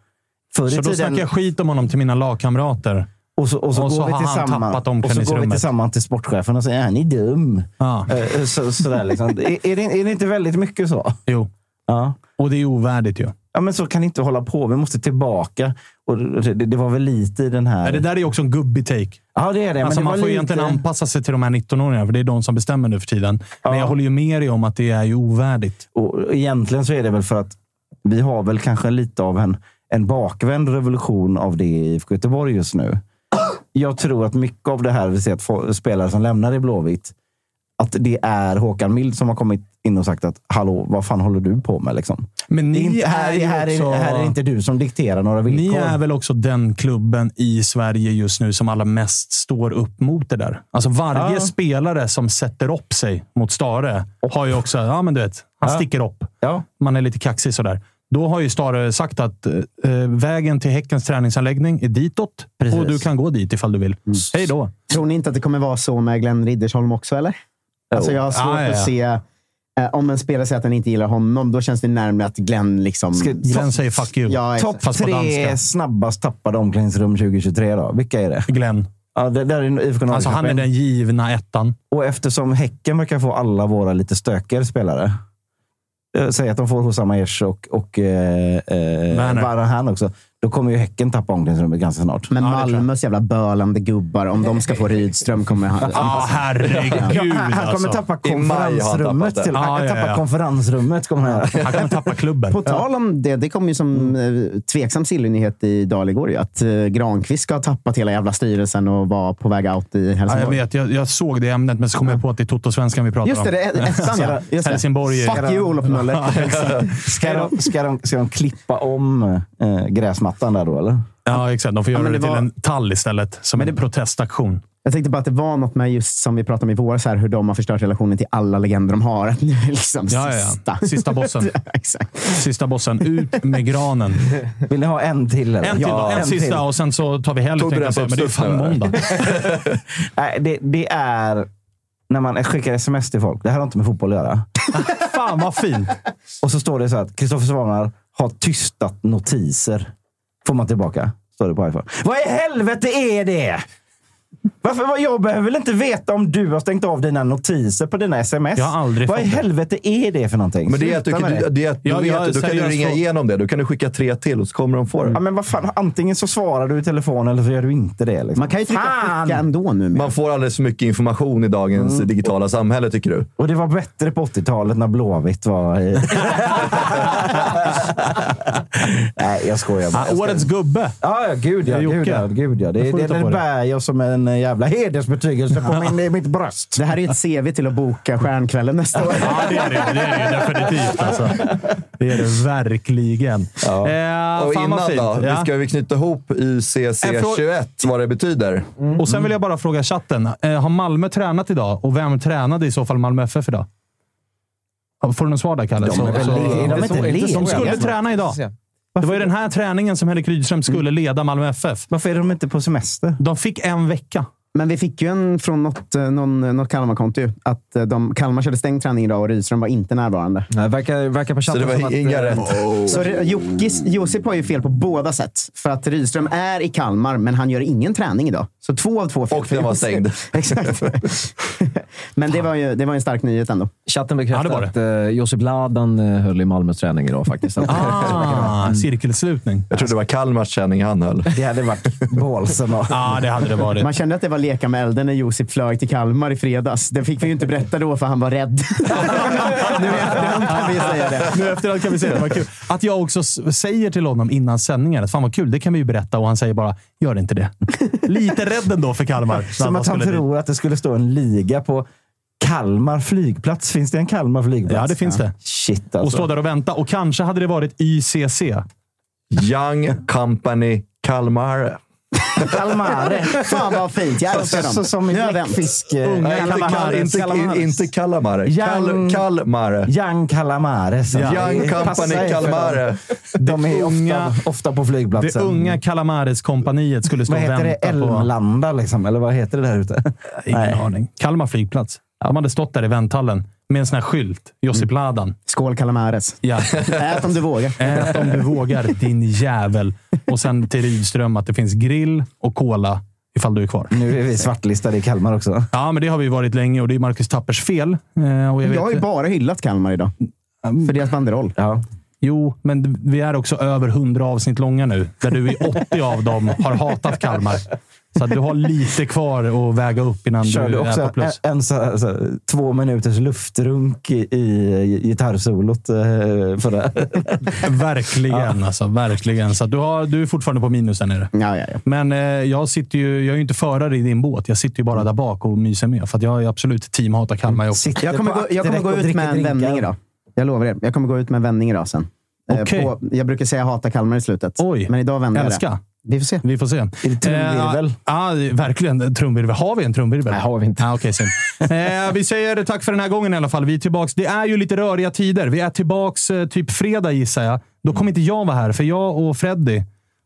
Förr i Så då tiden- snackar jag skit om honom till mina lagkamrater. Och så, och så, Och så går, vi har han tillsammans, och så går vi tillsammans till sportchefen och säger han är dum. Ja. Eh, Så, sådär, liksom. är, är, det, är det inte väldigt mycket så? Jo. Ja. Och det är ovärdigt ju. Ja, men så kan det inte hålla på. Vi måste tillbaka. Och det, det var väl lite i den här... Ja, det där är också en gubbig take. Ja, det är det. Alltså det man får lite... egentligen anpassa sig till de här 19-åringarna, för det är de som bestämmer nu för tiden. Men jag håller ju med dig om att det är ju ovärdigt. Och egentligen så är det väl för att vi har väl kanske lite av en, en bakvänd revolution av det i IFK Göteborg just nu. Jag tror att mycket av det här vi ser att spelare som lämnar i Blåvitt, att det är Håkan Mild som har kommit in och sagt att hallå, vad fan håller du på med? Liksom. Men ni inte, här, är här, också... är, här är inte du som dikterar några Ni villkor. är väl också den klubben i Sverige just nu som allra mest står upp mot det där. Alltså varje Ja. spelare som sätter upp sig mot Stare har ju också, ja men du vet, han Ja. sticker upp. Ja. Man är lite kaxig sådär. Då har ju Stare sagt att eh, vägen till Häckens träningsanläggning är ditåt Precis. och du kan gå dit ifall du vill. Hej då! Tror ni inte att det kommer vara så med Glenn Riddersholm också, eller? Alltså, jag har svårt Ah, ja, ja. att se... Eh, om en spelare säger att han inte gillar honom, då känns det närmare att Glenn liksom... Ska- Glenn säger fuck you. Ja, Topp tre snabbast tappade omklädningsrum 2023 då? Vilka är det? Glenn. Ja, det där är IFK Alltså han är den givna ettan. Och eftersom Häcken verkar få alla våra lite stökigare spelare. Eh, Säg att de får Hussam Aiesh och, och eh, eh, Werner. Varahan också. Då kommer ju Häcken tappa omklädningsrummet ganska snart. Men Ja. Malmös jävla bölande gubbar, om de ska få Rydström kommer han... Ja, herregud han, han kommer alltså. tappa han konferensrummet. tappat det. Till, han Ja, kan ja, tappa ja. konferensrummet. Kommer han. Han kommer tappa klubben. På tal om det, det kom ju som eh, tveksam sillynyhet i Dal igår ju, att eh, Granqvist ska ha tappat hela jävla styrelsen och vara på väg out i Ja, jag Helsingborg. vet, jag, jag såg det ämnet, men så kom jag på att det är Toto-svenskan vi pratar Just om. det, det är ettan ja. Just det. Helsingborg är- Fuck you Olof Möller. Ska de, ska, de, ska de klippa om eh, gräsmattan där då, eller? Ja, exakt. De får göra men det, det till var- en tall istället, som en protestaktion. Jag tänkte bara att det var något med just som vi pratade om i våras, här, hur de har förstört relationen till alla legender de har. Att nu är det liksom Ja, ja, sista. ja. Sista bossen. Exakt. Sista bossen. Ut med granen. Vill ni ha en till? Eller? En till då. En, sista och sen så tar vi helg. Tog du tänkte jag den säga, på Men det är fan måndag. Nej, det, det är när man skickar sms till folk. Det här har inte med fotboll att göra. Fan vad fint. Och så står det så att Kristoffer Svanar har tystat notiser. Får man tillbaka. Står det på iPhone. Vad i helvete är det? Varför, vad- jag behöver väl inte veta om du har stängt av dina notiser på dina sms? Jag har aldrig Vad i helvete är det för någonting? Men det är att du, kan, det är att du Ja, vet, jag- då kan du ringa så- igenom det. Då kan du skicka tre till och så kommer de få det. Ja, men vad fan, antingen så svarar du i telefon eller så gör du inte det. Liksom. Man kan ju trycka Fan! skicka ändå nu. Man får alldeles för mycket information i dagens digitala samhälle, tycker du? Och det var bättre på 80-talet när Blåvitt var i... Nej, jag skojar bara. Ah, Jag årets gubbe. Ja, ja, gud ja. Det är Gud ja, gud ja. Det, Det får det, du det, bär jag som en eh, jävla hedersbetygelse på min, mitt bröst. Det här är ett CV till att boka Stjärnkvällen nästa år. Ja, det är det. Det är det definitivt. Alltså. Det är det verkligen. Ja. Eh, och innan då? Ja. Vi ska vi knyta ihop UCC21, vad det betyder. Och sen vill jag bara fråga chatten. Eh, har Malmö tränat idag? Och vem tränade i så fall Malmö FF idag? Får du något svar där, Kalle? Så- är väl- så- är de inte lediga? de skulle träna idag. Det var ju den här träningen som Henrik Rydström skulle leda Malmö FF. Varför är de inte på semester? De fick en vecka. Men vi fick ju en från något, eh, någon, något Kalmar-konto att eh, de, Kalmar körde stängd träning idag och Rydström var inte närvarande. Nej, verkar, verkar på Så chatten det som var att, inga eh, rätt. Så Re- Jokis, Josip har ju fel på båda sätt. För att Rydström är i Kalmar, men han gör ingen träning idag. Så två av två fel. Och den var stängd. Exakt. men det var ju det var en stark nyhet ändå. Chatten bekräftar Ja, det var att uh, Josip Ladan eh, höll i Malmös träning idag faktiskt. Att- Ah, cirkelslutning. Jag trodde det var Kalmars träning han höll. Det hade varit bålsen. Ja, det hade det varit. Man kände att det var leka med elden när Josip flög till Kalmar i fredags. Det fick vi ju inte berätta då för han var rädd. nu i efterhand kan vi säga det. Nu efterhand kan vi säga det. Vad kul. Att jag också säger till honom innan sändningen att fan vad kul, det kan vi ju berätta. Och han säger bara, gör inte det. Lite rädd ändå för Kalmar. Som att han tror att det skulle stå en liga på Kalmar flygplats. Finns det en Kalmar flygplats? Ja, det finns det. Shit alltså. Och stå där och vänta. Och kanske hade det varit YCC. Young Company Kalmar. Kalmare. Fan vad fint. Jag älskar dem. Så, som i Nu har jag vänt. fisk... Nej, inte, inte, in, inte Kalmar. Kal, Young- Kalmar. Young alltså. Young Det Company ju för Kalmar. dem. De är unga- ofta, på Det flygplatsen. unga Calamares-kompaniet skulle stå Vad och heter det? vänta på... Elmlanda, liksom? Eller vad heter det där ute? Ingen Nej. aning. Kalmar flygplats. De hade stått där i vänthallen med en sån här skylt. Josip Ladan. Skål Calamares. Ja. Ät om du vågar. Ät om du vågar, din jävel. Och sen till Rydström att det finns grill och cola ifall du är kvar. Nu är vi svartlistade i Kalmar också. Ja, men det har vi varit länge och det är Marcus Tappers fel. Eh, Och jag Jag har ju bara hyllat Kalmar idag. För deras banderoll. Ja. jo, men vi är också över 100 avsnitt långa nu, där du i 80 av dem har hatat Kalmar. Så att du har lite kvar att väga upp innan Kör du du är också på plus. en, en så, här- så, här två minuters luftrunk i, i gitarrsolot eh, förra? Verkligen, alltså. Verkligen. Så att du, har, du är fortfarande på minus där nere. Ja, ja, ja. Men eh, jag, sitter ju, jag är ju inte förare i din båt. Jag sitter ju bara där bak och myser med. För att jag är absolut teamhatar Kalmar jag också. Sitter Jag kommer, gå, jag kommer gå ut med en drinkar. vändning idag. Jag lovar er. Jag kommer gå ut med en vändning idag sen. Eh, Okej. På, jag brukar säga hata Kalmar i slutet. Oj. Men idag vänder jag det. Vi får se. Vi får se. Är det trumvirvel? ja, verkligen. Trumvirvel. Har vi en trumvirvel? Nej, har vi inte. Ah, okay, eh, vi säger tack för den här gången i alla fall. Vi är tillbaks. Det är ju lite röriga tider. Vi är tillbaks eh, typ fredag gissar jag. Då kommer inte jag vara här, för jag och Freddy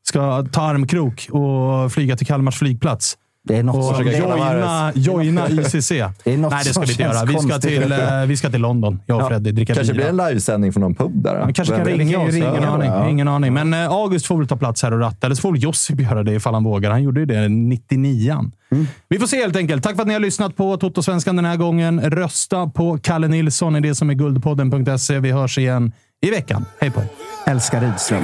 ska ta armkrok och flyga till Kalmars flygplats. Det är något Och som, joina, joina ICC. är något Nej, det ska vi inte göra. Vi ska, till, eh, vi ska till London, jag och Freddy. Dricka Kanske bira. blir en livesändning från någon pub där. Man kanske kan ringa oss. Ingen, Ja. aning. ingen aning. Men eh, August får väl ta plats här och ratta. Eller så får väl Josip göra det ifall han vågar. Han gjorde ju det 99 Vi får se helt enkelt. Tack för att ni har lyssnat på Toto-svenskan den här gången. Rösta på Kalle Nilsson i det som är guldpodden.se. Vi hörs igen i veckan. Hej på er. Älskar Rydström.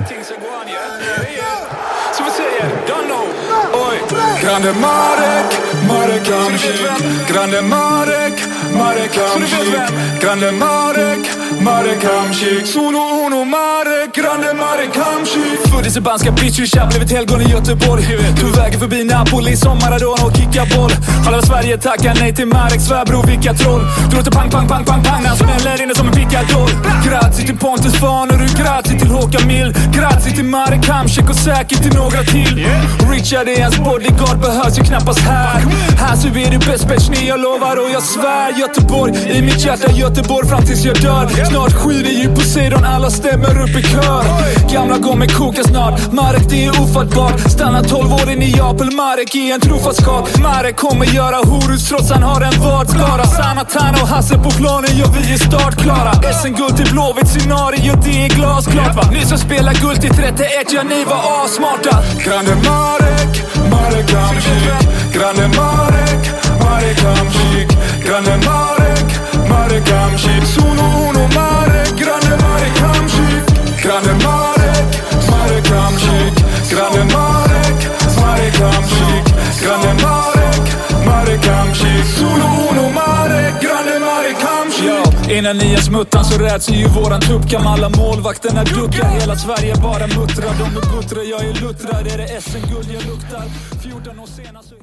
Grande Marek, Marek Hamsik. Grande Marek, Marek Hamsik. Grande Marek, Marek Hamsik. Solo uno Marek, Grande Marek Hamsik. Föddes i Banska Bistrica, blev ett helgon i Göteborg. Tog vägen förbi Napoli som Maradona och kickar boll. Alla Sverige tackar nej till Marek svärbror, vilka troll. Det låter pang, pang, pang, pang, pang när han smäller inne som en pickadoll. Grazie till Pontus Farnerud, grazie till Håkan Mill. Grazie till Marek Hamsik och säkert till några till. Richard är hans bodyguard, behövs ju knappast här. Här så är du bäst bitch ni, jag lovar och jag svär. Göteborg, i mitt hjärta Göteborg fram tills jag dör. Snart skiner ju Poseidon, alla stämmer upp i kör. Gamla kommer koka snart, Marek det är ofattbart. Stannar 12 år i Neapel, Marek är en trofast karl. Marek kommer göra horus trots han har en vardskara. Sanatan och Hasse på planen, ja vi är startklara. SM-guld till Blåvitt scenario, det är glasklart va. Ni som spelar guld till 31, ja ni var assmarta. Grande Marek, Marek Hamsik. Grande Marek, Marek Hamsik. Grande Marek, Marek Hamsik. Solo uno Marek, Grande Marek Hamsik. Grande Marek, Marek Hamsik. Grande Marek, Marek Hamsik. Grande Marek, Marek Hamsik. Solo uno Marek, Grande Marek Hamsik. Ja, innan ni ens smuttan så räds ju våran tupp. Kamalla målvakterna duckar. Hela Sverige bara muttrar. De är buttra, jag är luttrad. Är det SM-guld jag luktar? 14 år senare.